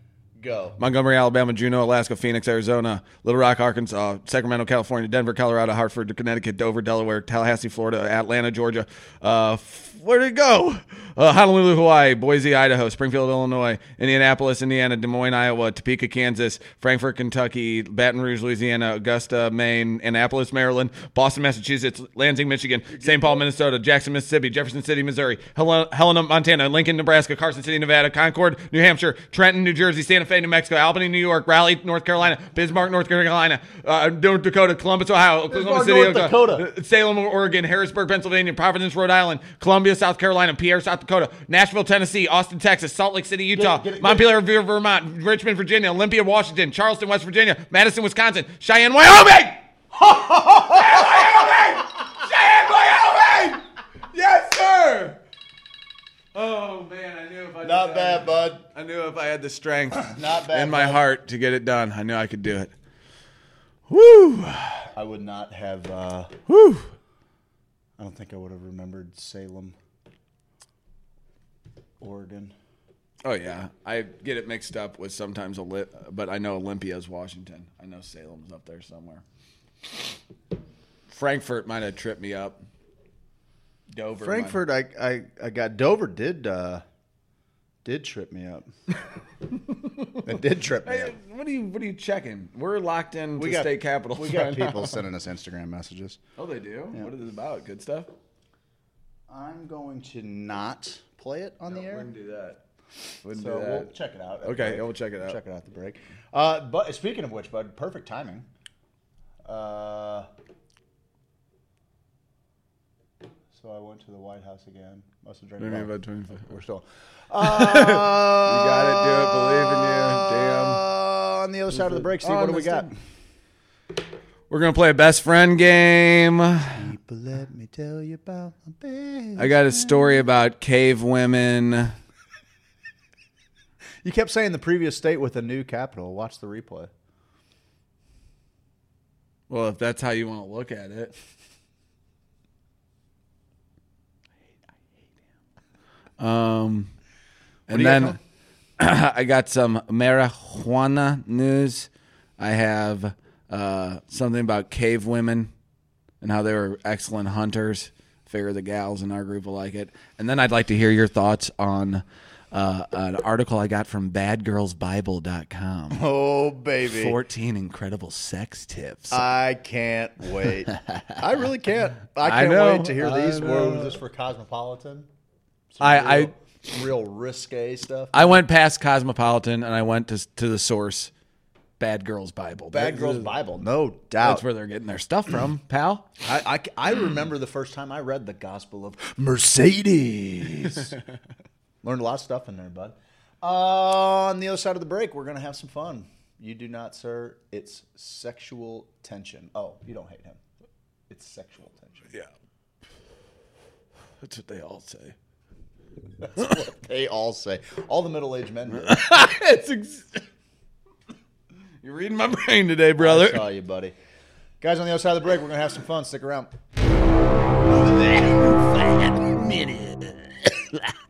C: go.
D: Montgomery, Alabama, Juneau, Alaska, Phoenix, Arizona, Little Rock, Arkansas, Sacramento, California, Denver, Colorado, Hartford, Connecticut, Dover, Delaware, Tallahassee, Florida, Atlanta, Georgia. Uh, where did it go? Uh, Honolulu, Hawaii, Boise, Idaho, Springfield, Illinois, Indianapolis, Indiana, Des Moines, Iowa, Topeka, Kansas, Frankfort, Kentucky, Baton Rouge, Louisiana, Augusta, Maine, Annapolis, Maryland, Boston, Massachusetts, Lansing, Michigan, St. Paul, Minnesota, Jackson, Mississippi, Jefferson City, Missouri, Hel- Helena, Montana, Lincoln, Nebraska, Carson City, Nevada, Concord, New Hampshire, Trenton, New Jersey, Santa Fe, New Mexico, Albany, New York, Raleigh, North Carolina, Bismarck, North Carolina, uh, North Dakota, Columbus, Ohio, Oklahoma City,
C: North Dakota.
D: Salem, Oregon, Harrisburg, Pennsylvania, Providence, Rhode Island, Columbia, South Carolina, Pierre, South Dakota, Nashville, Tennessee, Austin, Texas, Salt Lake City, Utah,
C: Get it, get it.
D: Montpelier, Vermont, Richmond, Virginia, Olympia, Washington, Charleston, West Virginia, Madison, Wisconsin, Cheyenne, Wyoming! Wyoming! Cheyenne, Wyoming! Yes, sir! Oh man, I knew if I
C: Not bad, bud.
D: I knew if I had the strength
C: Not bad,
D: in my
C: bud.
D: heart to get it done, I knew I could do it. Woo!
C: I would not have. Uh,
D: Woo!
C: I don't think I would have remembered Salem, Oregon.
D: Oh yeah, I get it mixed up with sometimes Oli- but I know Olympia's Washington. I know Salem's up there somewhere. Frankfort might have tripped me up. Dover.
C: Frankfort, I, I, I got Dover. Did uh, did trip me up. it did trip me
D: Hey,
C: up.
D: what are you? What are you checking? We're locked in
C: We
D: to
C: got
D: state capitals.
C: We got people sending us Instagram messages.
D: Oh, they do. What is it about? Good stuff.
C: I'm going to not play it on the air.
D: Wouldn't do that. Wouldn't
C: So
D: do that.
C: we'll check it out. at
D: Okay,
C: break.
D: we'll check it out.
C: Check it out at the break. Uh, but speaking of which, bud, perfect timing. Uh, so I went to the White House again. Must have drank.
D: Maybe
C: about-
D: about 25.
C: We're still.
D: You got it. Do it. Believe in you. Damn.
C: Uh, on the other side of the break, Steve,
D: Oh,
C: what do we got?
D: We're gonna play a best friend game.
C: People, let me tell you about my best.
D: I got a story about cave women.
C: You kept saying the previous state with a new capital. Watch the replay.
D: Well, if that's how you want to look at it. Um, and then I got some marijuana news. I have uh, something about cave women and how they were excellent hunters. Figure the gals in our group will like it. And then I'd like to hear your thoughts on uh, an article I got from BadGirlsBible.com.
C: Oh baby,
D: 14 incredible sex tips.
C: I can't wait. I really can't. I
D: I
C: can't
D: know,
C: wait to hear
D: I
C: these.
D: know.
C: What was this for Cosmopolitan? Some
D: I-
C: real,
D: I-
C: real risque stuff.
D: I went past Cosmopolitan and I went to to the source, Bad Girls Bible.
C: Bad
D: That-
C: Girls Bible, no doubt.
D: That's where they're getting their stuff from, pal.
C: I, I, I remember the first time I read the Gospel of Mercedes. Learned a lot of stuff in there, bud. Uh, on the other side of the break, we're going to have some fun. You do not, sir. It's sexual tension. Oh, you don't hate him. It's sexual tension.
D: Yeah. That's what they all say.
C: That's what they all say. All the middle aged men
D: it's ex- You're reading my brain today, brother.
C: I
D: brother.
C: saw you, buddy. Guys, on the other side of the break, we're going to have some fun. Stick around. Welcome back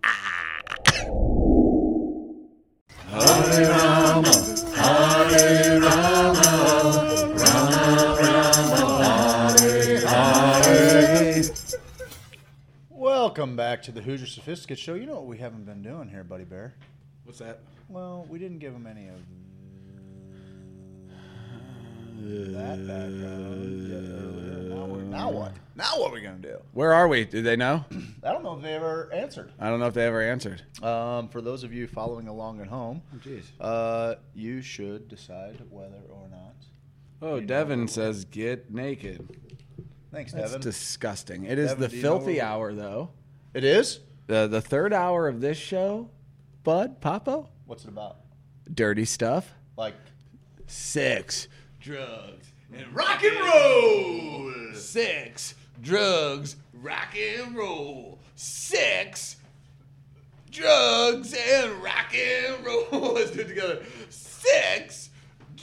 C: to the Hoosier Sophisticate Show. You know what we haven't been doing here, Buddy Bear?
D: What's that?
C: Well, we didn't give him any of that background yet earlier. Now, we're, now what? Now what are we going to do?
D: Where are we? Do they know?
C: I don't know if they ever answered.
D: I don't know if they ever answered.
C: Um, for those of you following along at home,
D: jeez.
C: uh, you should decide whether or not.
D: Oh, Devin says get naked.
C: Thanks,
D: That's
C: Devin.
D: disgusting. It is
C: Devin,
D: the
C: do you know
D: filthy
C: where-
D: hour, though.
C: It is.
D: The the third hour of this show, Bud Papo,
C: What's it about?
D: dirty stuff,
C: Like,
D: sex, drugs, and rock and roll. Sex, drugs, rock and roll. Sex, drugs, and rock and roll. Let's do it together. Sex,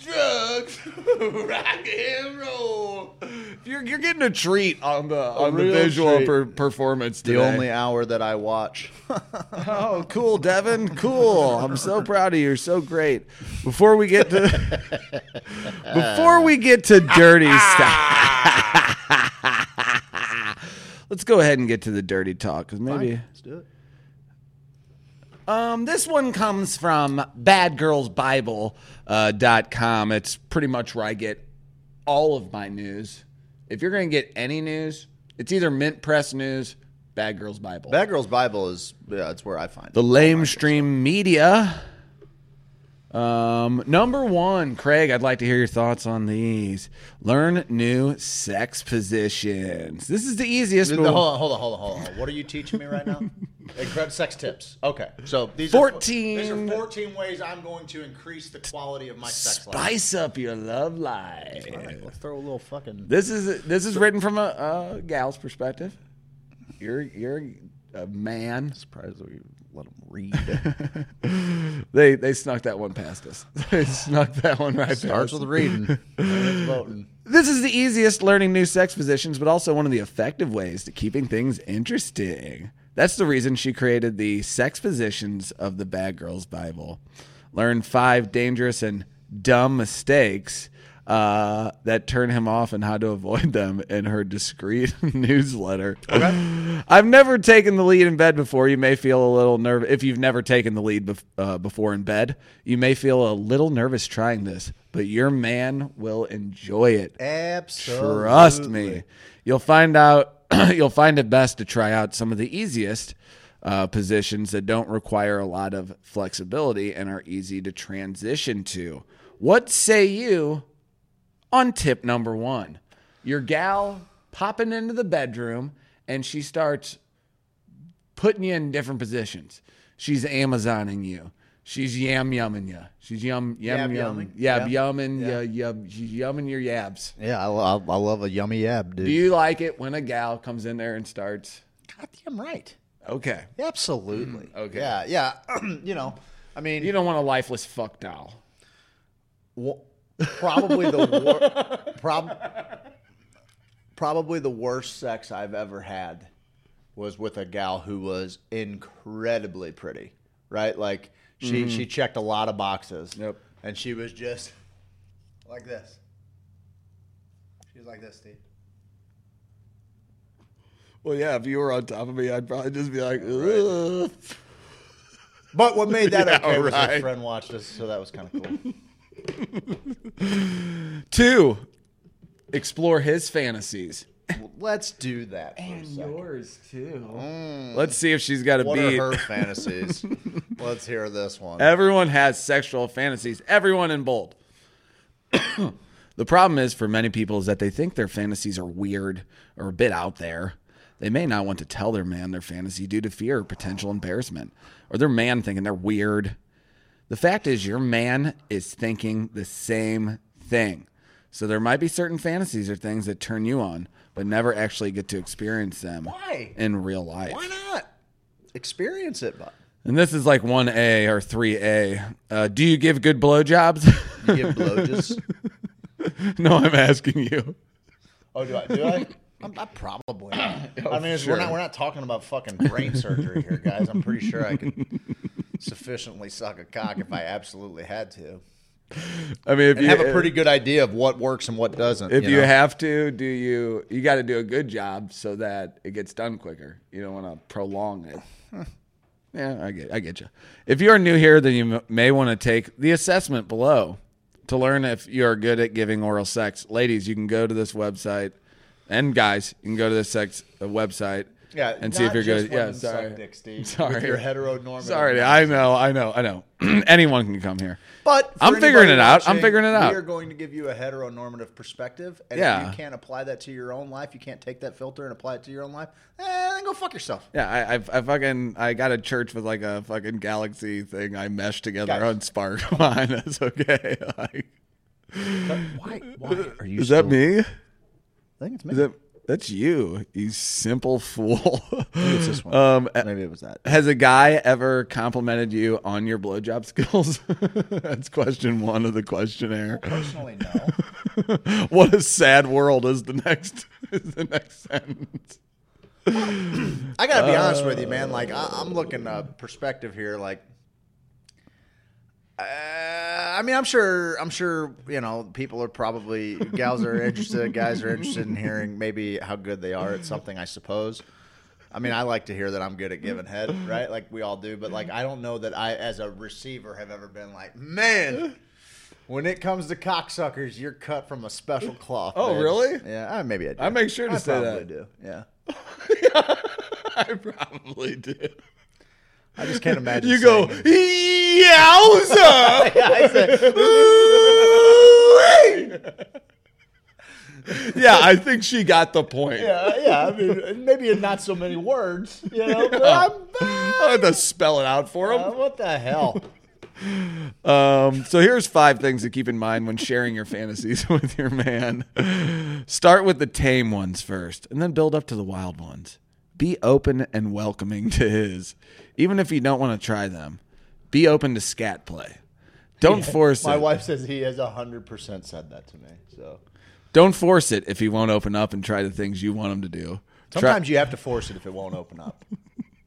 D: drugs, rock and roll. You're, you're getting a treat on the on the visual per- performance.
C: the only hour that I watch.
D: Oh, cool, Devin. Cool. I'm so proud of you. You're so great. Before we get to before we get to dirty ah. stuff, let's go ahead and get to the dirty talk because maybe
C: Let's do it.
D: Um, this one comes from badgirlsbible.com. Uh, dot com. it's pretty much where I get all of my news. If you're going to get any news, it's either Mint Press News, Bad Girls Bible.
C: Bad Girls Bible is yeah, that's where I find it.
D: The lamestream media. Um, number one, Craig, I'd like to hear your thoughts on these. Learn new sex positions. This is the easiest.
C: Hold on, hold on, hold on, hold on. What are you teaching me right now? Incredible sex tips. Okay, so these
D: 14
C: Are, these are 14 ways I'm going to increase the quality of my sex life.
D: Spice up your love life.
C: All right, let's throw a little fucking.
D: This is this is written from a, a gal's perspective. You're you're a man.
C: Surprised we let them read.
D: They they snuck that one past us. they snuck that one right
C: Starts
D: past.
C: with reading. voting.
D: This is the easiest learning new sex positions, but also one of the effective ways to keeping things interesting. That's the reason she created the sex positions of the Bad Girls Bible. Learn five dangerous and dumb mistakes uh, that turn him off and how to avoid them in her discreet newsletter. Okay. I've never taken the lead in bed before. You may feel a little nervous. If you've never taken the lead bef- uh, before in bed, you may feel a little nervous trying this, but your man will enjoy it.
C: Absolutely.
D: Trust me. You'll find out you'll find it best to try out some of the easiest uh, positions that don't require a lot of flexibility and are easy to transition to. What say you on tip number one? Your gal popping into the bedroom and she starts putting you in different positions. She's Amazoning you. She's yam yumming you. She's yum yum
C: Yab
D: yum.
C: yumming?
D: Yab
C: Yeah.
D: yumming.
C: Yeah.
D: Yum, she's yumming your yabs.
C: Yeah, I, I, I love a yummy yab, dude.
D: Do you like it when a gal comes in there and starts?
C: Goddamn right.
D: Okay.
C: Absolutely.
D: Mm, okay.
C: Yeah, yeah. you know, I mean,
D: You don't want a lifeless fuck doll.
C: Probably the wor- prob- probably the worst sex I've ever had was with a gal who was incredibly pretty, right? Like she mm-hmm. she checked a lot of boxes.
D: Yep.
C: And she was just like this. She was like this, Steve.
D: Well, yeah. If you were on top of me, I'd probably just be like, Ugh.
C: But what made that
D: Yeah,
C: okay was
D: right.
C: his friend watched us, so that was kind of cool.
D: Two, explore his fantasies.
C: Let's do that. For a
D: yours too. Mm. Let's see if she's got a
C: What
D: beat.
C: are her fantasies? Let's hear this one.
D: Everyone has sexual fantasies. Everyone in bold. the problem is for many people is that they think their fantasies are weird or a bit out there. They may not want to tell their man their fantasy due to fear or potential embarrassment, or their man thinking they're weird. The fact is, your man is thinking the same thing. So there might be certain fantasies or things that turn you on, but never actually get to experience them
C: Why?
D: in real life.
C: Why not? Experience it, but
D: And this is like 1A or 3A. Uh, do you give good blowjobs?
C: You give blowjobs.
D: no, I'm asking you.
C: Oh, do I? Do I? I'm, I probably. I mean,
D: sure.
C: we're not we're not talking about fucking brain surgery here, guys. I'm pretty sure I could sufficiently suck a cock if I absolutely had to,
D: I mean, if you
C: have a pretty good idea of what works and what doesn't.
D: if you,
C: know?
D: have to, do you? You got to do a good job so that it gets done quicker. You don't want to prolong it. yeah, I get, I get you. If you are new here, then you may want to take the assessment below to learn if you are good at giving oral sex. Ladies, you can go to this website, and guys, you can go to this sex uh, website.
C: Yeah,
D: and see if you're good. Yeah,
C: women suck
D: sorry.
C: dick, Steve.
D: Sorry.
C: With your heteronormative.
D: Sorry, I know, I know, I know. Anyone can come here.
C: But
D: I'm figuring
C: anybody
D: it out. I'm figuring it out.
C: We are going to give you a heteronormative perspective, and
D: Yeah.
C: if you can't apply that to your own life, you can't take that filter and apply it to your own life. Eh, then go fuck yourself.
D: Yeah, I, I, I fucking, I got a church with like a fucking galaxy thing I meshed together
C: Guys.
D: on Spark. Mine is okay. Like,
C: Why? Why are you?
D: is that me?
C: I think it's me.
D: Is that that's you? You simple fool.
C: it's this one.
D: Um,
C: Maybe it was that.
D: has a guy ever complimented you on your blowjob skills? that's question one of the questionnaire.
C: Personally, no.
D: what a sad world is the next is the next sentence.
C: I gotta be honest with you, man. Like I, I'm looking uh, perspective here. Like, uh, I mean, I'm sure, I'm sure, you know, people are probably gals are interested, guys are interested in hearing maybe how good they are at something. I suppose. I mean, I like to hear that I'm good at giving head, right? Like we all do. But like, I don't know that I, as a receiver, have ever been like, man. When it comes to cocksuckers, you're cut from a special cloth.
D: Oh,
C: man."
D: really?
C: Yeah, uh, maybe I do.
D: I make sure to say that.
C: I
D: say
C: probably
D: that.
C: do. Yeah.
D: I probably did.
C: I just can't imagine.
D: You go, yowza!
C: Yeah, I said,
D: yeah, I think she got the point.
C: yeah, yeah. I mean, maybe in not so many words, you know. But I'm,
D: I had to spell it out for him.
C: uh, what the hell?
D: Um, so here's five things to keep in mind when sharing your fantasies with your man. Start with the tame ones first, and then build up to the wild ones. Be open and welcoming to his, even if you don't want to try them. Be open to scat play. Don't force
C: My
D: it.
C: wife says he has hundred percent said that to me. So
D: Don't force it if he won't open up and try the things you want him to do. Try-
C: sometimes you have to force it if it won't open up.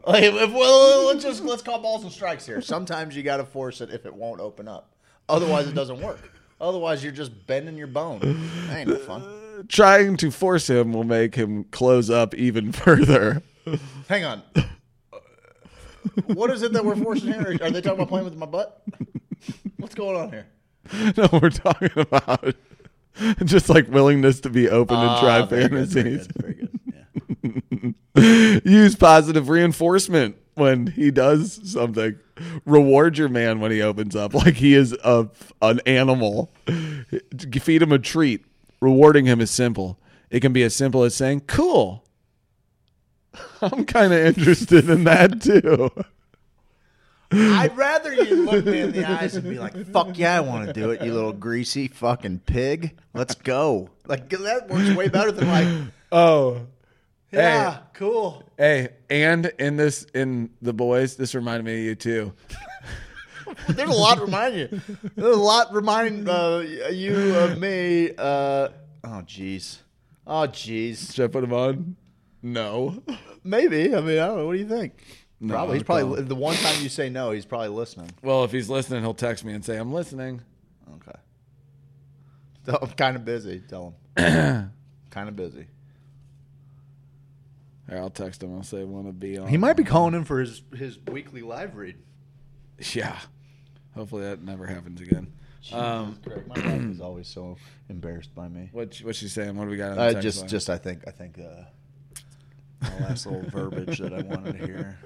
C: Like, if, if- well, let's just let's call balls and strikes here. Sometimes you got to force it if it won't open up. Otherwise, it doesn't work. Otherwise, you're just bending your bone. That ain't no fun.
D: trying to force him will make him close up even further.
C: Hang on. What is it that we're forcing here? Are they talking about playing with my butt? What's going on here?
D: No, we're talking about just like willingness to be open and try
C: Ah, very good, very
D: fantasies.
C: good, very good. Yeah.
D: Use positive reinforcement when he does something. Reward your man when he opens up like he is a an animal. Feed him a treat. Rewarding him is simple. It can be as simple as saying, "Cool." I'm kind of interested in that too.
C: I'd rather you look me in the eyes and be like, "Fuck yeah, I want to do it, you little greasy fucking pig. Let's go." Like that works way better than like,
D: Oh,
C: "Yeah, cool."
D: Hey, and in this in the boys, this reminded me of you too.
C: There's a lot reminding you. There's a lot reminding uh, you of me. Uh, oh, jeez. Oh, jeez.
D: Should I put him on? No.
C: Maybe. I mean, I don't know. What do you think?
D: No,
C: probably. He's probably the one time you say no. He's probably listening.
D: Well, if he's listening, he'll text me and say, "I'm listening."
C: Okay. Tell I'm kind of busy. Tell him. kind of busy.
D: Here, I'll text him. I'll say, "Want to be on?"
C: He might be calling in for his his weekly live read.
D: Yeah. Hopefully that never happens again. Um,
C: my wife is always so embarrassed by me.
D: what what's she saying? What do we got? On the
C: Uh, just,
D: line?
C: just I think, I think uh, my last little verbiage that I wanted to hear.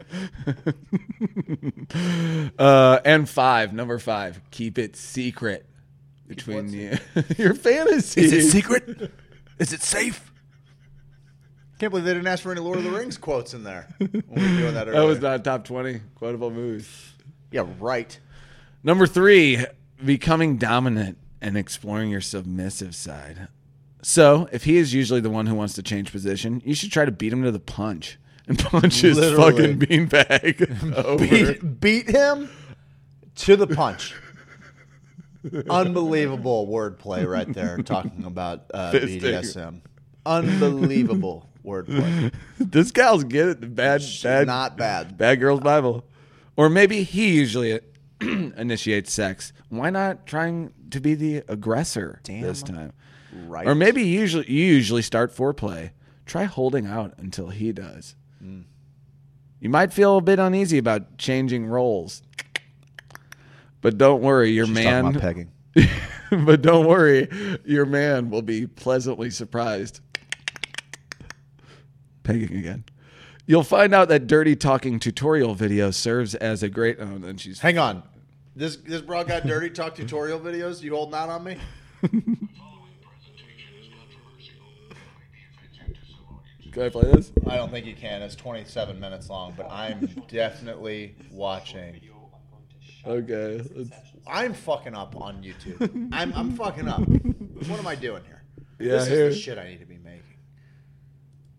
D: Uh, and five, number five, keep it secret between you. Your fantasy.
E: Is it secret? Is it safe?
C: Can't believe they didn't ask for any Lord of the Rings quotes in there. When we were doing that
D: That was not top twenty quotable movies.
C: Yeah, right.
D: Number three, becoming dominant and exploring your submissive side. So, if he is usually the one who wants to change position, you should try to beat him to the punch and punch his
C: Literally.
D: fucking beanbag over.
C: Beat, beat him to the punch. Unbelievable wordplay right there, talking about uh,
D: Fisting.
C: BDSM. Unbelievable wordplay.
D: this gal's get it. The bad, bad,
C: Not bad.
D: Bad Girls Bible. Or maybe he usually initiates sex. Why not trying to be the aggressor this time?
C: Right.
D: Or maybe you usually you usually start foreplay. Try holding out until he does. Mm. You might feel a bit uneasy about changing roles. But don't worry, your
C: She's
D: man
C: pegging.
D: but don't worry, your man will be pleasantly surprised. Pegging again. You'll find out that dirty talking tutorial video serves as a great. Oh, then she's.
C: Hang on. This this broad got dirty talk tutorial videos. You holding out on me?
D: Can I play this?
C: I don't think you can. It's 27 minutes long, but I'm definitely watching.
D: Okay.
C: I'm fucking up on YouTube. I'm I'm fucking up. What am I doing here?
D: Yeah,
C: this
D: here.
C: is the shit I need to be making.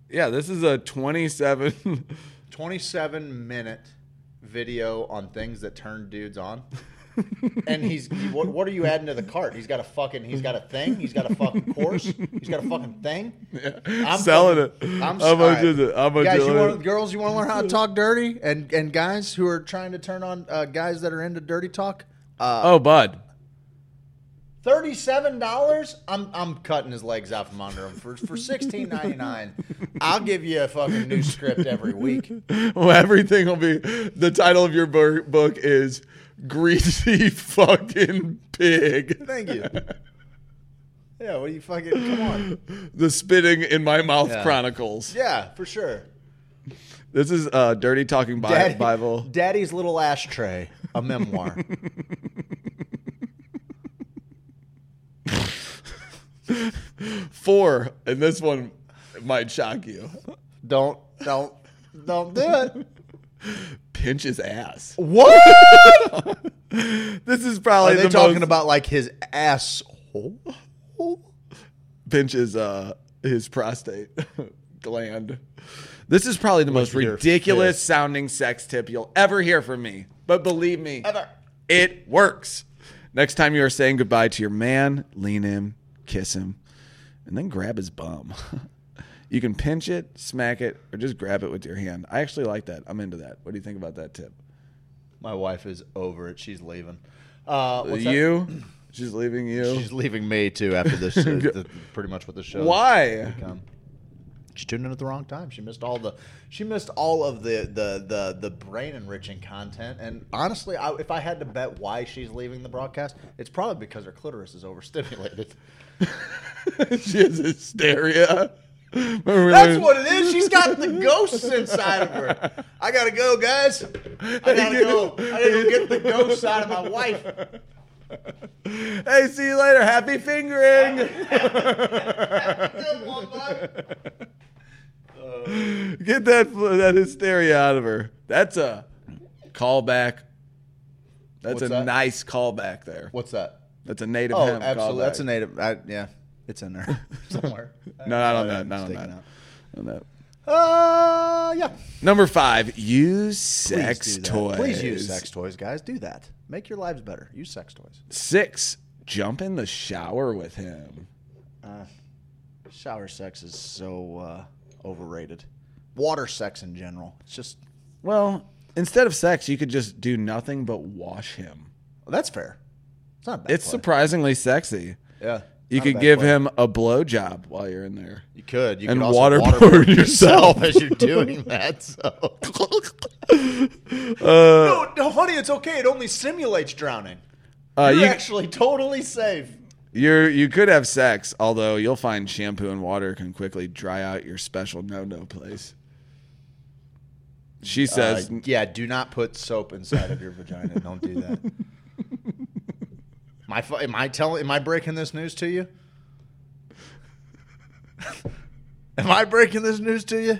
D: Yeah, this is a 27.
C: 27 minute video on things that turn dudes on. and he's what, what are you adding to the cart? He's got a fucking he's got a thing. He's got a fucking course. He's got a fucking thing. I'm
D: Selling
C: fucking-
D: it.
C: I'm
D: How much
C: sorry.
D: is it? How much
C: guys? You want girls? You want to learn how to talk dirty? And and guys who are trying to turn on uh, guys that are into dirty talk. Uh,
D: oh, bud.
C: Thirty-seven dollars. I'm I'm cutting his legs out from under him for for sixteen ninety-nine. I'll give you a fucking new script every week.
D: Well, everything will be. The title of your book is Greasy Fucking Pig.
C: Thank you. Yeah, what do you fucking come on?
D: The Spitting in My Mouth
C: Yeah.
D: Chronicles.
C: Yeah, for sure.
D: This is uh, Dirty Talking Bi-
C: Daddy-
D: Bible.
C: Daddy's little ashtray, a memoir.
D: Four, and this one might shock you.
C: don't don't don't do it.
D: Pinch his ass.
C: What?
D: This is probably
C: Are they
D: the
C: talking
D: most-
C: about like his asshole?
D: pinch his uh his prostate gland. This is probably the most ridiculous sounding sex tip you'll ever hear from me. But believe me,
C: Ever.
D: it works. Next time you are saying goodbye to your man, lean in, kiss him, and then grab his bum. you can pinch it, smack it, or just grab it with your hand. I actually like that. I'm into that. What do you think about that tip?
C: My wife is over it. She's leaving. Uh, what's that?
D: you? She's leaving you.
C: She's leaving me too after this. Uh, the, pretty much what the show.
D: Why?
C: become. She tuned in at the wrong time. She missed all the. She missed all of the the the, the brain enriching content. And honestly, I, if I had to bet why she's leaving the broadcast, it's probably because her clitoris is overstimulated.
D: she has hysteria.
C: That's what it is. She's got the ghosts inside of her. I gotta go, guys. I gotta go. I gotta go get the ghosts out of my wife.
D: Hey, see you later. Happy fingering.
C: Good one, bud.
D: Get that that hysteria out of her. That's a callback. That's
C: What's
D: a
C: that?
D: nice callback there.
C: What's that?
D: That's a native
C: Oh, absolutely.
D: callback.
C: That's a native. I, yeah, it's in there somewhere.
D: No, not on
C: yeah,
D: that. Not
C: it's
D: on
C: taken
D: that.
C: out.
D: On that.
C: Uh, yeah.
D: Number five, use
C: Please
D: sex
C: do that.
D: toys.
C: Please use sex toys, guys. Do that. Make your lives better. Use sex toys.
D: Six, jump in the shower with him.
C: Shower sex is so uh, overrated. Water sex in general. It's just
D: Well, instead of sex, you could just do nothing but wash him.
C: well, that's fair. It's not bad.
D: It's
C: play.
D: surprisingly sexy.
C: Yeah.
D: You
C: Not a
D: could
C: bad
D: give
C: play.
D: him a blow-job while you're in there.
C: You could. You
D: and
C: could also
D: waterboard
C: waterboard
D: yourself.
C: yourself as you're doing that. So no, no, honey, it's okay. It only simulates drowning.
D: Uh,
C: You're
D: you,
C: actually totally safe.
D: you're you could have sex, although you'll find shampoo and water can quickly dry out your special no no place. She says,
C: Uh, yeah, do not put soap inside of your vagina. Don't do that. Am I, am I telling? Am I breaking this news to you? am I breaking this news to you?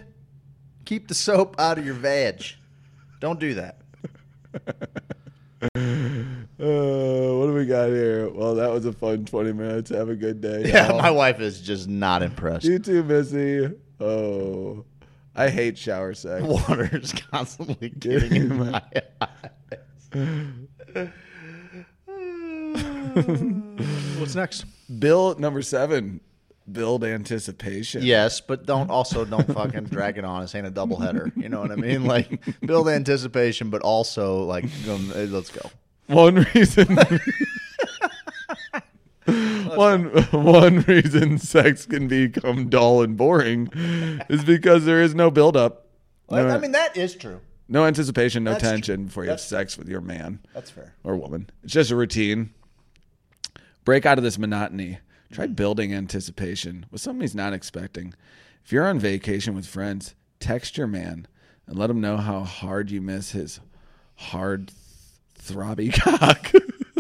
C: Keep the soap out of your vag. Don't do that.
D: uh, "What do we got here?" Well, that was a fun twenty minutes. Have a good day.
C: Yeah,
D: y'all.
C: my wife is just not impressed.
D: You too, Missy. Oh, I hate shower sex.
C: Water is constantly getting in my eyes. What's next?
D: Bill number seven. Build anticipation.
C: Yes, but don't also don't fucking drag it on. This ain't a double header. You know what I mean? Like build anticipation, but also like go, let's go.
D: One reason. one one reason sex can become dull and boring is because there is no buildup. No,
C: I mean that is true.
D: no anticipation, no
C: That's true.
D: tension before you have
C: That's
D: sex with your man
C: That's fair.
D: or woman. It's just a routine. Break out of this monotony. Try mm. building anticipation with something he's not expecting. If you're on vacation with friends, text your man and let him know how hard you miss his hard, throbby cock.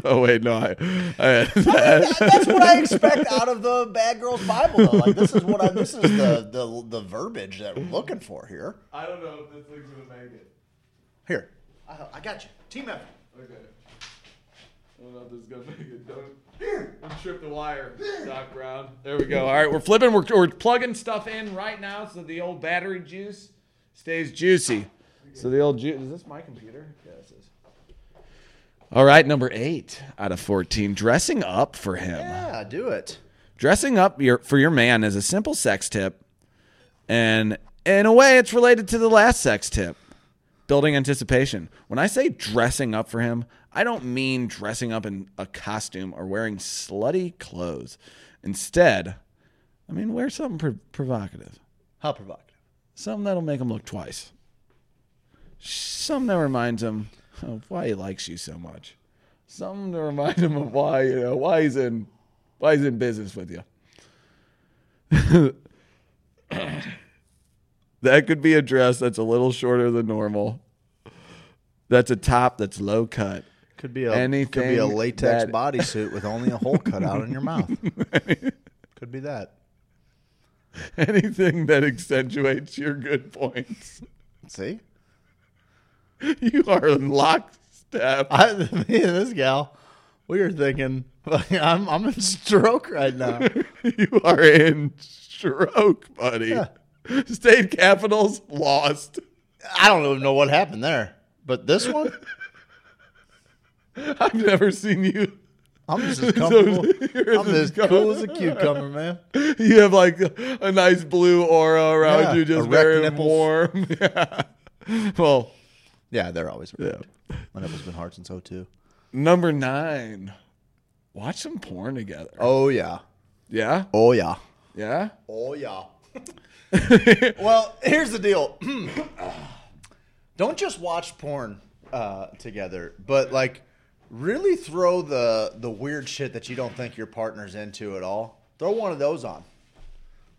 D: oh wait, no, I, I
C: That's what I expect out of the Bad Girls Bible. Though. Like this is what I this is the the, the verbiage that we're looking for here.
D: I don't know if this thing's gonna make it.
C: Here, I, I got you. Team effort.
D: Okay. I don't know if this is gonna make it. Trip the wire, Doc Brown. There we go. All right, we're flipping. We're, we're plugging stuff in right now, so the old battery juice stays juicy. So the old juice. Is this my computer? Yeah, this is. All right, number eight out of fourteen. Dressing up for him.
C: Yeah, do it.
D: Dressing up your, for your man is a simple sex tip, and in a way, it's related to the last sex tip building anticipation. When I say dressing up for him, I don't mean dressing up in a costume or wearing slutty clothes. Instead, I mean wear something pro- provocative,
C: How provocative.
D: something that'll make him look twice, something that reminds him of why he likes you so much, something to remind him of why you know why he's in why he's in business with you. That could be a dress that's a little shorter than normal. That's a top that's low cut.
C: Could be a
D: Anything
C: could be a latex
D: that-
C: bodysuit with only a hole cut out in your mouth. could be that.
D: Anything that accentuates your good points.
C: See,
D: You are in lockstep.
C: I, me and this gal, we were thinking. I'm I'm in stroke right now.
D: You are in stroke, buddy.
C: Yeah.
D: State capitals lost.
C: I don't even know what happened there, but this one,
D: I've never seen you.
C: I'm just as comfortable.
D: you're
C: I'm as cool as a cucumber, man.
D: You have like a nice blue aura around
C: Yeah,
D: you, just very
C: nipples.
D: warm. Yeah. Well,
C: Yeah, they're always.
D: yeah.
C: My nipples been hard since 02.
D: Number nine. Watch some porn together.
C: Oh yeah.
D: Yeah?
C: Oh yeah.
D: Yeah?
C: Oh yeah. well, here's the deal. Don't just watch porn uh, together, but like really throw the the weird shit that you don't think your partner's into at all. Throw one of those on.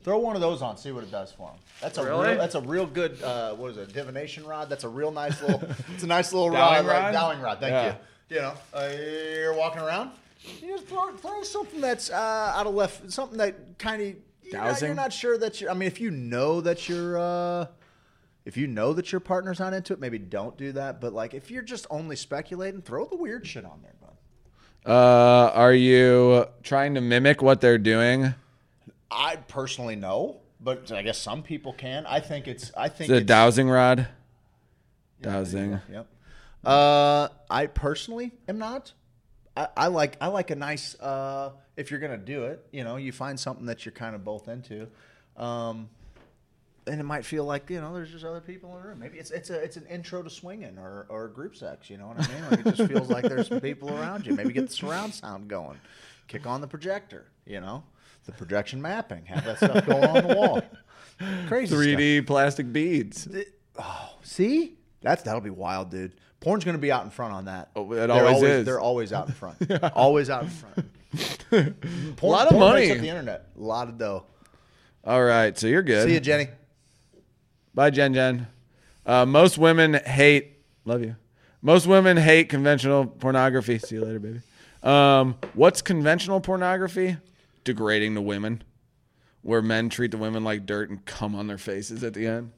C: Throw one of those on. See what it does for them. That's a
D: Really?
C: real, that's a real good. Uh, what is it? Divination rod. That's a real nice little. it's a nice little
D: Dowling
C: rod. like
D: rod?
C: dowling rod. Thank
D: Yeah.
C: you. You know, uh, you're walking around. You just throw, throw something that's uh, out of left. Something that kind of you're not,
D: Dowsing?
C: you're not sure that you're. I mean, if you know that you're. Uh, if you know that your partner's not into it, maybe don't do that. But like, if you're just only speculating, throw the weird shit on there, bud.
D: Uh, are you trying to mimic what they're doing?
C: I personally know, but I guess some people can. I think it's. I think
D: a
C: it's,
D: dowsing rod? Dowsing.
C: Yep. Uh, I personally am not. I, I like I like a nice. Uh, if you're gonna do it, you know, you find something that you're kind of both into. Um, and it might feel like you know there's just other people in the room. Maybe it's it's a it's an intro to swinging or, or group sex. You know what I mean? Like it just feels like there's some people around you. Maybe get the surround sound going. Kick on the projector. You know, the projection mapping. Have that stuff going on the wall. Crazy.
D: 3D plastic beads.
C: Oh see, That's that'll be wild, dude. Porn's gonna be out in front on that.
D: Oh, it
C: They're
D: always is.
C: They're always out in front. always out in front. Porn,
D: lot of
C: makes
D: money.
C: up the internet. A lot of dough.
D: All right, so you're good.
C: See you, Jenny.
D: Bye, Jen Jen. Uh, most women hate. Love you. Most women hate conventional pornography. See you later, baby. Um, what's conventional pornography? Degrading the women, where men treat the women like dirt and come on their faces at the end.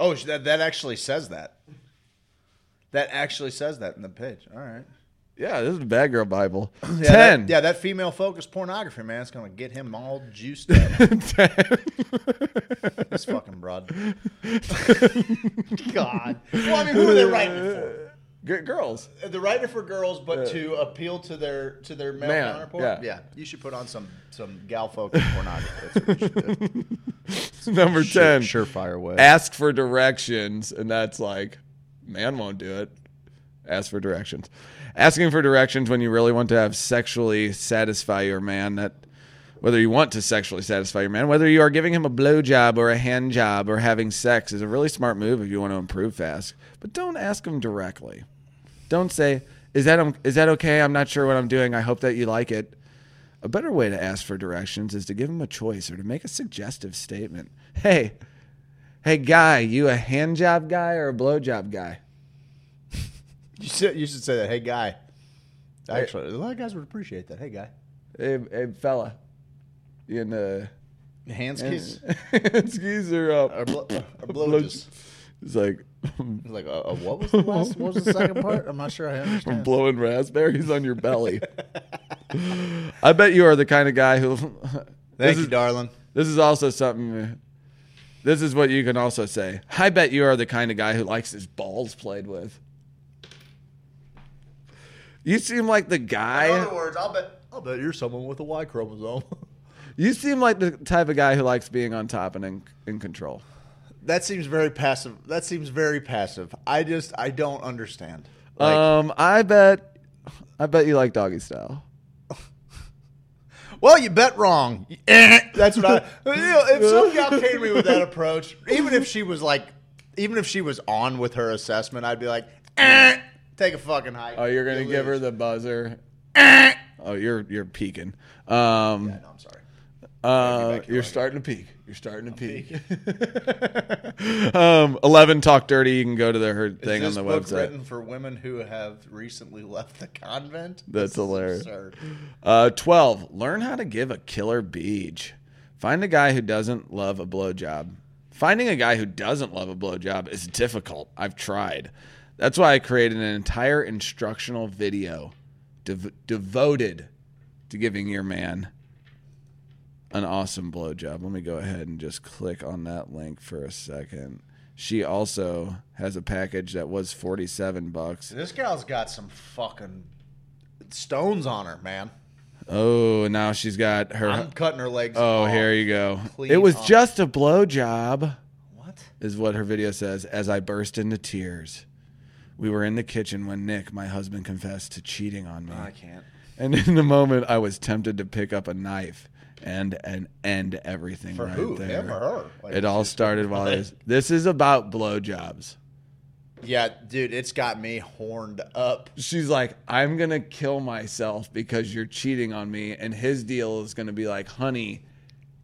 C: Oh, that that actually says that. That actually says that in the page. All right.
D: Yeah, this is the bad girl Bible.
C: Yeah,
D: Ten.
C: That, yeah, that female focused pornography, man, it's gonna get him all juiced up. this fucking broad. God. Well, I mean, who are they writing for?
D: G- girls.
C: Uh, the writer for girls, but to appeal to their to their male
D: Man,
C: counterpart.
D: yeah.
C: you should put on some some gal focused pornography. That's what you should do.
D: Number
C: Sure-
D: ten.
C: surefire way.
D: Ask for directions, and that's like, man won't do it. Ask for directions. Asking for directions when you really want to have sexually satisfy your man. That whether you want to sexually satisfy your man, whether you are giving him a blowjob or a hand job or having sex, is a really smart move if you want to improve fast. But don't ask them directly. Don't say, "Is that um, is that okay? I'm not sure what I'm doing. I hope that you like it." A better way to ask for directions is to give them a choice or to make a suggestive statement. Hey, hey, guy, you a hand job guy or a blow job guy?
C: You should, you should say that. Hey, guy. Actually, a lot of guys would appreciate that. Hey, guy.
D: Hey, hey fella, you in the
C: Hands kiss
D: skis are up?
C: or, blo- or blow
D: It's
C: like
D: It's like,
C: uh, uh, what was the last? What was the second part? I'm not sure I understand.
D: blowing raspberries on your belly. I bet you are the kind of guy who.
C: Thank
D: this
C: you,
D: is,
C: darling.
D: This is also something. This is what you can also say. I bet you are the kind of guy who likes his balls played with. You seem like the guy.
C: In other words, I'll bet. I'll bet you're someone with a Y chromosome.
D: You seem like the type of guy who likes being on top and in, in control.
C: That seems very passive. That seems very passive. I just, I don't understand. Like,
D: um, I bet, I bet you like doggy style.
C: well, you bet wrong. That's what I. You know, if some gal came to me with that approach, even if she was like, even if she was on with her assessment, I'd be like, "Eh, take a fucking hike.
D: Oh, you're gonna
C: You
D: give her the buzzer. oh, you're you're peaking. Um,
C: No, I'm sorry.
D: Uh, you're starting to peak. You're starting to peak. um, Eleven talk dirty. You can go to the her thing on the
C: book
D: website.
C: written for women who have recently left the convent?
D: That's hilarious. Uh, Twelve. Learn how to give a killer beach. Find a guy who doesn't love a blowjob. Finding a guy who doesn't love a blowjob is difficult. I've tried. That's why I created an entire instructional video dev- devoted to giving your man an awesome blowjob. Let me go ahead and just click on that link for a second. She also has a package that was 47 bucks.
C: This gal's got some fucking stones on her, man.
D: Oh, now she's got her
C: I'm cutting her legs.
D: Oh,
C: off.
D: here you go. It was
C: off.
D: just a blowjob,
C: What?
D: is what her video says, as I burst into tears. We were in the kitchen when Nick, my husband, confessed to cheating on me.
C: I can't.
D: And in the moment, I was tempted to pick up a knife and and end everything
C: For
D: right
C: who?
D: there.
C: Him or her? Like,
D: it all started while I was. This is about blowjobs.
C: Yeah, dude, it's got me horned up.
D: She's like, I'm gonna kill myself because you're cheating on me, and his deal is gonna be like, honey,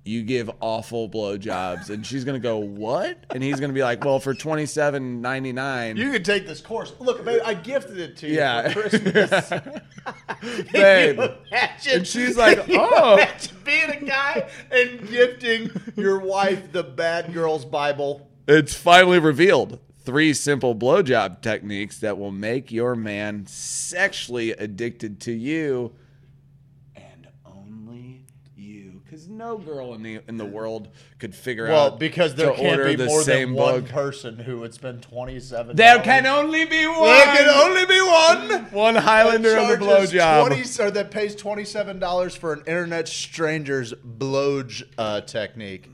D: you give awful blowjobs, and she's gonna go, what? And he's gonna be like, well, for twenty seven ninety nine,
C: You can take this course. Look, babe, I gifted it to you
D: Yeah.
C: for Christmas.
D: babe.
C: You imagine?
D: And she's like,
C: Can you
D: "Oh."
C: imagine being a guy and gifting your wife the Bad Girls Bible.
D: It's finally revealed. Three simple blowjob techniques that will make your man sexually addicted to you and only you. Because no girl in the in the world could figure
C: Well,
D: out Well,
C: because there can't be
D: the
C: more
D: same
C: than one
D: book.
C: person who would spend twenty seven.
D: There can only be one.
C: There can only be one.
D: one Highlander of the blowjob.
C: 20 or that pays twenty seven dollars for an internet stranger's blowj uh, technique.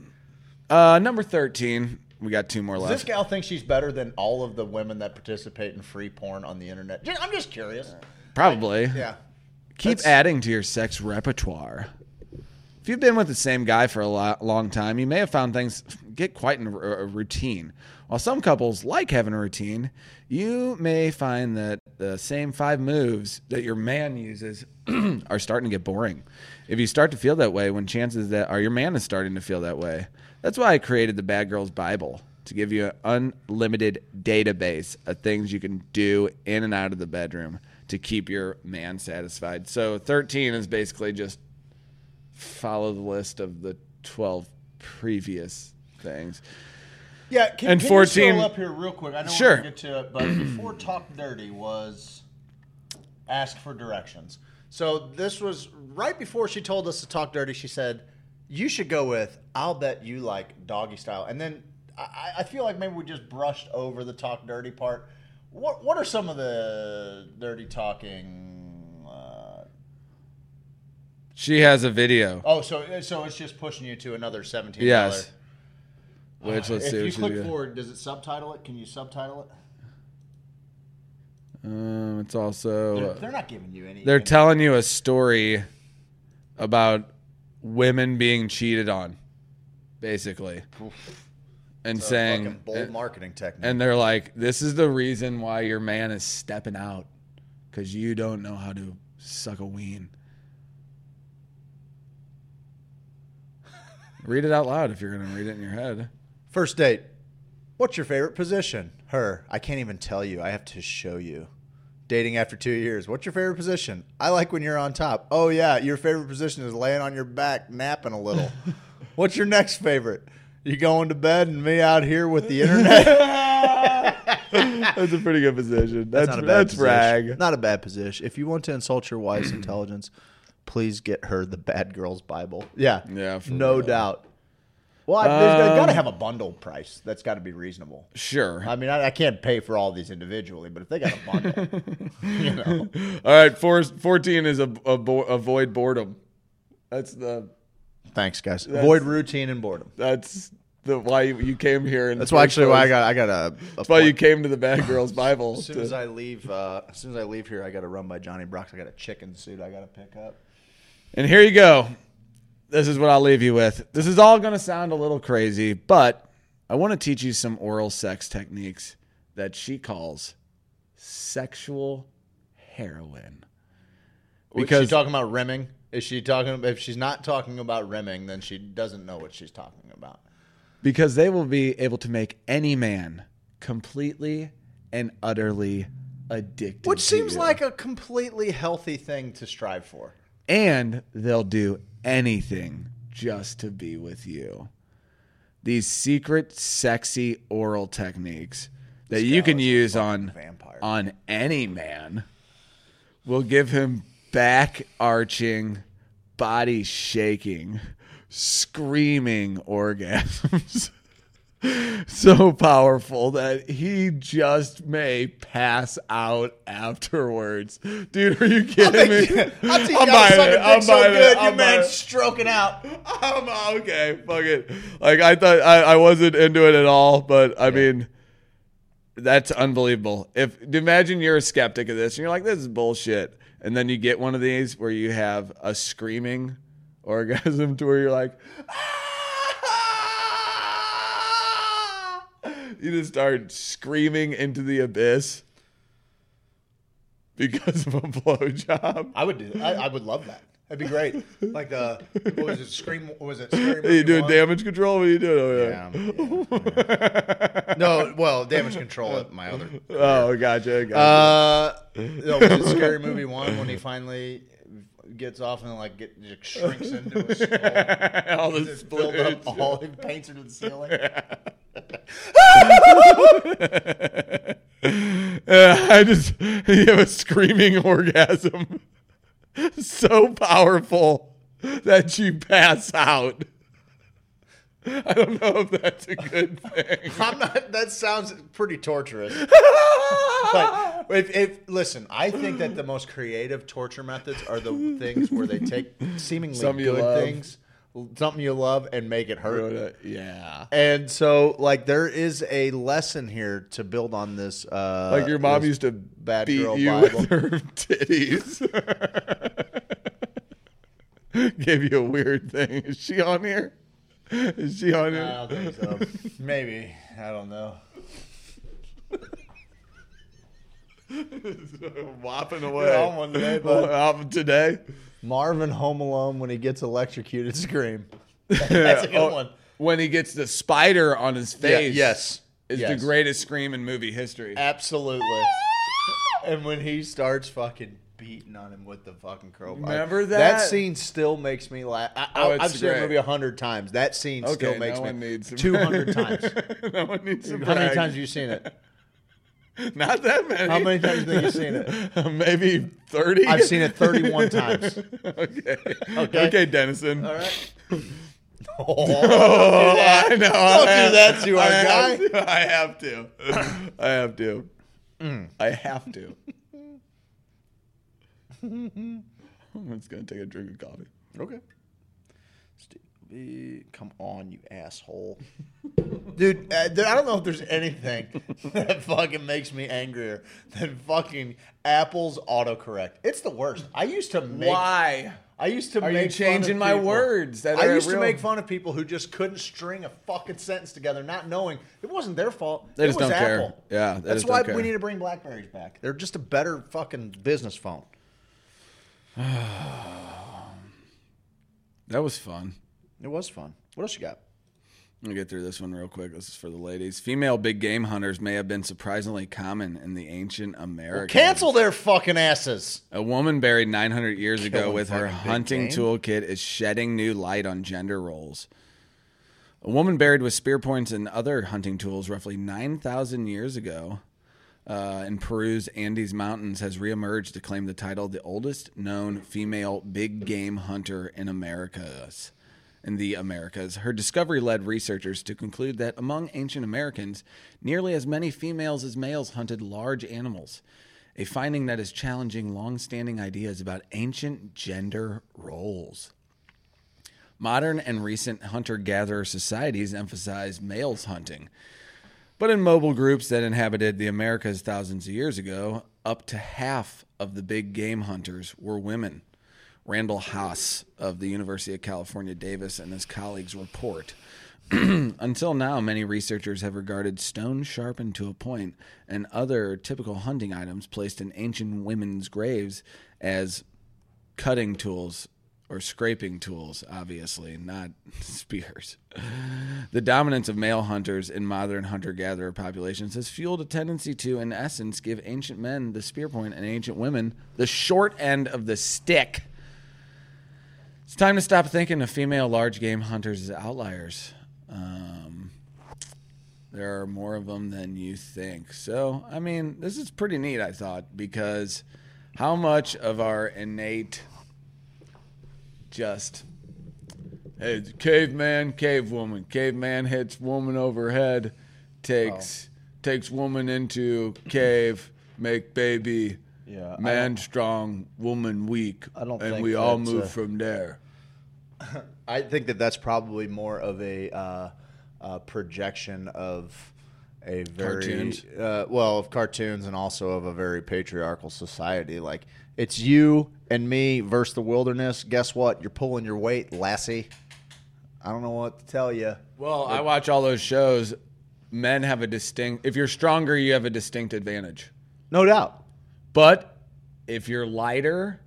D: Uh, number thirteen. We got two more
C: Does
D: left.
C: this gal thinks she's better than all of the women that participate in free porn on the internet? I'm just curious.
D: Probably.
C: Yeah.
D: Keep
C: That's-
D: adding to your sex repertoire. If you've been with the same guy for a lo- long time, you may have found things get quite in a a uh, routine. While some couples like having a routine, you may find that the same five moves that your man uses are starting to get boring. If you start to feel that way, when chances that are your man is starting to feel that way. That's why I created the Bad Girls Bible to give you an unlimited database of things you can do in and out of the bedroom to keep your man satisfied. So 13 is basically just follow the list of the 12 previous things.
C: Yeah, can,
D: And
C: can
D: 14
C: you scroll up here real quick? I don't
D: Sure.
C: want to get to it, but before Talk Dirty was ask for directions. So this was right before she told us to talk dirty. She said, "You should go with I'll bet you like doggy style." And then I, I feel like maybe we just brushed over the talk dirty part. What What are some of the dirty talking? Uh,
D: She has a video.
C: oh, so so it's just pushing you to another seventeen.
D: Yes. Which let's
C: if
D: see.
C: you
D: what she's
C: click forward, does it subtitle it? Can you subtitle it?
D: Um, it's also
C: They're, they're not giving you any.
D: they're
C: any-
D: telling you a story about women being cheated on, basically, and
C: It's
D: saying,
C: bold marketing technique.
D: and they're like, "This is the reason why your man is stepping out, because you don't know how to suck a ween." Read it out loud if you're gonna read it in your head.
C: First date. What's your favorite position? Her. I can't even tell you. I have to show you. Dating after two years. What's your favorite position? I like when you're on top. Oh yeah, your favorite position is laying on your back, napping a little. What's your next favorite? You going to bed and me out here with the internet?
D: That's a pretty good position. That's
C: not a bad
D: that's
C: position.
D: brag.
C: Not a bad position. If you want to insult your wife's intelligence, please get her the Bad Girls Bible. Yeah,
D: Yeah, for
C: no
D: real.
C: doubt. Well, I, there's
D: Um,
C: got to have a bundle price. That's got to be reasonable.
D: Sure.
C: I mean, I, I can't pay for all these individually, but if they got a bundle, you know,
D: All right, four, 14 is a, avo- avoid boredom. That's the
C: thanks, guys.
D: That's-
C: Avoid routine and boredom.
D: that's the why you, you came here. And
C: That's why actually why I got I got a.
D: That's why you came to the Bad Girls Bible.
C: As soon
D: to-
C: as I leave, uh, as soon as I leave here, I got to run by Johnny Brock's. I got a chicken suit I got to pick up.
D: And here you go. This is what I'll leave you with. This is all going to sound a little crazy, but I want to teach you some oral sex techniques that she calls sexual heroin.
C: Because she talking about rimming. Is she talking? If she's not talking about rimming, then she doesn't know what she's talking about.
D: because they will be able to make any man completely and utterly addicted.
C: Which
D: to
C: seems
D: you.
C: like a completely healthy thing to strive for.
D: And they'll do anything just to be with you. These secret, sexy oral techniques that you can use on
C: vampire.
D: on any man will give him back arching, body shaking, screaming orgasms. so powerful that he just may pass out afterwards. Dude, are you kidding me?
C: I'll tell you,
D: I'm buying it. I'm
C: so
D: buying it.
C: good,
D: I'm
C: your man's stroking out.
D: I'm okay. Fuck it. Like I thought I, I wasn't into it at all, but I mean that's unbelievable. If imagine you're a skeptic of this and you're like, this is bullshit. And then you get one of these where you have a screaming orgasm to where you're like, "Ah!" You just start screaming into the abyss because of a blowjob.
C: I would do. I, I would love that. That'd be great. Like uh, what was it? Scream. What was it?
D: Are you doing damage control? What are you doing over there?
C: Yeah, yeah. no, well, damage control at my other.
D: Oh, gotcha. gotcha.
C: Uh, no, was it Scary Movie one when he finally gets off and like get just shrinks into a skull?
D: all the
C: build up all he paints her to the ceiling.
D: Uh, I just you have a screaming orgasm, so powerful that you pass out. I don't know if that's a good thing.
C: I'm not. That sounds pretty torturous. But if, if listen, I think that the most creative torture methods are the things where they take seemingly
D: Something you
C: good
D: love.
C: things, something you love, and make it hurt.
D: yeah,
C: And so, like, there is a lesson here to build on this. Uh,
D: like your mom
C: this
D: used to
C: bad
D: beat
C: girl
D: you
C: Bible.
D: with her titties. Gave you a weird thing. Is she on here? Is she on here?
C: I don't think so. Maybe. I don't know.
D: Whopping away.
C: You're on one today, bud.
D: Whopping today.
C: Marv in Home Alone when he gets electrocuted scream. That's a good
D: Oh,
C: one.
D: When he gets the spider on his face.
C: yes.
D: Is the
C: Yes.
D: greatest scream in movie history.
C: Absolutely. and when he starts fucking beating on him with the fucking crowbar.
D: Remember
C: That
D: that?
C: scene still makes me laugh. I,
D: Oh,
C: I, I've seen the movie a hundred times. That scene still makes
D: no
C: me
D: one needs
C: 200 times.
D: no one needs to
C: How many times have you seen it?
D: Not that many.
C: How many times have you seen it?
D: Maybe 30?
C: I've seen it 31 times.
D: okay.
C: Okay.
D: Okay, Dennison.
C: All right.
D: Oh, I know.
C: Don't do that to our
D: I
C: guy.
D: Have to. I have to. I have to.
C: Mm.
D: I have to. I'm just going to take a drink of coffee.
C: Okay. Stevie, come on, you asshole. Dude, uh, dude, I don't know if there's anything that fucking makes me angrier than fucking Apple's autocorrect. It's the worst. I used to make
D: Why?
C: I used to
D: Are you
C: make fun of
D: changing my
C: people-
D: words that
C: I
D: are
C: used to make fun of people who just couldn't string a fucking sentence together, not knowing it wasn't their fault.
D: They
C: it
D: just
C: was
D: don't care. Yeah,
C: that's why we need to bring Blackberries back. They're just a better fucking business phone.
D: That was fun.
C: It was fun. What else you got?
D: Let me get through this one real quick. This is for the ladies. Female big game hunters may have been surprisingly common in the ancient Americas.
C: Cancel their fucking asses.
D: A woman buried 900 years ago with her hunting toolkit is shedding new light on gender roles. A woman buried with spear points and other hunting tools roughly 9,000 years ago uh, in Peru's Andes Mountains has reemerged to claim the title the oldest known female big game hunter in Americas. In the Americas, her discovery led researchers to conclude that among ancient Americans, nearly as many females as males hunted large animals, a finding that is challenging long standing ideas about ancient gender roles. Modern and recent hunter gatherer societies emphasize males hunting. But in mobile groups that inhabited the Americas thousands of years ago, up to half of the big game hunters were women. Randall Haas of the University of California, Davis, and his colleagues report. Until now, many researchers have regarded stone sharpened to a point and other typical hunting items placed in ancient women's graves as cutting tools or scraping tools, obviously, not spears. The dominance of male hunters in modern hunter gatherer populations has fueled a tendency to, in essence, give ancient men the spear point and ancient women the short end of the stick. It's time to stop thinking of female large game hunters as outliers. Um, there are more of them than you think. So, I mean, this is pretty neat, I thought, because how much of our innate just hey, caveman, cave woman, caveman hits woman overhead, takes takes woman into cave, make baby,
C: Yeah,
D: man strong, woman weak,
C: I don't
D: and we all move
C: a-
D: from there.
C: I think that that's probably more of a uh, uh, projection of a very
D: Cartoons?
C: Uh, well of cartoons and also of a very patriarchal society. Like it's you and me versus the wilderness. Guess what? You're pulling your weight, lassie. I don't know what to tell you.
D: Well, I watch all those shows. Men have a distinct. If you're stronger, you have a distinct advantage.
C: No doubt.
D: But if you're lighter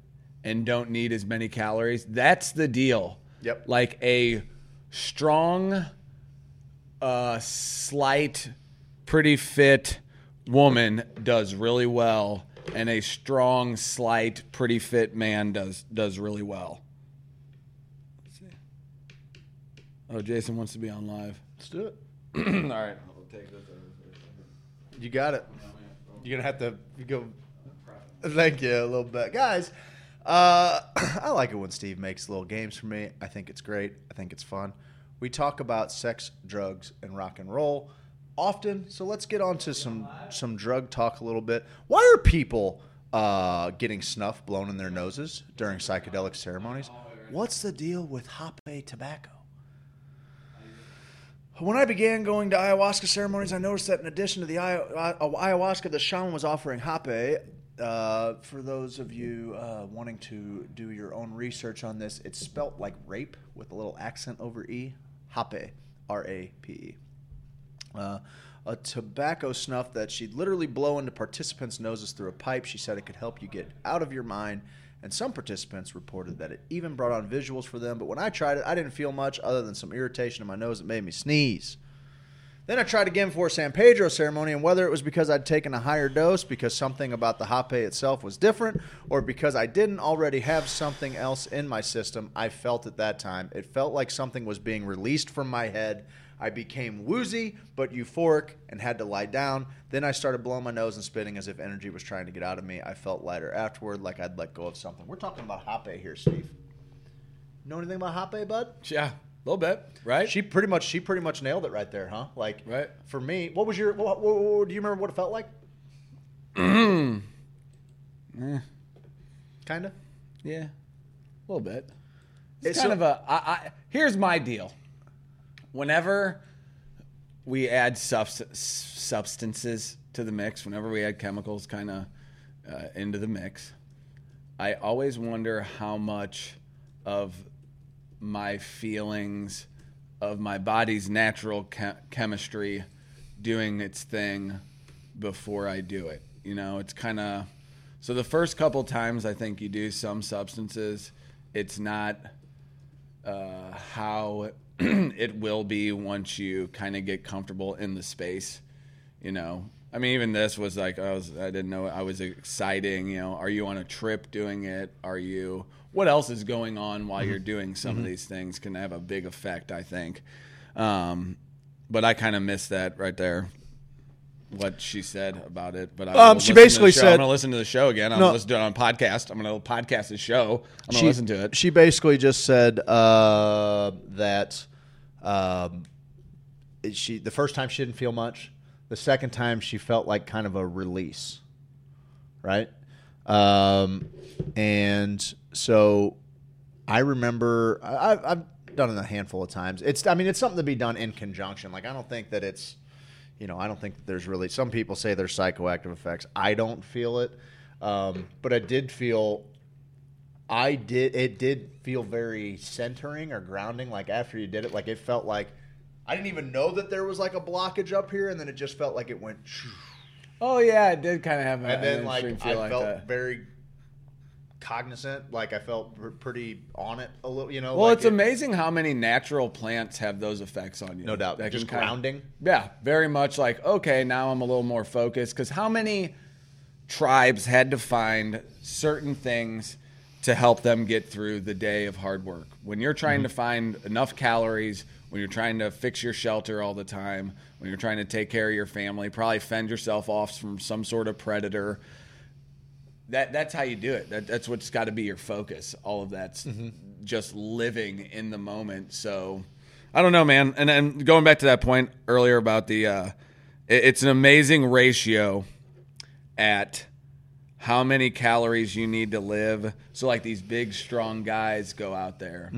D: and don't need as many calories, that's the deal.
C: Yep.
D: Like a strong, uh, slight, pretty fit woman does really well, and a strong, slight, pretty fit man does does really well. Let's see. Oh, Jason wants to be on live.
C: Let's do it.
D: All right, I'll take this.
C: You got it. You're gonna have to go. Thank you a little bit, guys. Uh, I like it when Steve makes little games for me. I think it's great. I think it's fun. We talk about sex, drugs, and rock and roll often. So let's get on to some some drug talk a little bit. Why are people uh, getting snuff blown in their noses during psychedelic ceremonies? What's the deal with Hape tobacco? When I began going to ayahuasca ceremonies, I noticed that in addition to the uh, ayahuasca, the shaman was offering hape uh, for those of you uh, wanting to do your own research on this, it's spelt like rape with a little accent over E. Hape, R A P E. Uh, a tobacco snuff that she'd literally blow into participants' noses through a pipe. She said it could help you get out of your mind. And some participants reported that it even brought on visuals for them. But when I tried it, I didn't feel much other than some irritation in my nose that made me sneeze. Then I tried again for a San Pedro ceremony, and whether it was because I'd taken a higher dose, because something about the hape itself was different, or because I didn't already have something else in my system, I felt at that time. It felt like something was being released from my head. I became woozy but euphoric and had to lie down. Then I started blowing my nose and spitting as if energy was trying to get out of me. I felt lighter afterward, like I'd let go of something. We're talking about hape here, Steve. Know anything about hape, bud?
D: Yeah, a little bit, right?
C: She pretty much she pretty much nailed it right there, huh? Like
D: Right.
C: for me, what was your what, what, what- do you remember what it felt like? Mm. Eh. kind of.
D: Yeah, a little bit.
C: It's
D: It's kind
C: so-
D: of a. I, I, here's my deal. Whenever we add subst- substances to the mix, whenever we add chemicals kind of uh, into the mix, I always wonder how much of my feelings of my body's natural che- chemistry doing its thing before I do it. You know, it's kind of so the first couple times I think you do some substances, it's not uh, how it will be once you kind of get comfortable in the space. You know, I mean, even this was like I was I didn't know I was exciting. You know, are you on a trip doing it? Are you? What else is going on while you're doing some of these things can have a big effect. I think, um, but I kind of missed that right there. What she said about it, but I
C: Um, she
D: to
C: basically said-
D: I'm gonna listen to the show again. I'm
C: No.
D: gonna listen to it on podcast. I'm gonna podcast the show. I'm gonna listen to it.
C: She basically just said uh, that um, she the first time she didn't feel much. The second time she felt like kind of a release, right? Um, and so I remember I, I've done it a handful of times. It's I mean it's something to be done in conjunction. Like I don't think that it's you know I don't think that there's really some people say there's psychoactive effects. I don't feel it, um, but I did feel I did. It did feel very centering or grounding. Like after you did it, like it felt like I didn't even know that there was like a blockage up here, and then it just felt like it went.
D: Oh yeah, it did kind of have a,
C: And then
D: an
C: like I
D: like
C: felt
D: that.
C: very cognizant. Like I felt pr- pretty on it a little. You know.
D: Well,
C: like
D: it's
C: it-
D: amazing how many natural plants have those effects on you.
C: No doubt.
D: That
C: Just grounding?
D: yeah, very much like okay, now I'm a little more focused because how many tribes had to find certain things to help them get through the day of hard work? When you're trying mm-hmm. to find enough calories, when you're trying to fix your shelter all the time, when you're trying to take care of your family, probably fend yourself off from some sort of predator that that's how you do it. That, that's what's got to be your focus. All of that's just living in the moment. So I don't know, man. And then going back to that point earlier about the, uh, it- it's an amazing ratio at how many calories you need to live. So like these big strong guys go out there.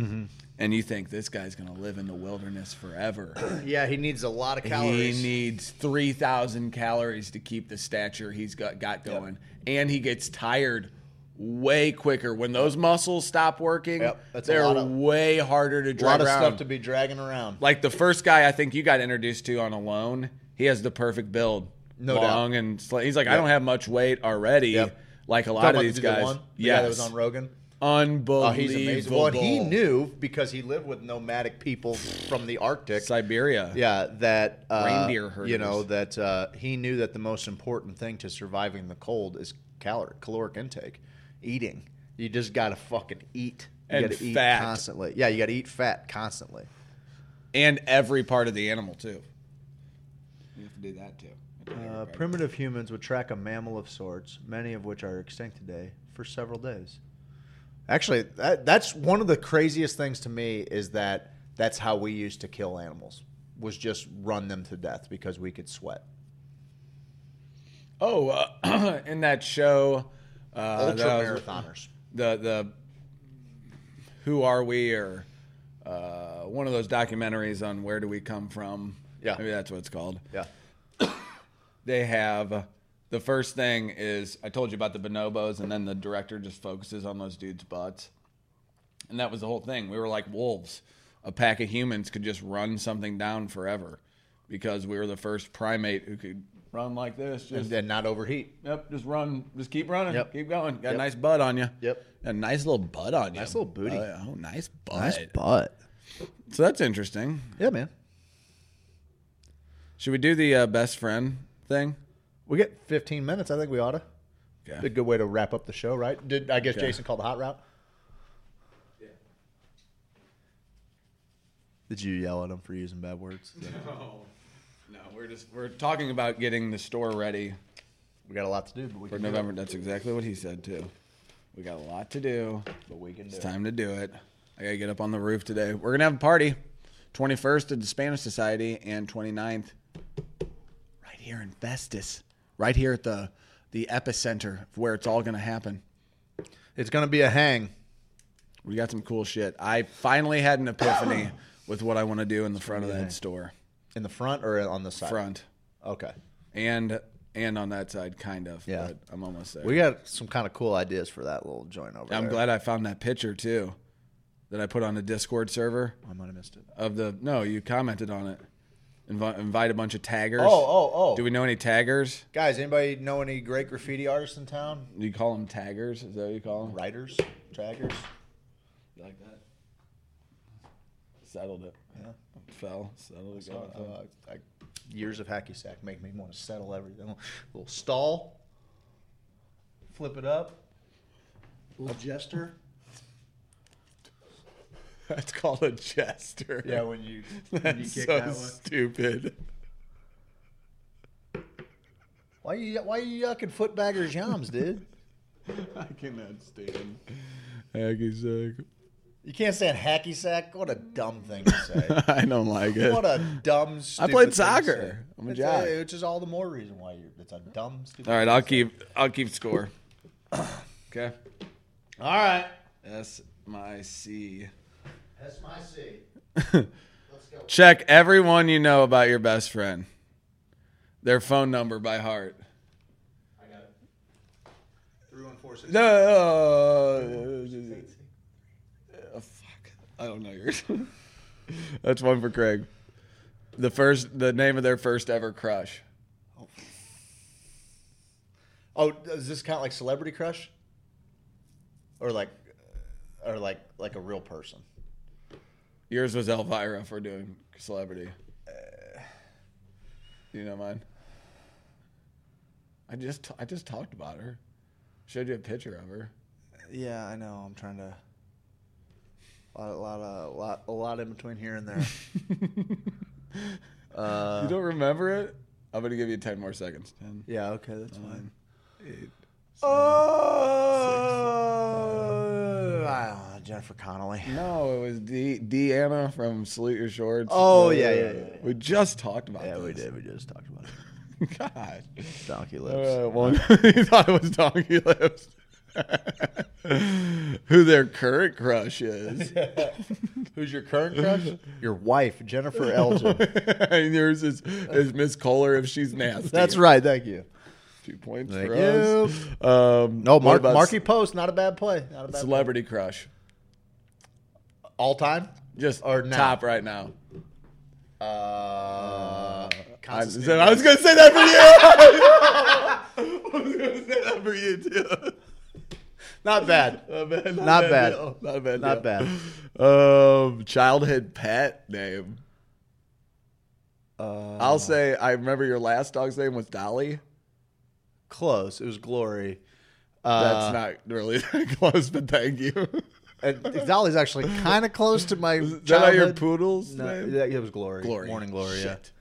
D: And you think this guy's going to live in the wilderness forever.
C: Yeah, he needs a lot of calories.
D: He needs 3,000 calories to keep the stature he's got, got going. And he gets tired way quicker. When those muscles stop working,
C: Yep,
D: they're
C: of-
D: way harder to
C: a
D: drag
C: lot of
D: around.
C: stuff to be dragging around.
D: like the first guy I think you got introduced to on Alone, he has the perfect build.
C: No
D: Long
C: doubt.
D: and sl- he's like, I don't have much weight already.
C: Yep.
D: Like a lot
C: Talking
D: of these
C: the
D: guys.
C: the guy that was on Rogan.
D: Unbelievable.
C: Oh, he's amazing. Well, he knew because he lived with nomadic people from the Arctic.
D: Siberia.
C: Yeah, that uh,
D: Reindeer herders.
C: You know that uh, he knew that the most important thing to surviving the cold is caloric caloric intake, eating. You just gotta fucking eat. You
D: And
C: gotta eat
D: fat.
C: constantly. Yeah, you gotta eat fat constantly.
D: And every part of the animal, too. You have to do that, too.
C: Uh, primitive humans would track a mammal of sorts, many of which are extinct today, for several days. Actually, that, that's one of the craziest things to me is that that's how we used to kill animals was just run them to death because we could sweat.
D: Oh, uh, in that show, uh,
C: Ultra marathoners.
D: the the Who Are We or uh, one of those documentaries on Where Do We Come From?
C: Yeah.
D: maybe that's what it's called.
C: Yeah.
D: They have the first thing is I told you about the bonobos, and then the director just focuses on those dudes' butts, and that was the whole thing. We were like wolves. A pack of humans could just run something down forever because we were the first primate who could run like this. Just
C: And then not overheat.
D: Yep, just run, just keep running,
C: Yep.
D: keep going. Got a nice butt on you.
C: Yep.
D: a nice little butt on you.
C: Nice little booty.
D: Oh. Oh, nice butt.
C: Nice butt.
D: So that's interesting.
C: Yeah, man.
D: Should we do the uh, best friend thing?
C: We get 15 minutes. I think we ought to.
D: Okay.
C: Be a good way to wrap up the show, right? Did I guess
D: Okay.
C: Jason called the hot route? Yeah. Did you yell at him for using bad words?
D: No, no, we're just we're talking about getting the store ready
C: We got a lot to do, but we
D: for
C: can do it.
D: November. That's exactly what he said too. We got a lot to do.
C: But we can do
D: It's
C: it.
D: time to do it. I gotta get up on the roof today. We're gonna have a party. 21st at the Spanish Society and 29th right here in Festus. Right here at the the epicenter of where it's all gonna happen.
C: It's going to be a hang.
D: We got some cool shit. I finally had an epiphany with what I want to do in the front of that store.
C: In the front or on the side?
D: Front.
C: Okay.
D: And and on that side, kind of.
C: Yeah.
D: But I'm almost there.
C: We got some kind of cool ideas for that little joint over there.
D: I'm
C: there.
D: glad I found that picture too. That I put on the Discord server
C: I might have missed it.
D: of the no, you commented on it. Invi- invite a bunch of taggers.
C: Oh, oh, oh.
D: Do we know any taggers?
C: Guys, anybody know any great graffiti artists in town?
D: Do you call them taggers? Is that what you call them?
C: Writers? Taggers?
D: You like that? Settled it. Yeah. Fell. Settled it. Going
C: Uh, I, years of hacky sack make me want to settle everything. A little stall. Flip it up. little jester.
D: That's called a jester.
C: Yeah, when you, when you kick
D: so
C: that one.
D: stupid.
C: Why you why you yucking footbaggers yams, dude?
D: I cannot stand hacky sack.
C: You can't stand hacky sack. What a dumb thing to say.
D: I don't like it.
C: what a dumb. Stupid
D: played
C: thing to
D: soccer.
C: say.
D: I'm a
C: It's
D: jock.
C: which is all the more reason why you're. It's a dumb. Stupid
D: All right,
C: thing
D: I'll
C: to say.
D: keep I'll keep score. Okay.
C: All right.
D: S my C.
C: That's my C.
D: Check everyone you know about your best friend. Their phone number by heart.
C: I got it. Three one four six.
D: No. Oh, fuck. I don't know yours. That's one for Craig. The first, the name of their first ever crush.
C: Oh, oh does this count like celebrity crush? Or like, or like like a real person?
D: Yours was Elvira for doing celebrity. you know mine. I just I just talked about her. Showed you a picture of her.
C: Yeah, I know. I'm trying to. A lot, a lot, of, a lot, a lot in between here and there. uh,
D: you don't remember it? I'm gonna give you ten more seconds. Ten.
C: yeah, okay, that's fine.
D: Eight.
C: Oh, I don't know, Jennifer Connelly.
D: No, it was D Deanna from Salute Your Shorts.
C: Oh,
D: Uh,
C: yeah, yeah, yeah, yeah.
D: We just talked about
C: Yeah,
D: this.
C: we did. We just talked about it.
D: God.
C: Donkey lips.
D: Uh, one, you thought it was Donkey Lips. Who their current crush is.
C: Who's your current crush? Your wife, Jennifer Elgin.
D: and yours is, is Miss Kohler if she's nasty.
C: That's right. Thank you.
D: Two points
C: Thank
D: for
C: you.
D: us. Um,
C: No, Mark, Markie Post, not a bad play. Not a bad
D: Celebrity crush.
C: All time?
D: Just
C: Or now?
D: top right now.
C: Uh,
D: I,
C: Constance
D: said, I was going to say that for you. I was going to say that for you, too.
C: Not bad.
D: Not bad.
C: Not bad.
D: deal. Not bad.
C: Not
D: deal. Um, childhood pet name.
C: Uh,
D: I'll say I remember your last dog's name was Dolly.
C: close. It was Glory.
D: That's
C: Uh,
D: not really that close, but thank you.
C: And Dolly's actually kind of close to my
D: Is that your poodle's
C: No,
D: name?
C: yeah, it was Glory.
D: Glory.
C: Morning Glory. Yeah.
D: Shit.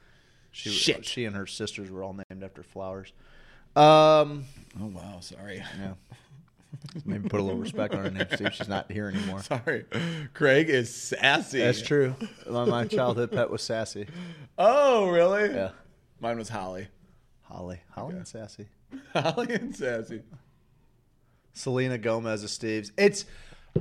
C: She,
D: Shit.
C: She and her sisters were all named after flowers. Um,
D: Oh wow, sorry.
C: yeah. Maybe put a little respect on her name, Steve. She's not here anymore.
D: Sorry. Craig is sassy.
C: That's true. My, my childhood pet was Sassy.
D: Oh, really?
C: Yeah.
D: Mine was Holly.
C: Holly. Holly and Sassy.
D: Holly and sassy.
C: Selena Gomez of Steve's. It's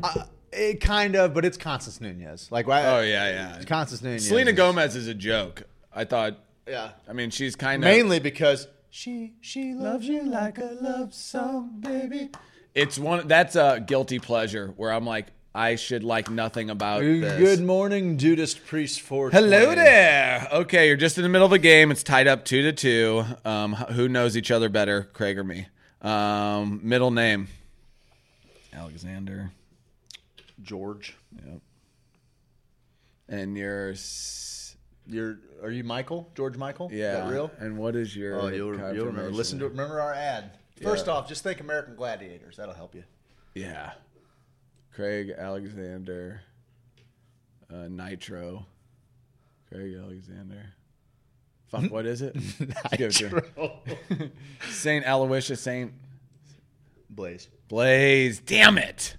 C: uh, it kind of, but it's Constance Nunez. Like, why?
D: Oh yeah, yeah.
C: Constance Nunez.
D: Selena Gomez is a joke. I thought.
C: Yeah.
D: I mean, she's kind of
C: Mainly because She she loves you like a love song, baby.
D: It's one that's a guilty pleasure where I'm like, I should like nothing about this.
C: Good morning, Judas Priest for
D: Hello there. Okay, you're just in the middle of a game. It's tied up two to two. Um, who knows each other better, Craig or me? Um, middle name, Alexander,
C: George.
D: and you're
C: You're are you Michael? George Michael?
D: yeah,
C: Is that real?
D: And what is your?
C: Oh, you'll, you'll remember. Listen to remember our ad. First
D: Yeah.
C: off, just think American Gladiators. That'll help you.
D: Yeah, Craig Alexander, uh, Nitro, Craig Alexander. Fuck, what is it? Just give it to. Saint Aloysius, Saint
C: Blaze.
D: Blaze. Damn it.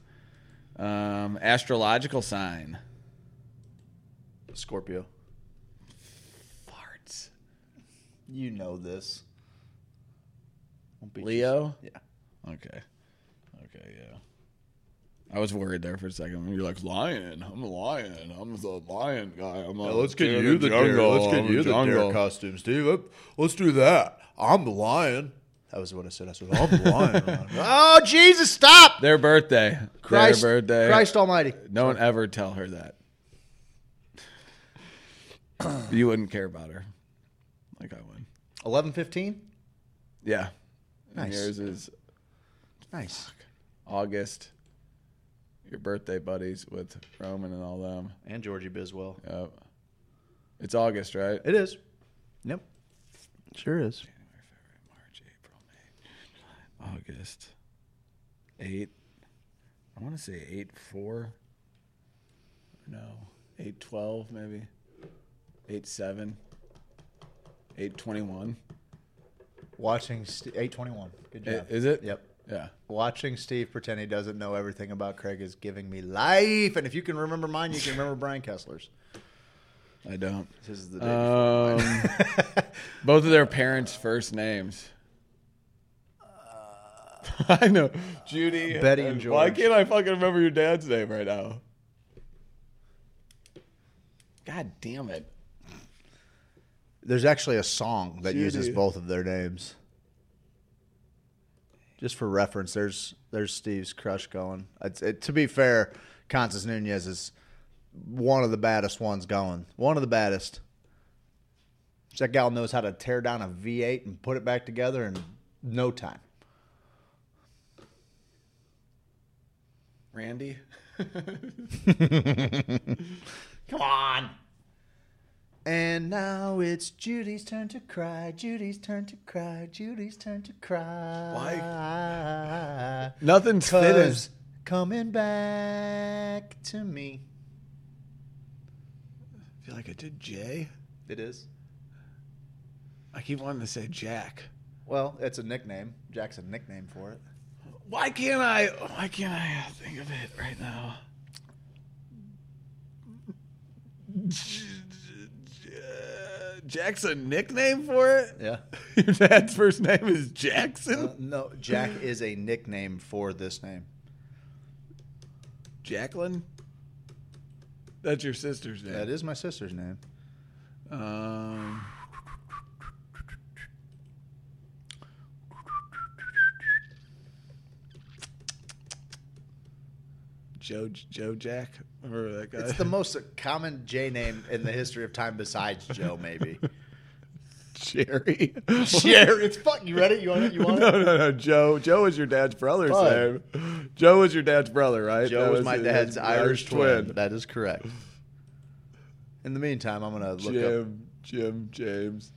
D: Um, astrological sign.
C: Scorpio.
D: Farts.
C: You know this.
D: Leo.
C: Yeah.
D: Okay. Okay. Yeah. I was worried there for a second. You're like lion. I'm a lion. I'm the lion guy. I'm a
H: let's get you the
D: jungle.
H: dare. Let's
D: I'm
H: get you the
D: jungle.
H: dare costume, Steve. Let- Let's do that. I'm the lion.
C: That was what I said. I said,
H: I'm
C: "Oh Jesus, stop!"
D: Their birthday.
C: Christ,
D: Their birthday.
C: Christ Almighty.
D: No one ever tell her that. you wouldn't care about her, like I would.
C: Eleven fifteen.
D: Yeah. And
C: Nice.
D: yours is
C: Nice.
D: August. Your birthday buddies with Roman and all them.
C: And Georgie Biswell.
D: Yep. It's August, right?
C: It is. Yep. Sure is.
D: August. Eight. I want to say eight four. No, eight twelve maybe. Eight seven. Eight twenty one.
C: Watching St- eight twenty one. Good job.
D: Is it?
C: Yep.
D: Yeah.
C: Watching Steve pretend he doesn't know everything about Craig is giving me life. And if you can remember mine, you can remember Brian Kessler's.
D: I don't.
C: This is the day
D: Um, both of their parents' first names. I know, Judy,
C: Betty and
D: Joy.
C: Why
D: can't I fucking remember your dad's name right now? God damn it!
C: There's actually a song that uses both of their names. Just for reference, there's there's Steve's crush going. It's, it, to be fair, Constance Nunez is one of the baddest ones going. One of the baddest. That gal knows how to tear down a V8 and put it back together in no time.
D: Randy.
C: Come on. And now it's Judy's turn to cry. Judy's turn to cry. Judy's turn to cry. Why?
D: Nothing's fitting.
C: Coming back to me.
D: I feel like I did Jay.
C: It is.
D: I keep wanting to say Jack.
C: Well, it's a nickname. Jack's a nickname for it.
D: Why can't I? Why can't I think of it right now? Jack's a nickname for it.
C: Yeah.
D: Your dad's first name is Jackson.
C: no, Jack is a nickname for this name.
D: Jacqueline. That's your sister's name.
C: That is my sister's name.
D: Um, Joe Joe Jack. Remember that guy?
C: It's the most common J name in the history of time besides Joe, maybe.
D: Jerry.
C: Jerry, it's fuck. You ready? You want it? You want
D: no,
C: it?
D: no, no. Joe. Joe is your dad's brother's
C: Bud.
D: name. Joe is your dad's brother, right?
C: Joe
D: That
C: was my dad's
D: his
C: Irish twin. That is correct. In the meantime, I'm gonna look up.
D: Jim, Jim, James,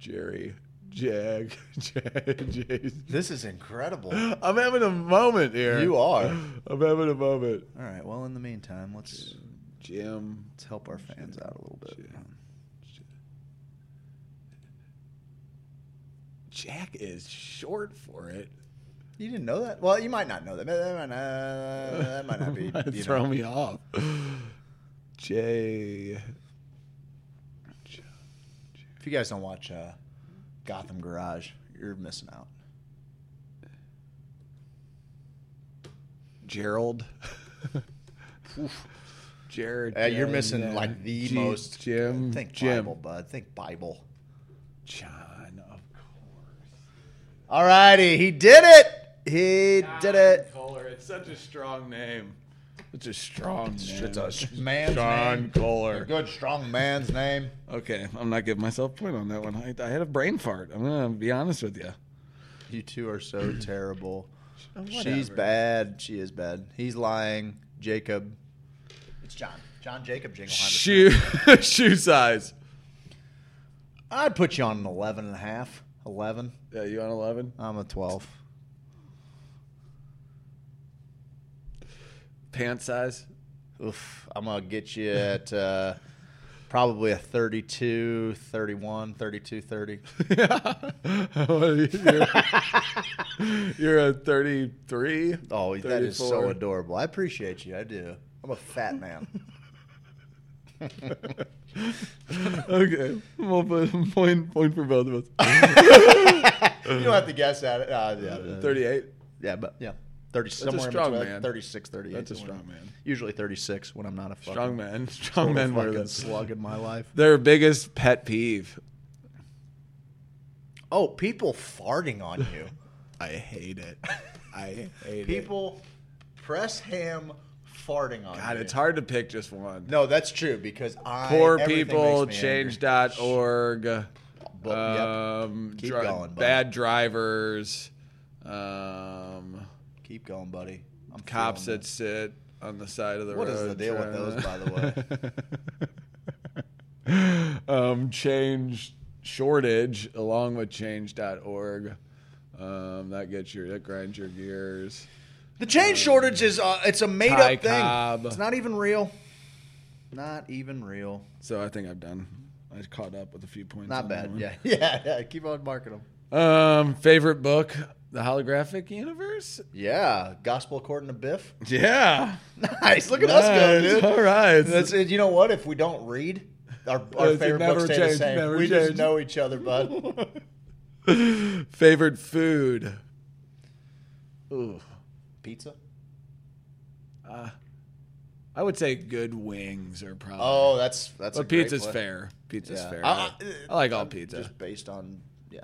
D: Jerry, Jag, Jag, Jason.
C: This is incredible.
D: I'm having a moment here.
C: You are.
D: I'm having a moment.
C: All right. Well, in the meantime, let's
D: Jim.
C: let's help our fans out a little bit.
D: Jack is short for it.
C: You didn't know that? Well, you might not know that. That might not, that might not be.
D: Might
C: you
D: throw
C: know.
D: me off. J.
C: If you guys don't watch uh, Gotham Garage, you're missing out.
D: Gerald. Jared.
C: Uh, you're missing
D: uh,
C: like the
D: G-
C: most.
D: Jim.
C: Think
D: Jim.
C: Bible, bud. Think Bible.
D: John, of course.
C: All righty, he did it. He did it.
D: Kohler. It's such a strong name. Such a strong name.
C: It's a man's
D: John
C: name.
D: Kohler.
C: A good, strong man's name.
D: Okay, I'm not giving myself a point on that one. I, I had a brain fart. I'm gonna be honest with you.
C: You two are so terrible. Oh,
D: She's
C: bad. She is bad. He's lying. Jacob. It's John. John Jacob Jingleheimer.
D: Shoe shoe size.
C: I'd put you on an 11 and a half. 11.
D: Yeah, you on eleven?
C: I'm a 12.
D: Pant size.
C: Oof. I'm going to get you at uh, probably a 32, 31, 32, 30.
D: you're, you're a 33.
C: Oh, that is so adorable. I appreciate you. I do. I'm a fat man.
D: Okay, we'll put point point for both of us.
C: you don't have to guess at it. Uh, yeah,
D: 38.
C: Yeah, but yeah. 30,
D: a
C: somewhere in
D: strong
C: between,
D: man.
C: 36, 38.
D: That's a strong man.
C: Usually 36 when I'm not a fucking,
D: Strong man. Strong men
C: fucking
D: this.
C: slug in my life.
D: Their biggest pet peeve.
C: Oh, people farting on you.
D: I hate it. I hate it.
C: people press ham farting on
D: God,
C: you.
D: it's hard to pick just one.
C: No, that's true because I
D: Poor people,
C: makes me angry.
D: change.org.
C: Yep.
D: Um,
C: Keep
D: dri-
C: going, buddy.
D: bad drivers. Um,
C: Keep going, buddy. I'm
D: cops that sit on the side of the
C: What
D: road.
C: is the deal with those, by the
D: way? um, change shortage along with change.org. Um, that gets your that grinds your gears.
C: The chain shortage is uh, it's a made
D: Ty
C: up thing.
D: Cobb.
C: It's not even real. Not even real.
D: So I think I've done. I caught up with a few points.
C: Not bad. Yeah, yeah, yeah. Keep on marking them.
D: Um, favorite book, The Holographic Universe.
C: Yeah, gospel according to Biff.
D: Yeah,
C: Nice. Look at us go,
D: Nice.
C: dude.
D: All right.
C: That's it. You know what? If we don't read, our, our
D: It's
C: favorite
D: never
C: books stay
D: changed,
C: the same.
D: never
C: we just
D: changed.
C: know each other, bud.
D: favorite food. Ooh,
C: Pizza.
D: Uh, I would say good wings are probably.
C: Oh, that's that's.
D: but
C: a great
D: pizza's
C: play.
D: fair. Pizza's
C: Yeah.
D: fair.
C: I-
D: I, like all pizza.
C: Just based on yeah.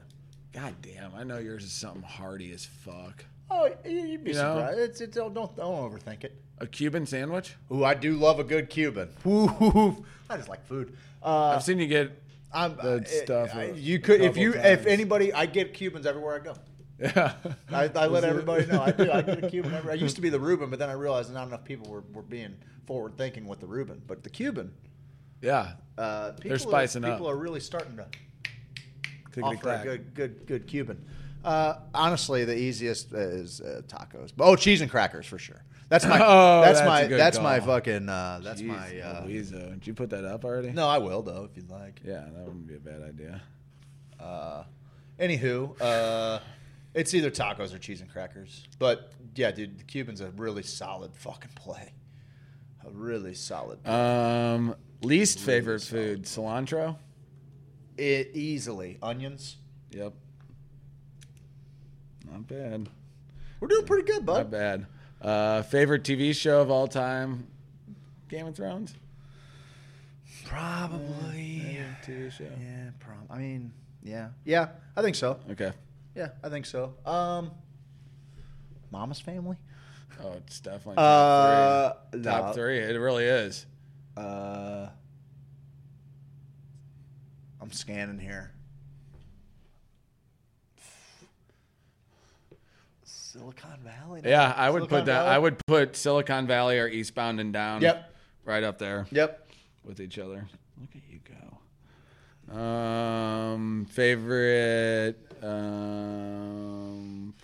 D: God damn, I know yours is something hearty as fuck.
C: Oh, you- you'd be
D: You know?
C: surprised. It's, it's, don't, don't don't overthink it.
D: A Cuban sandwich.
C: Ooh, I do love a good Cuban. Ooh, I just like food. Uh,
D: I've seen you get.
C: I'm,
D: the
C: I-
D: stuff
C: I-
D: a
C: you could if
D: couple
C: you
D: times.
C: if anybody, I get Cubans everywhere I go.
D: Yeah.
C: I, I let everybody know. I do. I get a Cuban. Every, I used to be the Reuben, but then I realized not enough people were, were being forward thinking with the Reuben. But the Cuban,
D: Yeah.
C: uh, people
D: spicing
C: are,
D: up.
C: People are really starting to
D: Clickety
C: offer a good, good, good Cuban. Uh, honestly, the easiest is uh, tacos. Oh, cheese and crackers for sure. That's my.
D: Oh,
C: that's,
D: that's a
C: my.
D: good
C: That's my
D: call.
C: fucking. Uh, that's
D: Jeez,
C: my. Uh,
D: Louisa. Did you put that up already?
C: no, I will though if you'd like.
D: Yeah, that wouldn't be a bad idea.
C: Anywho, uh, it's either tacos or cheese and crackers. But yeah, dude, the Cuban's a really solid fucking play. A really solid.
D: Um, least favorite food, cilantro.
C: It easily onions.
D: Yep. Not bad.
C: We're doing pretty good, bud.
D: Not bad. Uh, favorite TV show of all time, Game of Thrones.
C: Probably.
D: Favorite TV show.
C: Yeah, prom. I mean, yeah, yeah. I think so.
D: Okay.
C: Yeah, I think so. Um, Mama's Family.
D: Oh, it's definitely
C: Uh,
D: top three.
C: no.
D: Top three. It really is.
C: Uh, I'm scanning here. Silicon Valley. no?
D: Yeah, I would
C: Silicon
D: put that.
C: Valley?
D: I would put Silicon Valley or Eastbound and Down.
C: Yep.
D: Right up there
C: Yep.
D: with each other. Look at you go. Um, favorite um,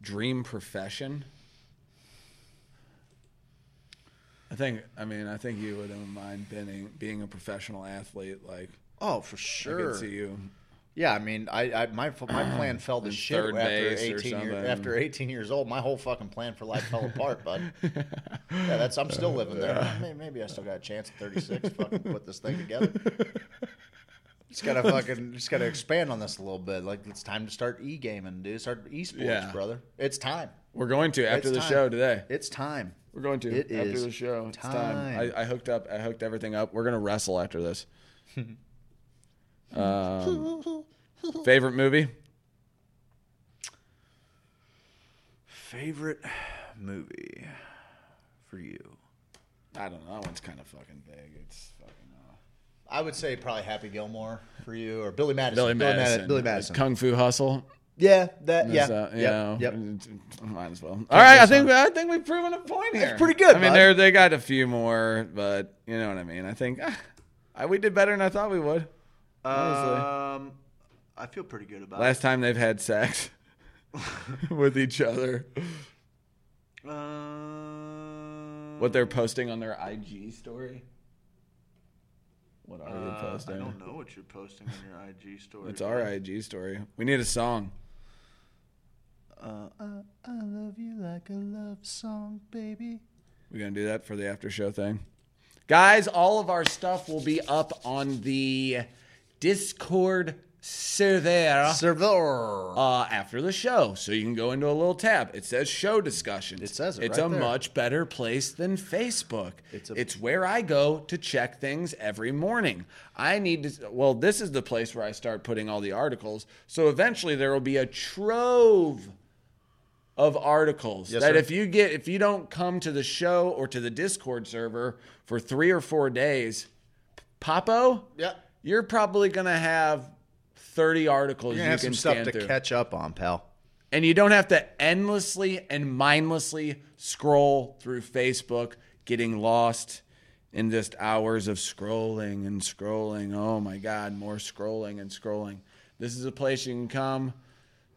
D: dream profession. I think. I mean, I think you wouldn't mind being being a professional athlete. Like
C: Oh, for
D: I
C: sure.
D: could see you.
C: Yeah, I mean, I, I my my plan fell to shit after 18 years, after 18 years old. My whole fucking plan for life fell apart, But Yeah, that's I'm still living there. Maybe, maybe I still got a chance at 36. fucking put this thing together. Just gotta fucking just gotta expand on this a little bit. Like it's time to start e gaming, dude. Start esports,
D: Yeah.
C: brother. It's time.
D: We're going to after
C: It's
D: the
C: time.
D: show today.
C: It's time.
D: We're going to
C: it
D: after the show. Time.
C: Time.
D: I, I, hooked up. I hooked everything up. We're gonna wrestle after this. um, favorite movie?
C: Favorite movie for you?
D: I don't know. That one's kind of fucking big. It's fucking. Uh,
C: I would say probably Happy Gilmore for you or Billy Madison.
D: Billy
C: Madison.
D: Billy Madison.
C: Billy Madison.
D: Kung Fu Hustle
C: yeah, that. Yeah.
D: You
C: yep,
D: know,
C: yep.
D: Might as well. All right, I think I think we've proven a point here.
C: It's pretty good,
D: I mean,
C: bud.
D: they they got a few more, but you know what I mean. I think ah, I- we did better than I thought we would. Honestly.
C: Um, I feel pretty good about it.
D: Last time they've had sex with each other.
C: Um,
D: what they're posting on their IG story. What are you
C: uh,
D: posting?
C: I don't know what you're posting on your IG story.
D: It's our IG story. We need a song.
C: Uh, I, I love you like a love song, baby.
D: We're gonna do that for the after show thing, guys. All of our stuff will be up on the Discord server
C: Server.
D: uh, after the show, so you can go into a little tab. It says show discussion.
C: It says it
D: It's
C: right
D: a
C: there.
D: much better place than Facebook.
C: It's
D: It's,
C: a-
D: where I go to check things every morning. I need to. Well, this is the place where I start putting all the articles. So eventually there will be a trove of articles
C: Yes,
D: that
C: sir.
D: if you get if you don't come to the show or to the Discord server for three or four days, Papo,
C: Yep.
D: you're probably gonna have thirty articles
C: gonna have
D: can
C: some stuff to
D: through.
C: catch up on, pal.
D: And you don't have to endlessly and mindlessly scroll through Facebook, getting lost in just hours of scrolling and scrolling. Oh my God, more scrolling and scrolling. This is a place you can come,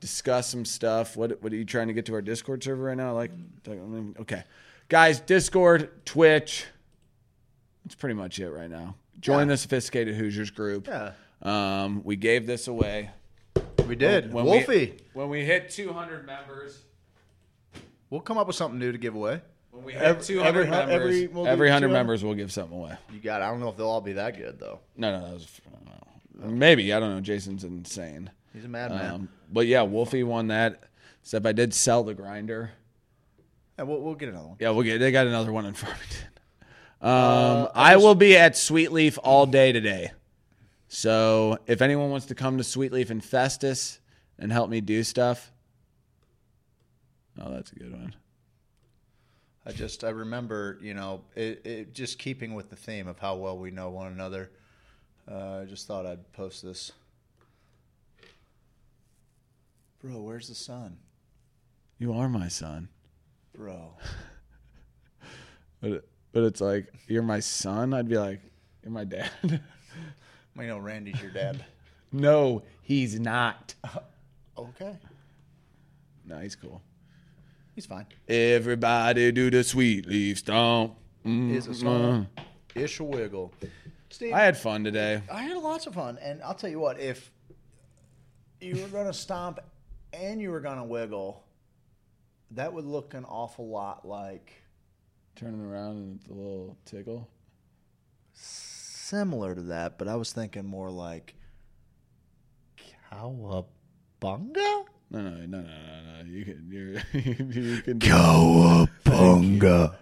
D: discuss some stuff. What, what are you trying to get to our Discord server right now? Like, okay. Guys, Discord, Twitch. That's pretty much it right now. Join the Sophisticated Hoosiers group.
C: Yeah.
D: Um, we gave this away.
C: We did.
D: When
C: Wolfie.
D: We, when we hit 200 members,
C: We'll come up with something new to give away.
D: when we hit
C: Every-
D: 200
C: every
D: members,
C: every-
D: every,
C: we'll do
D: 100
C: 200.
D: members, we'll give something away.
C: You got. I don't know if they'll all be that good though.
D: No, no, that was maybe. I don't know. Jason's insane.
C: He's a madman.
D: Um, but yeah, Wolfie won that. Except I did sell the grinder.
C: yeah, we'll, we'll get another one.
D: Yeah, we'll get. They got another one in Farmington. Um,
C: Uh,
D: I will be at Sweetleaf all day today. So if anyone wants to come to Sweetleaf and Festus and help me do stuff, oh, that's a good one.
C: I just I remember you know it, it just keeping with the theme of how well we know one another. Uh, I just thought I'd post this. Bro, where's the sun?
D: You are my son.
C: Bro,
D: But it, but it's like you're my son. I'd be like, you're my dad.
C: I know Randy's your dad.
D: no, he's not.
C: okay,
D: No, he's cool.
C: he's fine.
D: Everybody do the sweet leaf stomp. Mm,
C: Is a song. Ish a wiggle. Steve,
D: I had fun today.
C: I had lots of fun, and I'll tell you what: if you were gonna stomp and you were going to wiggle, that would look an awful lot like.
D: Turning around and it's a little tickle?
C: Similar to that, but I was thinking more like. Cowabunga?
D: No, no, no, no, no, no. You can, you're, you can.
C: Cowabunga.